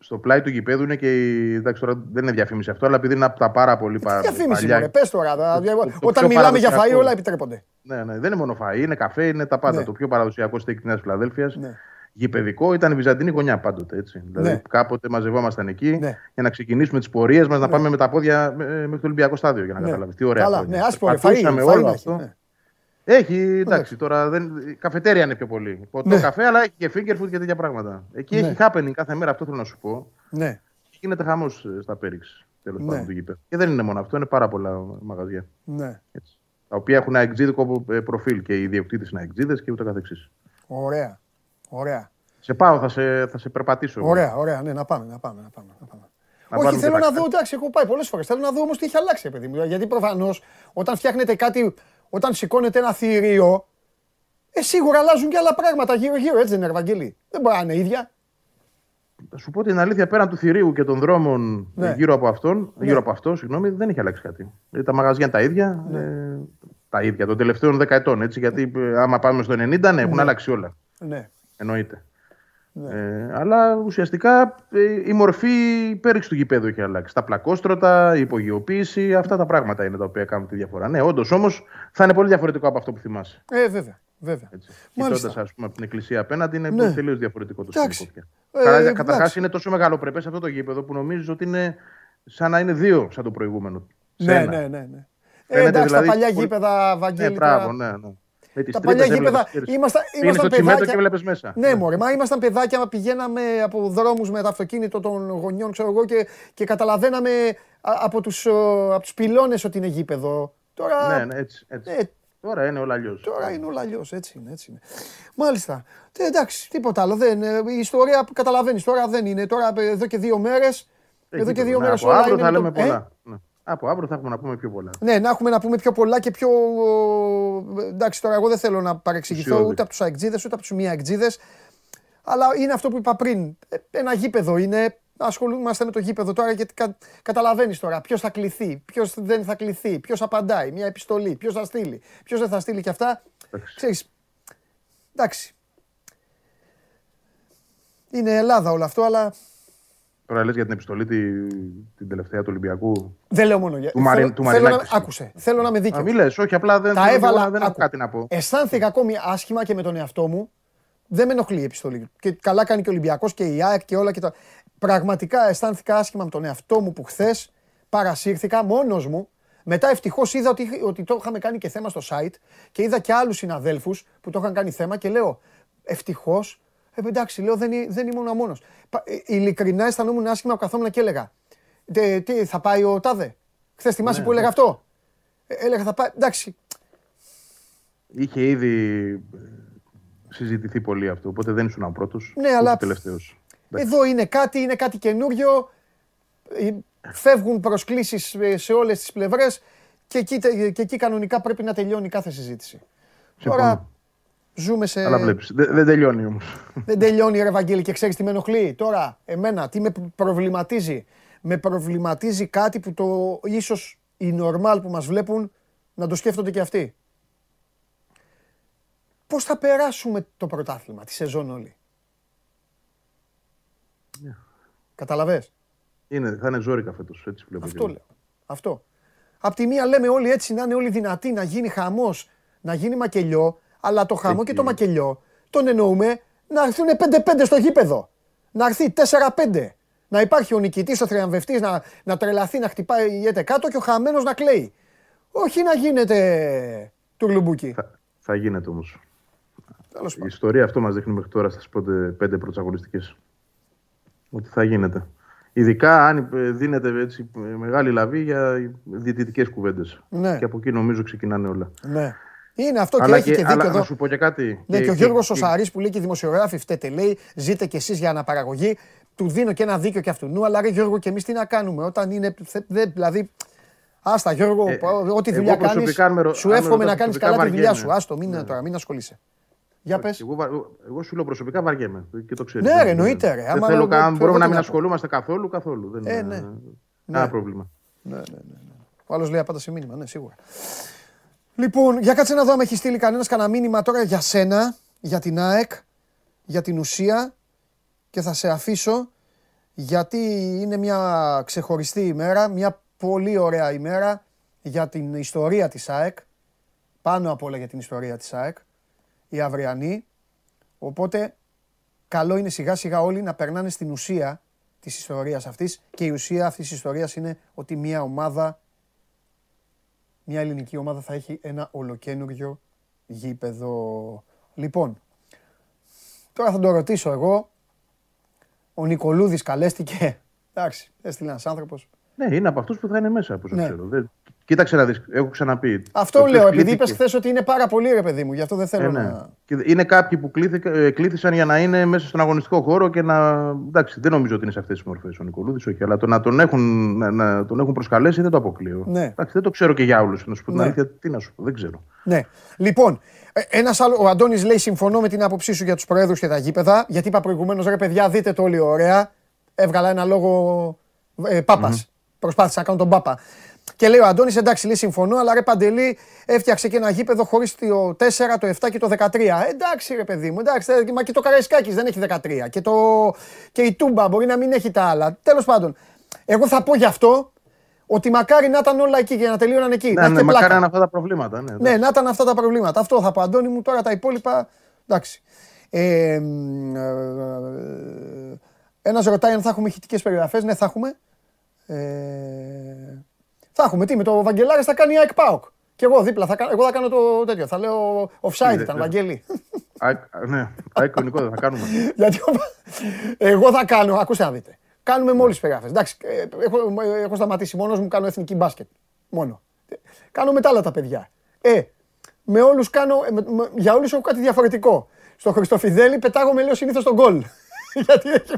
Στο πλάι του γηπέδου είναι και. η- Εντάξει, τώρα δεν είναι διαφήμιση αυτό, αλλά επειδή είναι από τα πάρα πολύ πα- Διαφήμιση, παλιά- μωρέ, πες τώρα. δα- το- το Όταν πιο μιλάμε για φαΐ παραδοσιακό. όλα επιτρέπονται. Ναι, ναι, δεν είναι μόνο φαΐ, είναι καφέ, είναι τα πάντα. Ναι. Το πιο παραδοσιακό στέκι της Νέας Φιλαδέλφιας. Ναι. Γηπαιδικό ήταν η Βυζαντινή γωνιά πάντοτε. Έτσι. Δηλαδή Ναι. κάποτε μαζευόμασταν εκεί Ναι. για να ξεκινήσουμε τις πορείες μας να πάμε με τα πόδια ε, μέχρι το Ολυμπιακό στάδιο για να Ναι. καταλάβεις. Τι ωραία. Καλά, χρόνια. ναι, άσπρο, ρε, φαΐ, Περπατούσαμε φαΐ όλο να έχει, αυτό. Ναι. Έχει, εντάξει, τώρα δεν... η καφετέρια είναι πιο πολύ. Ποτό Ναι. καφέ, αλλά έχει και finger food και τέτοια πράγματα. Εκεί Ναι. έχει happening κάθε μέρα, αυτό θέλω να σου πω. Ναι. Και γίνεται χαμός στα πέριξ τέλος Ναι. πάντων του γήπεδου. Και δεν είναι μόνο αυτό, είναι πάρα πολλά μαγαζιά. Ναι. Έτσι. Τα οποία έχουν αεξίδικο ε, προφίλ και οι ιδιοκτήτες είναι αεξίδες και ούτω καθεξής. Ωραία. Ωραία. Σε πάω, θα σε, θα σε περπατήσω. Ωραία, ωραία. Ναι, να πάμε, να πάμε. Να πάμε, να πάμε. Να Όχι, πάρουμε θέλω και να τα- δω, εντάξει, έχω πάει πολλές φορές. Θέλω να δω όμως τι έχει αλλάξει, παιδί μου. Γιατί προφανώς όταν φτιάχνετε κάτι, όταν σηκώνετε ένα θηρίο, ε, σίγουρα αλλάζουν και άλλα πράγματα γύρω-γύρω, έτσι δεν είναι, Ευαγγέλη; Δεν μπορεί να είναι ίδια. Θα σου πω την αλήθεια, πέραν του θηρίου και των δρόμων Ναι. ε, γύρω από αυτόν, Ναι. γύρω από αυτό, συγγνώμη, δεν έχει αλλάξει κάτι. Ε, τα μαγαζιά είναι τα ίδια. Ναι. Ε, τα ίδια των τελευταίων δεκαετών. Έτσι, γιατί ε, άμα πάμε στο 90, ναι, έχουν αλλάξει όλα. Ναι. Εννοείται. Ναι. Ε, αλλά ουσιαστικά ε, η μορφή πέριξ του γηπέδου έχει αλλάξει. Τα πλακόστρωτα, η υπογειοποίηση, αυτά τα πράγματα είναι τα οποία κάνουν τη διαφορά. Ναι, όντως όμως θα είναι πολύ διαφορετικό από αυτό που θυμάσαι. Ε, βέβαια. βέβαια. Κοιτώντας, ας πούμε, από την εκκλησία απέναντι, είναι Ναι. τελείως διαφορετικό το Εντάξει. σκηνικό πια. Ε, Καλά, εντάξει. Καταρχά είναι τόσο μεγαλοπρεπέ αυτό το γήπεδο που νομίζω ότι είναι σαν να είναι δύο σαν το προηγούμενο. Σε Ναι, ένα. ναι, ναι. ναι. Ε, Φαίνεται εντάξει, δηλαδή τα παλιά πολύ- γήπεδα, Βαγγέλη. Ναι, μπράβο, τώρα- ναι, ναι. Με τις Τα τρύπες παλιά έβλεπες, γήπεδα. ξέρεις. Ήμασταν, Πήγαινες ήμασταν στο τσιμέντο παιδάκια. και βλέπεις μέσα. Ναι, μωρέ, μα ήμασταν παιδάκια, πηγαίναμε από δρόμους με το αυτοκίνητο των γονιών, ξέρω εγώ, και, και καταλαβαίναμε α, από τους, ε, από τους πυλώνες ότι είναι γήπεδο. Τώρα, Ναι, ναι, έτσι. έτσι. Ε, Τώρα είναι όλα αλλιώς. τώρα είναι όλα αλλιώς. Έτσι είναι, έτσι είναι. Μάλιστα. Ε, εντάξει, τίποτα άλλο. Δεν, ε, η ιστορία που καταλαβαίνεις τώρα δεν είναι. Τώρα ε, εδώ και δύο μέρες. Εδώ και δύο μέρες Από όλα αύριο είναι. θα με λέμε το- Ε; πολλά. Ναι. Από αύριο θα έχουμε να πούμε πιο πολλά. Ναι, να έχουμε να πούμε πιο πολλά και πιο. Εντάξει, τώρα εγώ δεν θέλω να παρεξηγηθώ Ουσιώδη. ούτε από τους αεκτζίδε ούτε από τους μη αεκτζίδε. Αλλά είναι αυτό που είπα πριν. Ε, Ένα γήπεδο είναι. Ασχολούμαστε με το γήπεδο τώρα γιατί κα, καταλαβαίνεις τώρα ποιος θα κληθεί, ποιος δεν θα κληθεί, ποιος απαντάει, μια επιστολή, ποιος θα στείλει, ποιος δεν θα στείλει και αυτά. Ξέρεις, εντάξει. Είναι Ελλάδα όλο αυτό, αλλά Τώρα λες για την επιστολή τη, την τελευταία του Ολυμπιακού. δεν λέω μόνο για. Του Μαρι- θέλω- του θέλω να, Μαρινάκη. άκουσε, θέλω να με δίκαιος. Α, μη λες, όχι, απλά δεν, Τα δεν, έβαλα, μπορώ να- δεν έχω άκου. κάτι να πω. Αισθάνθηκα ακόμη άσχημα και με τον εαυτό μου. Δεν με ενοχλεί η επιστολή. Και καλά κάνει και ο Ολυμπιακός και η ΑΕΚ και όλα και τα. Πραγματικά αισθάνθηκα άσχημα με τον εαυτό μου που χθες παρασύρθηκα μόνος μου. Μετά ευτυχώς είδα ότι, ότι το είχαμε κάνει και θέμα στο site και είδα και άλλους συναδέλφους που το είχαν κάνει θέμα και λέω ευτυχώς. Ε, εντάξει, λέω δεν, εί- δεν ήμουν μόνος. Ειλικρινά αισθανόμουν άσχημα που καθόμουν και έλεγα. «Τε- Τι, θα πάει ο Τάδε; Χθες θυμάσαι Ναι, που έλεγα ναι. αυτό; Ε, έλεγα θα πάει. Εντάξει, Είχε ήδη ε, συζητηθεί πολύ αυτό, οπότε δεν ήσουν ο πρώτος. Ναι, αλλά- τελευταίος. Εδώ είναι κάτι, είναι κάτι καινούριο. Ε, Φεύγουν προσκλήσεις ε, σε όλες τις πλευρές και εκεί, τε- και εκεί κανονικά πρέπει να τελειώνει κάθε συζήτηση. Τώρα ζούμε σε... Αλλά βλέπεις. Δεν, δεν τελειώνει όμως. Δεν τελειώνει ρε Βαγγέλη και ξέρεις τι με ενοχλεί; Τώρα, εμένα, τι με προβληματίζει; Με προβληματίζει κάτι που το ίσως οι νορμάλ που μας βλέπουν να το σκέφτονται και αυτοί. Πώς θα περάσουμε το πρωτάθλημα, τη σεζόν όλη; Καταλαβες; Είναι, θα είναι ζόρικα φέτος. Έτσι βλέπω. και Αυτό εγώ. λέω. Αυτό. Απ' τη μία λέμε όλοι έτσι να είναι όλοι δυνατοί, να γίνει χαμός, να γίνει μακελιό, αλλά το χαμό και το μακελιό τον εννοούμε να έρθουν 5-5 στο γήπεδο. Να έρθει 4-5. Να υπάρχει ο νικητής, ο θριαμβευτής να, να τρελαθεί, να χτυπάει η έτε κάτω και ο χαμένος να κλαίει. Όχι να γίνεται τουρλουμπούκι. Θα, θα γίνεται όμως. Τέλος Η πάντων. ιστορία αυτό μας δείχνει μέχρι τώρα στις πέντε, πέντε πρωταγωνιστικές. Ότι θα γίνεται. Ειδικά αν ε, δίνεται έτσι ε, μεγάλη λαβή για διαιτητικές κουβέντες. Ναι. Και από εκεί νομίζω ξεκινάνε όλα. Ναι. Είναι αυτό και αλλά έχει και, δίκιο αλλά εδώ. να σου πω και κάτι. Ναι, και, ο και- Γιώργος και- ο Σαρής που λέει και οι δημοσιογράφοι φταίτε, λέει, ζείτε κι εσείς για αναπαραγωγή. Του δίνω και ένα δίκιο και αυτού. Νου, αλλά ρε Γιώργο, και εμείς τι να κάνουμε όταν είναι. θε- δε- δηλαδή, άστα Γιώργο, Ε, ό,τι εγώ δουλειά κάνει, προσωπικά, αν με ρω- σου αν με εύχομαι ρωτάς να κάνεις προσωπικά, καλά τη δουλειά σου. βαριέμαι. Άστο, μην, τώρα, μην ασχολείσαι. Για πες. Εγώ, βα- εγώ σου λέω προσωπικά βαριέμαι και το ξέρω. Ναι, ρε, εννοείται, ρε. Δεν Άμα θέλω λέω- καν- θέλω μπορούμε τι να μην να πω. ασχολούμαστε καθόλου, καθόλου. Δεν Ε, είναι ναι. κανένα Ναι. πρόβλημα. Ναι, ναι, ναι, ναι. Ο άλλος λέει απάντα σε μήνυμα, ναι, σίγουρα. Λοιπόν, για κάτσε να δω αν έχει στείλει κανένας κανένα μήνυμα τώρα για σένα, για την ΑΕΚ, για την ουσία και θα σε αφήσω γιατί είναι μια ξεχωριστή ημέρα, μια πολύ ωραία ημέρα για την ιστορία της ΑΕΚ, πάνω απ' όλα για την ιστορία της ΑΕΚ, η αυριανή. Οπότε καλό είναι σιγά σιγά όλοι να περνάνε στην ουσία της ιστορίας αυτής και η ουσία αυτής της ιστορίας είναι ότι μια ομάδα, μια ελληνική ομάδα θα έχει ένα ολοκένουργιο γήπεδο. Λοιπόν, τώρα θα το ρωτήσω εγώ. Ο Νικολούδης καλέστηκε. Εντάξει, έστειλε ένας άνθρωπος. Ναι, είναι από αυτούς που θα είναι μέσα, όπω Ναι. ξέρω. Δεν... Κοίταξε να δεις, έχω ξαναπεί. Αυτό Το ποιος λέω, επειδή κλήθηκε- είπες χθες ότι είναι πάρα πολύ ρε παιδί μου, γι' αυτό δεν θέλω Ε, ναι. να... Και Είναι κάποιοι που κλήθηκα- ε, κλήθησαν για να είναι μέσα στον αγωνιστικό χώρο και να. Εντάξει, δεν νομίζω ότι είναι σε αυτές τις μορφές ο Νικολούδης, όχι. Αλλά το να τον έχουν, να, να τον έχουν προσκαλέσει δεν το αποκλείω. Ναι. Εντάξει, δεν το ξέρω και για όλους. Να σου πω την Ναι. αλήθεια, τι να σου πω, δεν ξέρω. Ναι. Λοιπόν, ε, ένας άλλο, ο Αντώνης λέει: Συμφωνώ με την άποψή σου για τους προέδρους και τα γήπεδα. Γιατί είπα προηγουμένως, ρε παιδιά, δείτε το όλοι ωραία. Έβγαλα ένα λόγο ε, παπα Προσπάθησα να κάνω τον Πάπα. Και λέει ο Αντώνη: Εντάξει, λέει συμφωνώ, αλλά ρε Παντελή έφτιαξε και ένα γήπεδο χωρί το 4, το 7 και το 13. Ε, εντάξει, ρε παιδί μου, εντάξει, ε, μα και το Καραϊσκάκη δεν έχει 13. Και, το, και η Τούμπα μπορεί να μην έχει τα άλλα. Τέλο πάντων, εγώ θα πω γι' αυτό ότι μακάρι να ήταν όλα εκεί και να τελείωναν εκεί. να Ναι, έχετε ναι, μακάρι πλάκα. να είναι αυτά τα προβλήματα. Ναι, Ναι, να ήταν αυτά τα προβλήματα. Αυτό θα πω, Αντώνη μου. Τώρα τα υπόλοιπα. Εντάξει. Ε, μ, ε, ένας ρωτάει αν θα έχουμε ηχητικές περιγραφές. Ναι, θα έχουμε. Ε, θα έχουμε. Τι, με το Βαγγελάρη θα κάνει η ΑΕΚ ΠΑΟΚ. Και εγώ δίπλα, θα, κα- εγώ θα κάνω το τέτοιο. Θα λέω offside Είδε, ήταν, ναι. Βαγγέλη. Α, ναι, αικονικό δεν θα κάνουμε. Γιατί ο- εγώ θα κάνω, ακούστε να δείτε. Κάνουμε μόλι περιγραφέ. Εντάξει, ε, έχω, έχω σταματήσει μόνος μου, κάνω εθνική μπάσκετ. Μόνο. Κάνω με τα άλλα τα παιδιά. Ε, με όλους κάνω, ε, με- με- για όλους έχω κάτι διαφορετικό. Στο Χριστοφιδέλη πετάγομαι λέω συνήθως τον γκολ. Γιατί έχει.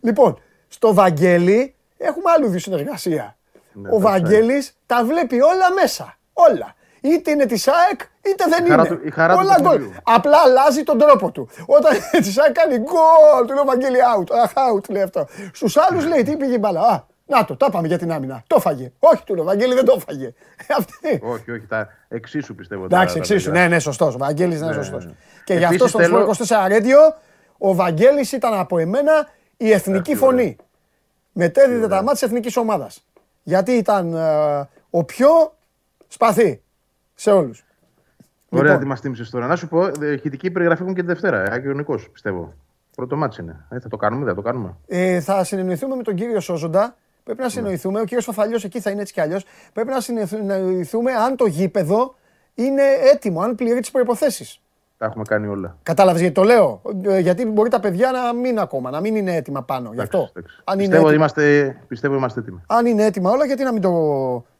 Λοιπόν, στο Βαγγέλη έχουμε άλλου είδου συνεργασία. Ναι, Ο τα Βαγγέλης τα βλέπει όλα μέσα. Όλα. Είτε είναι της ΑΕΚ, είτε δεν Η χαρά είναι. του- η χαρά του όλα γκολ. παιχνιδιού. Απλά αλλάζει τον τρόπο του. Όταν της ΑΕΚ κάνει γκολ, του λέω Βαγγέλη out. Αχ, out λέει αυτό. Στους άλλους λέει τι πήγε η μπάλα. Α, να το, τα πάμε για την άμυνα. Το φάγε. Όχι, του λέω Βαγγέλη δεν το φάγε. Ε, Αυτή. όχι, όχι, τα εξίσου πιστεύω. τα- Εντάξει, τα εξίσου. παιδιά. Ναι, ναι, σωστός. Ο Βαγγέλης είναι Ναι, σωστός. ναι. Και γι' αυτό Επίσης, στο θέλω- Σπορ 24 Radio ο Βαγγέλης ήταν από εμένα η εθνική Αχ, τι φωνή. Μετέδιδε τα μάτια της εθνικής ομάδας. Γιατί ήταν ε, ο πιο σπαθή σε όλους. Ωραία, Λοιπόν. τι μας θύμισες τώρα. Να σου πω, ε, ηχητική περιγραφή έχουν και τη Δευτέρα. Ε, Άγιο πιστεύω. Πρώτο μάτι είναι. Ε, θα το κάνουμε, δεν θα το κάνουμε. Ε, θα συνεννοηθούμε με τον κύριο Σόζοντα Πρέπει να συνοηθούμε. Ο κύριος Φαφαλιός εκεί θα είναι έτσι κι αλλιώς. Πρέπει να συνοηθούμε αν το γήπεδο είναι έτοιμο, αν πληρεί τις προποθέσει. Τα έχουμε κάνει όλα. Κατάλαβες γιατί το λέω; Ε, Γιατί μπορεί τα παιδιά να μην ακόμα, να μην είναι έτοιμα πάνω. Γι' αυτό. Εντάξει. Αν είναι, Πιστεύω, έτοιμα, είμαστε, πιστεύω είμαστε έτοιμοι. αν είναι έτοιμα όλα, γιατί να μην, το,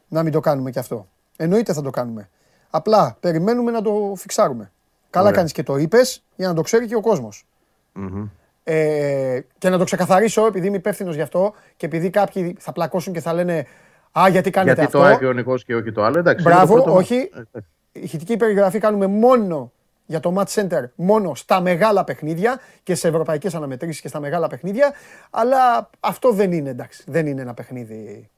να μην το κάνουμε κι αυτό; Εννοείται θα το κάνουμε. Απλά περιμένουμε να το φιξάρουμε. Καλά Ωραία. κάνεις και το είπες για να το ξέρει και ο κόσμος. Μμμ. Ε, και να το ξεκαθαρίσω, επειδή είμαι υπεύθυνος γι' αυτό και επειδή κάποιοι θα πλακώσουν και θα λένε Α, γιατί κάνετε Γιατί αυτό. το ΑΕΚ ο Νικός και όχι το άλλο. Εντάξει, είναι Μπράβο, το πρώτο- όχι. Ηχητική περιγραφή κάνουμε μόνο για το Match Center, μόνο στα μεγάλα παιχνίδια και σε ευρωπαϊκές αναμετρήσεις και στα μεγάλα παιχνίδια. Αλλά αυτό δεν είναι εντάξει. Δεν είναι ένα παιχνίδι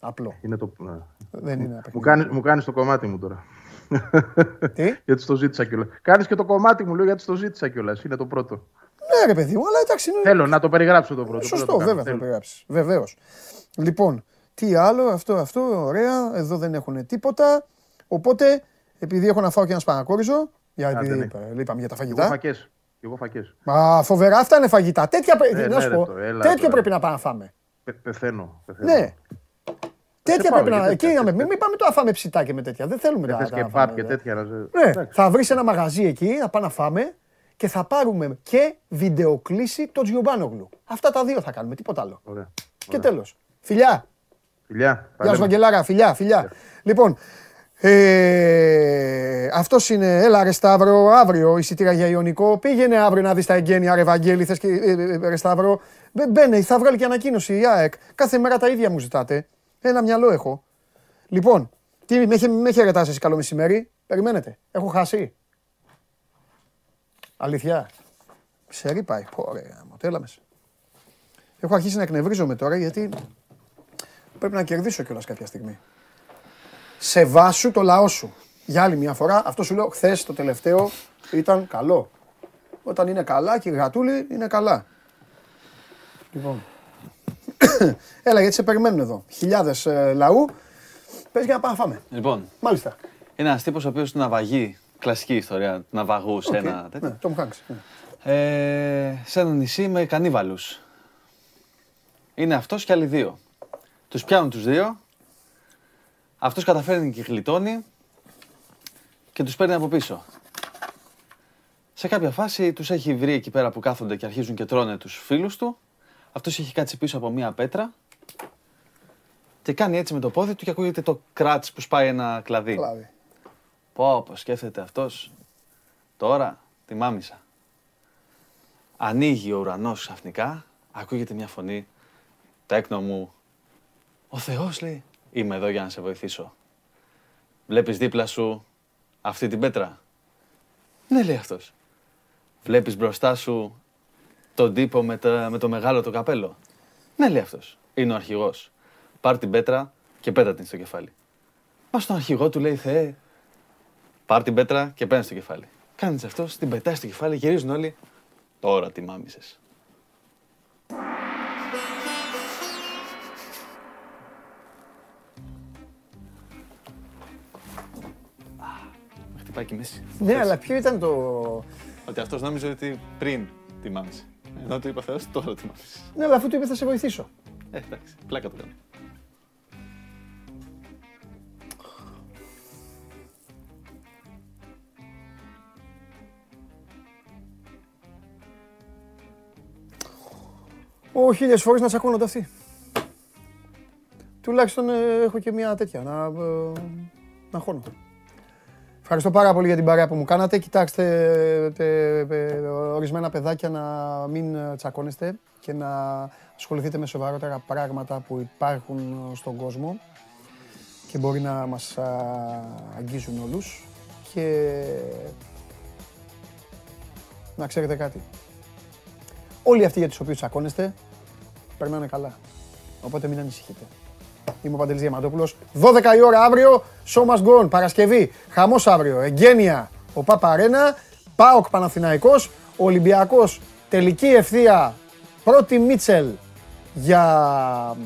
απλό. Είναι το... ναι. Δεν είναι ένα Μου παιχνίδι. κάνεις, μου κάνεις το κομμάτι μου τώρα. Τι; γιατί στο ζήτησα κιόλας. Κάνεις και το κομμάτι μου, λέω γιατί στο ζήτησα κιόλας. Είναι το πρώτο. Ναι, ρε παιδί μου, αλλά εντάξει. Είναι... Θέλω να το περιγράψω το πρώτο. Σωστό, Πρώτο το κάνω. βέβαια θα το Θέλω. περιγράψεις. Βεβαίως. Λοιπόν, τι άλλο, αυτό, αυτό, ωραία. Εδώ δεν έχουν τίποτα. Οπότε, επειδή έχω να φάω και ένα σπανακόριζο, για, Άντε, επειδή ναι. είπα- είπαμε για τα Εγώ φαγητά. φακές. Εγώ φακές. Μα φοβερά, αυτά είναι φαγητά. Τέτοια πρέπει, Ε, να ναι, σου ρε, πω, το, έλα τέτοιο τώρα. πρέπει να πάμε να φάμε. Πε, πεθαίνω. πεθαίνω. Ναι. Τέτοια πάω πρέπει για να. τέτοια, Εκεί να με. τέτοια. Μην πάμε τώρα να φάμε ψητά και με τέτοια. Δεν θέλουμε Ε, τα θες τα και να παπ φάμε, και δε. τέτοια. να σε- Ναι, Εντάξει. θα βρεις ένα μαγαζί εκεί να πάμε να φάμε και θα πάρουμε και βιντεοκλήση το Τζιομπάνογλου. Αυτά τα δύο θα κάνουμε, τίποτα άλλο. Ωραία. Και τέλος. Φιλιά. Φιλιά. Γεια σου, παλέμε. Βαγγελάρα, φιλιά, φιλιά. Λοιπόν, ε, αυτός είναι. Έλα, ρε Σταύρο, αύριο εισιτήρια για Ιωνικό. Πήγαινε αύριο να δεις τα εγγένεια, ρε Βαγγέλη, θες και, ε, ε, ρε Σταύρο. Μπε- Μπαίνε, θα βγάλει και ανακοίνωση η ΑΕΚ. Κάθε μέρα τα ίδια μου ζητάτε. Ένα μυαλό έχω. Λοιπόν, τι, με έχει, με έχει αρετάσει εσύ καλό μεσημέρι. Περιμένετε. Έχω χάσει. Αλήθεια. Ξέρει πάει. Ωραία, μου τέλα μέσα. Έχω αρχίσει να εκνευρίζομαι τώρα γιατί πρέπει να κερδίσω κιόλας κάποια στιγμή. Σεβάσου το λαό σου. Για άλλη μια φορά, αυτό σου λέω χθες το τελευταίο ήταν καλό. Όταν είναι καλά και η γατούλη είναι καλά. Λοιπόν. Έλα, γιατί σε περιμένουν εδώ. Χιλιάδες λαού. Πες για να πάμε να φάμε. Λοιπόν, Μάλιστα. είναι ένας τύπος ο οποίος ναυαγεί. Κλασική ιστορία του ναυαγού σε Οκ. ένα τέτοιο. Ναι, το μου κάνεις. Ναι. Ε, σε ένα νησί με κανίβαλους. Είναι αυτός και άλλοι δύο. Τους πιάνουν τους δύο. Αυτός καταφέρνει και γλιτώνει και τους παίρνει από πίσω. Σε κάποια φάση τους έχει βρει εκεί πέρα που κάθονται και αρχίζουν και τρώνε τους φίλους του. Αυτός έχει κάτσει πίσω από μία πέτρα και κάνει έτσι με το πόδι του και ακούγεται το κράτς που σπάει ένα κλαδί. Κλάδι. Πω, πω, σκέφτεται αυτός. Τώρα τη μάμισα. Ανοίγει ο ουρανός ξαφνικά, ακούγεται μια φωνή. Τέκνο μου. Ο Θεός λέει, είμαι εδώ για να σε βοηθήσω. Βλέπεις δίπλα σου αυτή την πέτρα; Ναι, λέει αυτός. Βλέπεις μπροστά σου τον τύπο με, τα- με το μεγάλο το καπέλο; Ναι, λέει αυτός. Είναι ο αρχηγός. Πάρ την πέτρα και πέτα την στο κεφάλι. Μα στον αρχηγό του λέει Θεέ, πάρ την πέτρα και παίρνει στο κεφάλι. Κάνεις αυτό, την πετάει στο κεφάλι, γυρίζουν όλοι. Τώρα τη μάμισες. Με χτυπάει και η μέση. Ναι, αλλά ποιο ήταν το. Ότι αυτός νόμιζε ότι πριν τη μάμισε. Ενώ του είπα Θεός, τώρα τη μάμισε. Ναι, αλλά αφού του είπε θα σε βοηθήσω. Ε, εντάξει, πλάκα το κάνω. Ω, χίλιες φορές να τσακώνονται αυτοί. Τουλάχιστον ε, έχω και μια τέτοια να, ε, να χώνω. Ευχαριστώ πάρα πολύ για την παρέα που μου κάνατε. Κοιτάξτε τε, ε, ορισμένα παιδάκια να μην ε, τσακώνεστε και να ασχοληθείτε με σοβαρότερα πράγματα που υπάρχουν ε, στον κόσμο και μπορεί να μας α, αγγίζουν όλους και να ξέρετε κάτι. Όλοι αυτοί για τους οποίους τσακώνεστε περνάνε καλά. Οπότε μην ανησυχείτε. Είμαι ο Παντελής Διαμαντόπουλος. 12 η ώρα αύριο, Show Must Go On. Παρασκευή, χαμός αύριο. Εγγένεια, ο Πάπα Αρένα, ΠΑΟΚ Παναθηναϊκός, Ολυμπιακός, τελική ευθεία, πρώτη Μίτσελ για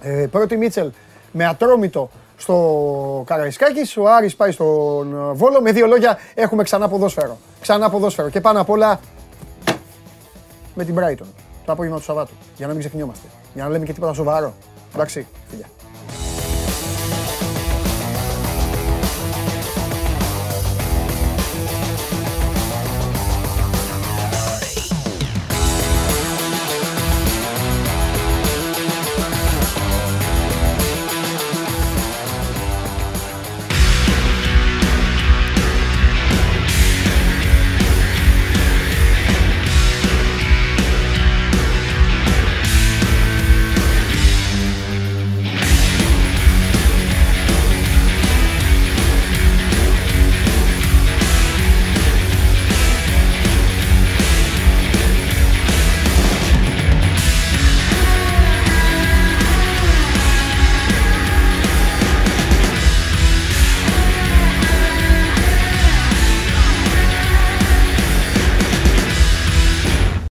ε, πρώτη Μίτσελ με ατρόμητο στο Καραϊσκάκης, ο Άρης πάει στον Βόλο. Με δύο λόγια έχουμε ξανά ποδόσφαιρο. Ξανά ποδόσφαιρο και πάνω απ' όλα με την Brighton. το απόγευμα του Σαββάτου. Για να μην ξεχνιόμαστε. Για να λέμε και τίποτα σοβαρό. Εντάξει, φιλιά.